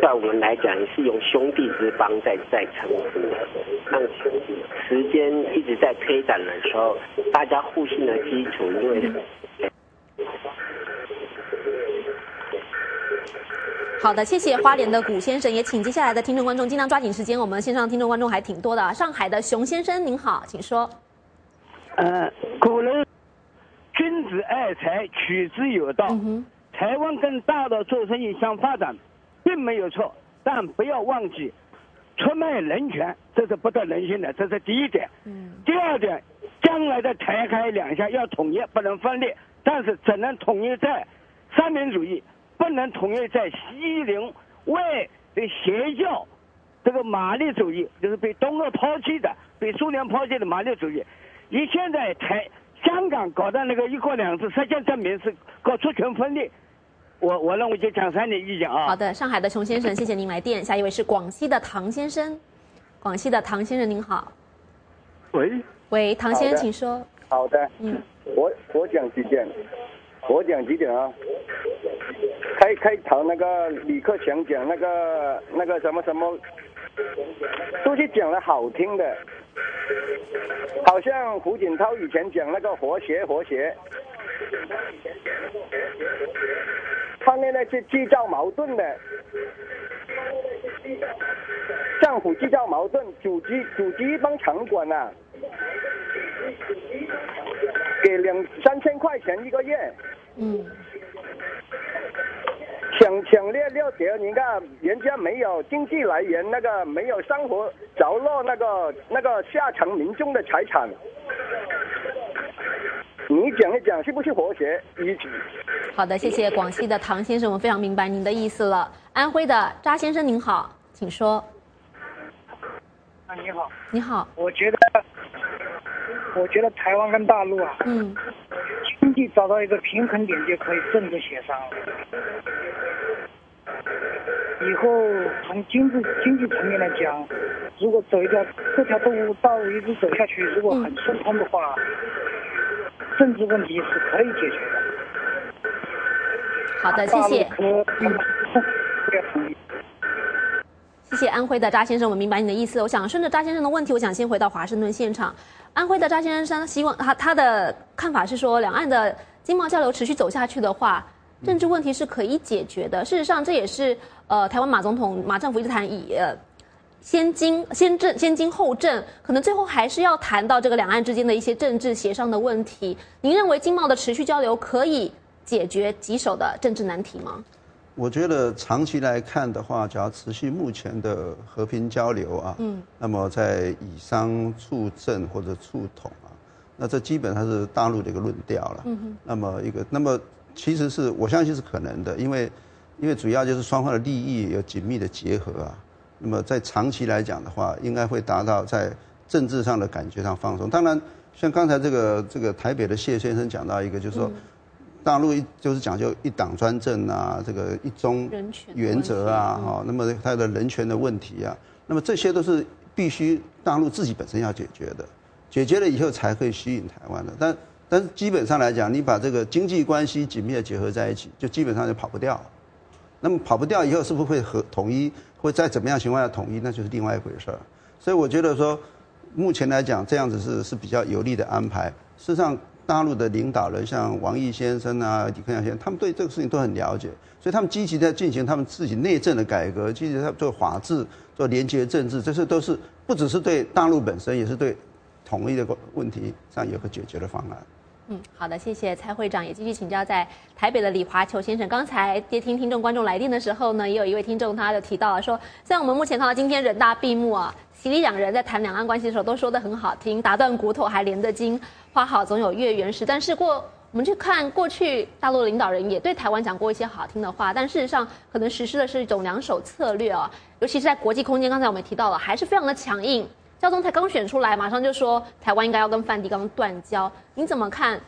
在我们来讲是用兄弟之邦在在称呼的，让时间一直在推展的时候，大家互信的基础，因为。好的，谢谢花莲的古先生，也请接下来的听众观众尽量抓紧时间，我们线上听众观众还挺多的。上海的熊先生您好，请说。呃，古人君子爱财，取之有道。台湾跟大陆做生意相发展，并没有错，但不要忘记出卖人权，这是不得人心的，这是第一点。第二点，将来的台海两下要统一，不能分裂，但是只能统一在三民主义。不能统一在西陵外的邪教，这个马列主义就是被东欧抛弃的，被苏联抛弃的马列主义。你现在台香港搞的那个一国两制，实际证明是搞出权分裂。我我认为就讲三点意见啊。好的，上海的熊先生，谢谢您来电。下一位是广西的唐先生，广西的唐先生您好。喂。喂，唐先生，请说。好的。嗯。我我讲几点，我讲几点啊。开开头那个李克强讲那个那个什么什么，都是讲的好听的，好像胡锦涛以前讲那个和谐和谐，他那那是制造矛盾的，政府制造矛盾，组织组织一帮场馆啊，给两三千块钱一个月。嗯。强强烈了解，你看人家没有经济来源，那个没有生活着落，那个那个下层民众的财产，你讲一讲是不是和谐？一起。好的，谢谢广西的唐先生，我非常明白您的意思了。安徽的扎先生您好，请说。啊，你好。你好。我觉得，我觉得台湾跟大陆啊，嗯，经济找到一个平衡点就可以政治协商了。以后从经济经济层面来讲，如果走一条这条道路道路一直走下去，如果很顺通的话，政治问题是可以解决的。好的，谢谢。谢谢安徽的扎先生，我明白你的意思。我想顺着扎先生的问题，我想先回到华盛顿现场。安徽的扎先生希望他他的看法是说，两岸的经贸交流持续走下去的话。政治问题是可以解决的。事实上，这也是呃，台湾马总统马政府一直谈以呃先经先政先经后政，可能最后还是要谈到这个两岸之间的一些政治协商的问题。您认为经贸的持续交流可以解决棘手的政治难题吗？我觉得长期来看的话，只要持续目前的和平交流啊，嗯，那么在以商促政或者促统啊，那这基本上是大陆的一个论调了。嗯哼，那么一个那么。其实是我相信是可能的，因为，因为主要就是双方的利益有紧密的结合啊。那么在长期来讲的话，应该会达到在政治上的感觉上放松。当然，像刚才这个这个台北的谢先生讲到一个，就是说，大陆一就是讲究一党专政啊，这个一中原则啊，哈，那么它的人权的问题啊，那么这些都是必须大陆自己本身要解决的，解决了以后才可以吸引台湾的，但。但是基本上来讲，你把这个经济关系紧密的结合在一起，就基本上就跑不掉。那么跑不掉以后，是不是会和统一，会在怎么样情况下统一，那就是另外一回事儿。所以我觉得说，目前来讲这样子是是比较有利的安排。事实上，大陆的领导人像王毅先生啊、李克强先生，他们对这个事情都很了解，所以他们积极在进行他们自己内政的改革，积极在做法治、做廉洁政治，这些都是不只是对大陆本身，也是对统一的问题上有个解决的方案。嗯，好的，谢谢蔡会长，也继续请教在台北的李华球先生。刚才接听听众观众来电的时候呢，也有一位听众他就提到了说，虽然我们目前看到今天人大闭幕啊，习李两人在谈两岸关系的时候都说得很好听，打断骨头还连着筋，花好总有月圆时。但是过我们去看过去大陆领导人也对台湾讲过一些好听的话，但事实上可能实施的是一种两手策略啊，尤其是在国际空间，刚才我们提到了，还是非常的强硬。肖总才刚选出来，马上就说台湾应该要跟梵蒂冈断交，你怎么看？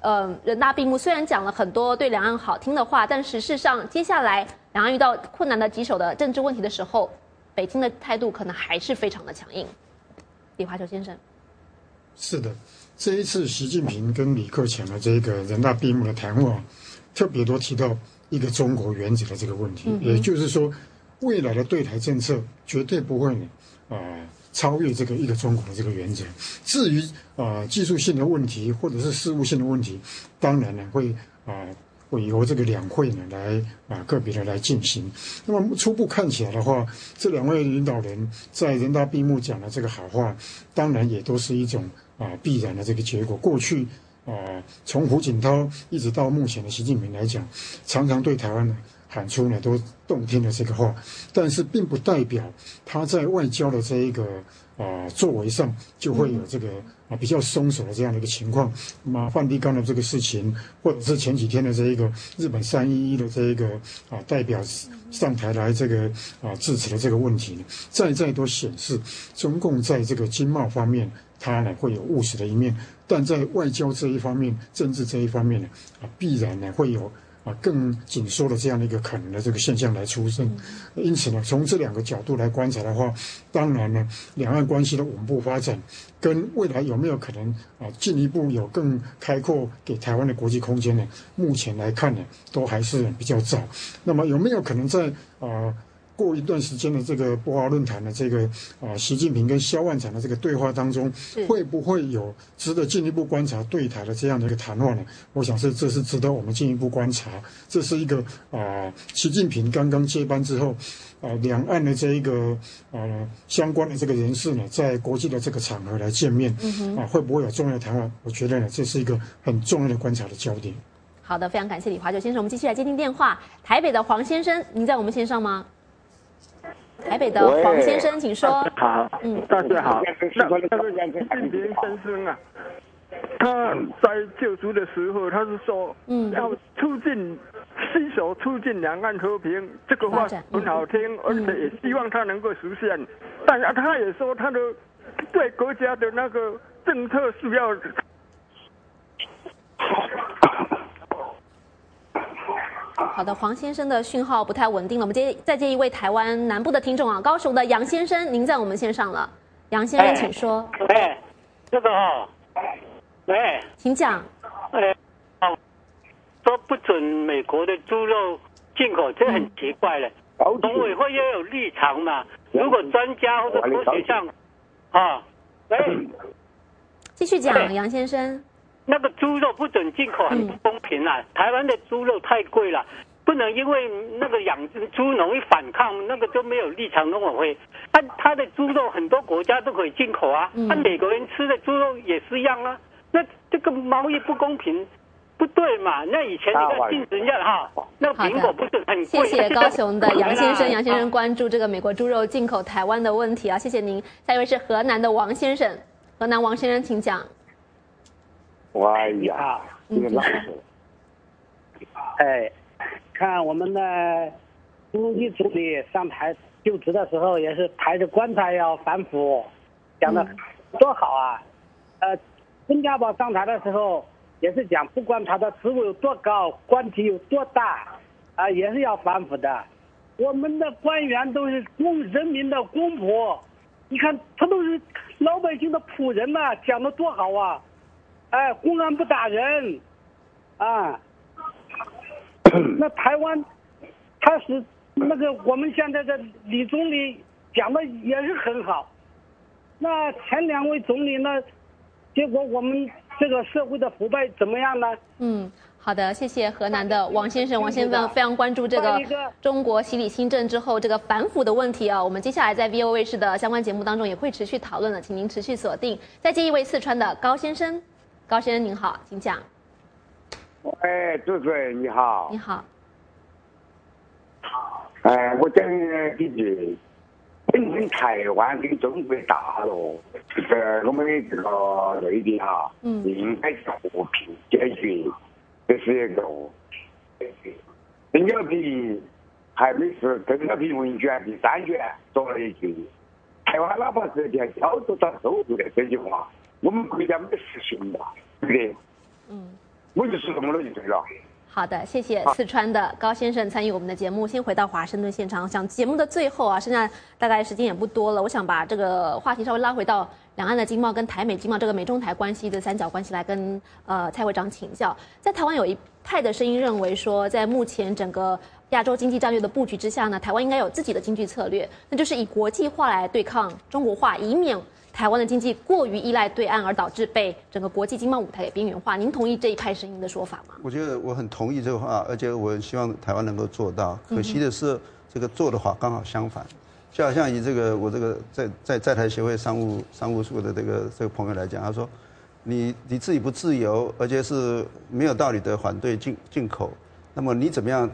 呃，人大闭幕虽然讲了很多对两岸好听的话，但事实上接下来两岸遇到困难的棘手的政治问题的时候，北京的态度可能还是非常的强硬。李华秋先生，是的，这一次习近平跟李克强的这个人大闭幕的谈话，特别多提到一个中国原则的这个问题，也就是说，未来的对台政策绝对不会啊。超越这个一个中国的这个原则。至于啊技术性的问题或者是事务性的问题，当然呢会啊会由这个两会呢来啊个别的来进行。那么初步看起来的话，这两位领导人在人大闭幕讲的这个好话，当然也都是一种啊必然的这个结果。过去啊从胡锦涛一直到目前的习近平来讲，常常对台湾呢。喊出呢都动听的这个话，但是并不代表他在外交的这一个啊作为上就会有这个啊比较松手的这样的一个情况。那么梵蒂冈的这个事情，或者是前几天的这一个日本三一一的这一个啊代表上台来这个啊致辞的这个问题呢，再再都显示中共在这个经贸方面，他呢会有务实的一面，但在外交这一方面、政治这一方面呢，啊必然呢会有。啊，更紧缩的这样的一个可能的这个现象来出生，因此呢，从这两个角度来观察的话，当然呢，两岸关系的稳步发展，跟未来有没有可能啊进一步有更开阔给台湾的国际空间呢？目前来看呢，都还是比较早。那么有没有可能在啊过一段时间的这个博鳌论坛的这个啊，习近平跟萧万长的这个对话当中，会不会有值得进一步观察对台的这样的一个谈话呢？我想是这是值得我们进一步观察。这是一个啊，习近平刚刚接班之后啊，两岸的这一个啊相关的这个人士呢，在国际的这个场合来见面啊，会不会有重要的谈话？我觉得呢，这是一个很重要的观察的焦点。好的，非常感谢李华九先生。我们继续来接听电话，台北的黄先生，您在我们线上吗？台北的黄先生，请说。好，嗯，大家好。那那个习近平先生啊，他在就职的时候，他是说，嗯，要促进、携手促进两岸和平，这个话很好听，而且也希望他能够实现。但是他也说，他的对国家的那个政策是要。好的，黄先生的讯号不太稳定了。我们接再接一位台湾南部的听众啊，高雄的杨先生，您在我们线上了。杨先生，请说。哎，这个哈，哎，请讲。哎，说不准美国的猪肉进口，这很奇怪了。农委会要有立场嘛？如果专家或者科学上，啊，哎，继续讲，杨先生。那个猪肉不准进口，很不公平啊！台湾的猪肉太贵了，不能因为那个养猪农一反抗，那个就没有立场农委会。他他的猪肉很多国家都可以进口啊，他美国人吃的猪肉也是一样啊。那这个贸易不公平，不对嘛？那以前你看禁止人家哈，那个苹果不是很贵？谢谢高雄的杨先生，杨先生关注这个美国猪肉进口台湾的问题啊，谢谢您。下一位是河南的王先生，河南王先生，请讲。哎呀，这个老师，哎，看我们的朱记总理上台就职的时候，也是抬着棺材要反腐，讲的多好啊！呃，温家宝上台的时候也是讲，不管他的职务有多高，官体有多大，啊，也是要反腐的。我们的官员都是公人民的公仆，你看他都是老百姓的仆人呐，讲的多好啊！哎，公安不打人，啊，那台湾，他是那个我们现在的李总理讲的也是很好，那前两位总理呢，结果我们这个社会的腐败怎么样呢？嗯，好的，谢谢河南的王先生，王先生非常关注这个中国洗礼新政之后这个反腐的问题啊，我们接下来在 V O 卫视的相关节目当中也会持续讨论的，请您持续锁定。再接一位四川的高先生。高先生您好，请讲。哎，主持人你好。你好。好哎，我讲几句。本身台湾跟中国大陆，就是我们的这个内地哈，嗯，应该和平解决，这是一个。邓小平还没是邓小平文卷第三卷说了一句：“台湾哪怕是连胶都他收复的”这句话。我们国家没实行吧，对不对？嗯，我就是这么多就对了。好的，谢谢四川的高先生参与我们的节目。先回到华盛顿现场，想节目的最后啊，剩下大概时间也不多了，我想把这个话题稍微拉回到两岸的经贸跟台美经贸这个美中台关系的三角关系来跟呃蔡会长请教。在台湾有一派的声音认为说，在目前整个亚洲经济战略的布局之下呢，台湾应该有自己的经济策略，那就是以国际化来对抗中国化，以免。台湾的经济过于依赖对岸，而导致被整个国际经贸舞台给边缘化。您同意这一派声音的说法吗？我觉得我很同意这个话，而且我希望台湾能够做到。可惜的是，这个做的话刚好相反。就好像以这个我这个在在在台协会商务商务处的这个这个朋友来讲，他说，你你自己不自由，而且是没有道理的反对进进口，那么你怎么样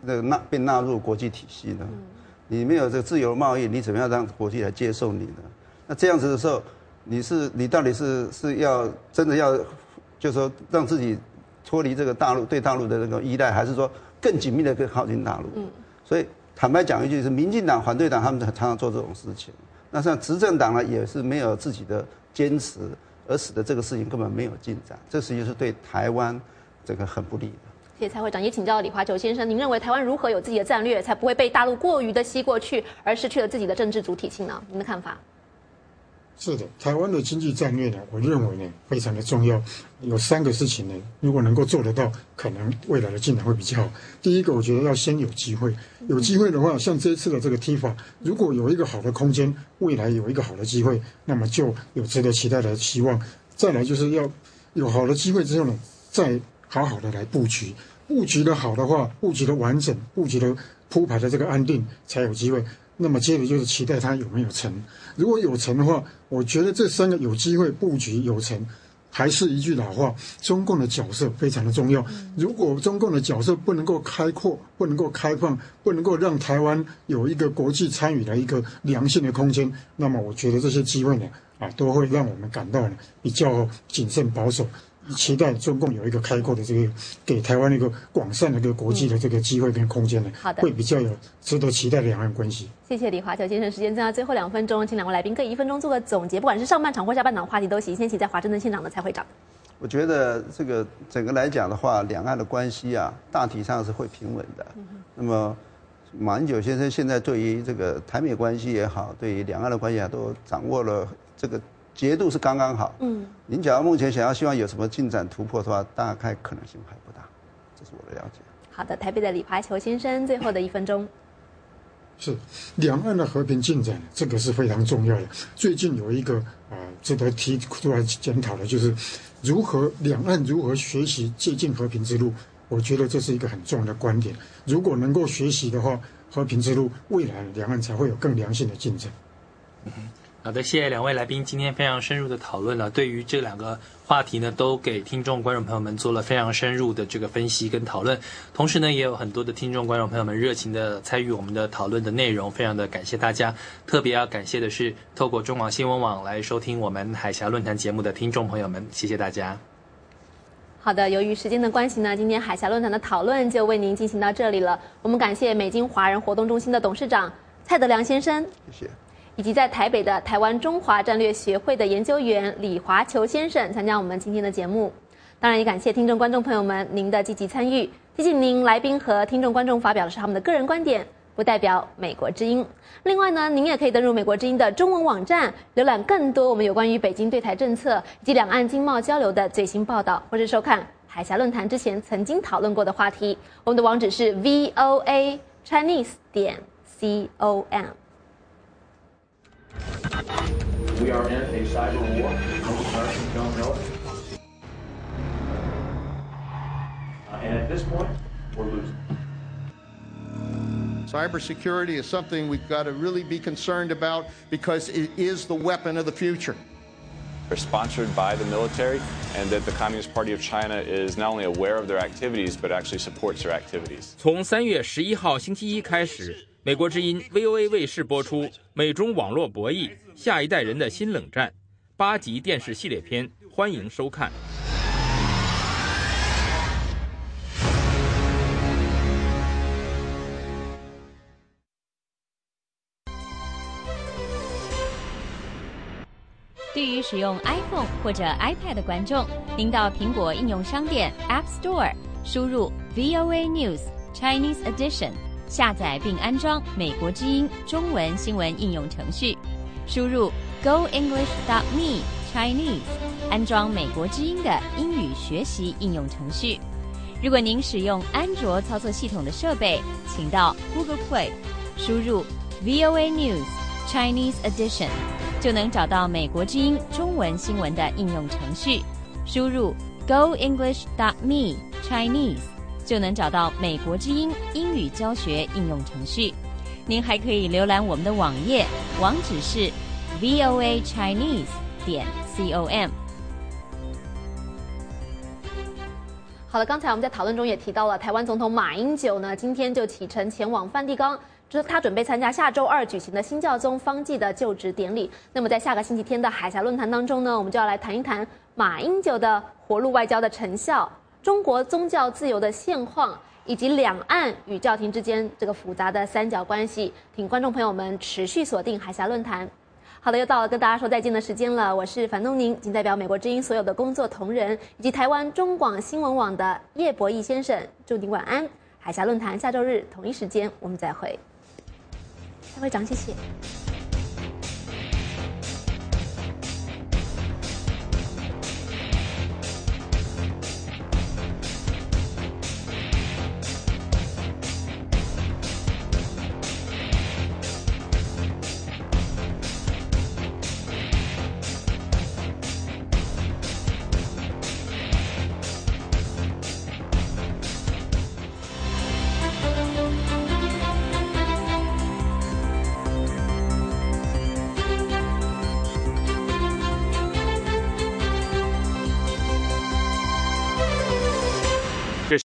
那纳被纳入国际体系呢？你没有这个自由贸易，你怎么样让国际来接受你呢？那这样子的时候，你是你到底是是要真的要，就是说让自己脱离这个大陆对大陆的那个依赖，还是说更紧密的更靠近大陆？嗯。所以坦白讲一句，是民进党、反对党他们常常做这种事情。那像执政党呢，也是没有自己的坚持，而使得这个事情根本没有进展。这实际是对台湾这个很不利的。谢谢蔡会长，也请教李华九先生，您认为台湾如何有自己的战略，才不会被大陆过于的吸过去，而失去了自己的政治主体性呢？您的看法？是的，台湾的经济战略呢，我认为呢非常的重要，有三个事情呢，如果能够做得到，可能未来的进展会比较好。第一个，我觉得要先有机会，有机会的话，像这一次的这个踢法，如果有一个好的空间，未来有一个好的机会，那么就有值得期待的希望。再来就是要有好的机会之后呢，再好好的来布局，布局的好的话，布局的完整，布局的铺排的这个安定，才有机会。那么接着就是期待它有没有成，如果有成的话，我觉得这三个有机会布局有成，还是一句老话，中共的角色非常的重要。如果中共的角色不能够开阔，不能够开放，不能够让台湾有一个国际参与的一个良性的空间，那么我觉得这些机会呢，啊，都会让我们感到呢比较谨慎保守。期待中共有一个开阔的这个，给台湾一个广泛的一个国际的这个机会跟空间呢，好的，会比较有值得期待的两岸关系。谢谢李华侨先生，时间剩下最后两分钟，请两位来宾各一分钟做个总结，不管是上半场或下半场话题都行。先请在华盛顿现场的蔡会长。我觉得这个整个来讲的话，两岸的关系啊，大体上是会平稳的。那么马英九先生现在对于这个台美关系也好，对于两岸的关系啊，都掌握了这个。节度是刚刚好。嗯，您假如目前想要希望有什么进展突破的话，大概可能性还不大，这是我的了解。好的，台北的李排球先生，最后的一分钟。是，两岸的和平进展，这个是非常重要的。最近有一个啊值得提出来检讨的，就是如何两岸如何学习接近和平之路。我觉得这是一个很重要的观点。如果能够学习的话，和平之路未来两岸才会有更良性的进展。好的，谢谢两位来宾今天非常深入的讨论了。对于这两个话题呢，都给听众观众朋友们做了非常深入的这个分析跟讨论。同时呢，也有很多的听众观众朋友们热情的参与我们的讨论的内容，非常的感谢大家。特别要感谢的是，透过中广新闻网来收听我们海峡论坛节目的听众朋友们，谢谢大家。好的，由于时间的关系呢，今天海峡论坛的讨论就为您进行到这里了。我们感谢美金华人活动中心的董事长蔡德良先生。谢谢。以及在台北的台湾中华战略学会的研究员李华球先生参加我们今天的节目，当然也感谢听众观众朋友们您的积极参与。提醒您，来宾和听众观众发表的是他们的个人观点，不代表美国之音。另外呢，您也可以登入美国之音的中文网站，浏览更多我们有关于北京对台政策以及两岸经贸交流的最新报道，或是收看海峡论坛之前曾经讨论过的话题。我们的网址是 voa chinese 点 com。We are in a cyber war. Most Americans don't know it. Uh, and at this point, we're losing. Cybersecurity is something we've got to really be concerned about because it is the weapon of the future. They're sponsored by the military, and that the Communist Party of China is not only aware of their activities, but actually supports their activities. 从三月十一号星期一开始， 美国之音 VOA 卫视播出美中网络博弈：下一代人的新冷战八集电视系列片，欢迎收看。对于使用 iPhone 或者 iPad 的观众，您到苹果应用商店 App Store 输入 VOA News Chinese Edition。下载并安装美国之音中文新闻应用程序，输入 goenglish.me Chinese，安装美国之音的英语学习应用程序。如果您使用安卓操作系统的设备，请到 Google Play，输入 VOA News Chinese Edition，就能找到美国之音中文新闻的应用程序，输入 goenglish.me Chinese。就能找到美国之音英语教学应用程序。您还可以浏览我们的网页，网址是 voa chinese 点 com。好了，刚才我们在讨论中也提到了，台湾总统马英九呢，今天就启程前往梵蒂冈，就是他准备参加下周二举行的新教宗方济的就职典礼。那么在下个星期天的海峡论坛当中呢，我们就要来谈一谈马英九的活路外交的成效。中国宗教自由的现况，以及两岸与教廷之间这个复杂的三角关系，请观众朋友们持续锁定海峡论坛。好的，又到了跟大家说再见的时间了。我是樊东宁，仅代表美国之音所有的工作同仁以及台湾中广新闻网的叶博义先生，祝您晚安。海峡论坛下周日同一时间我们再会。蔡会长，谢谢。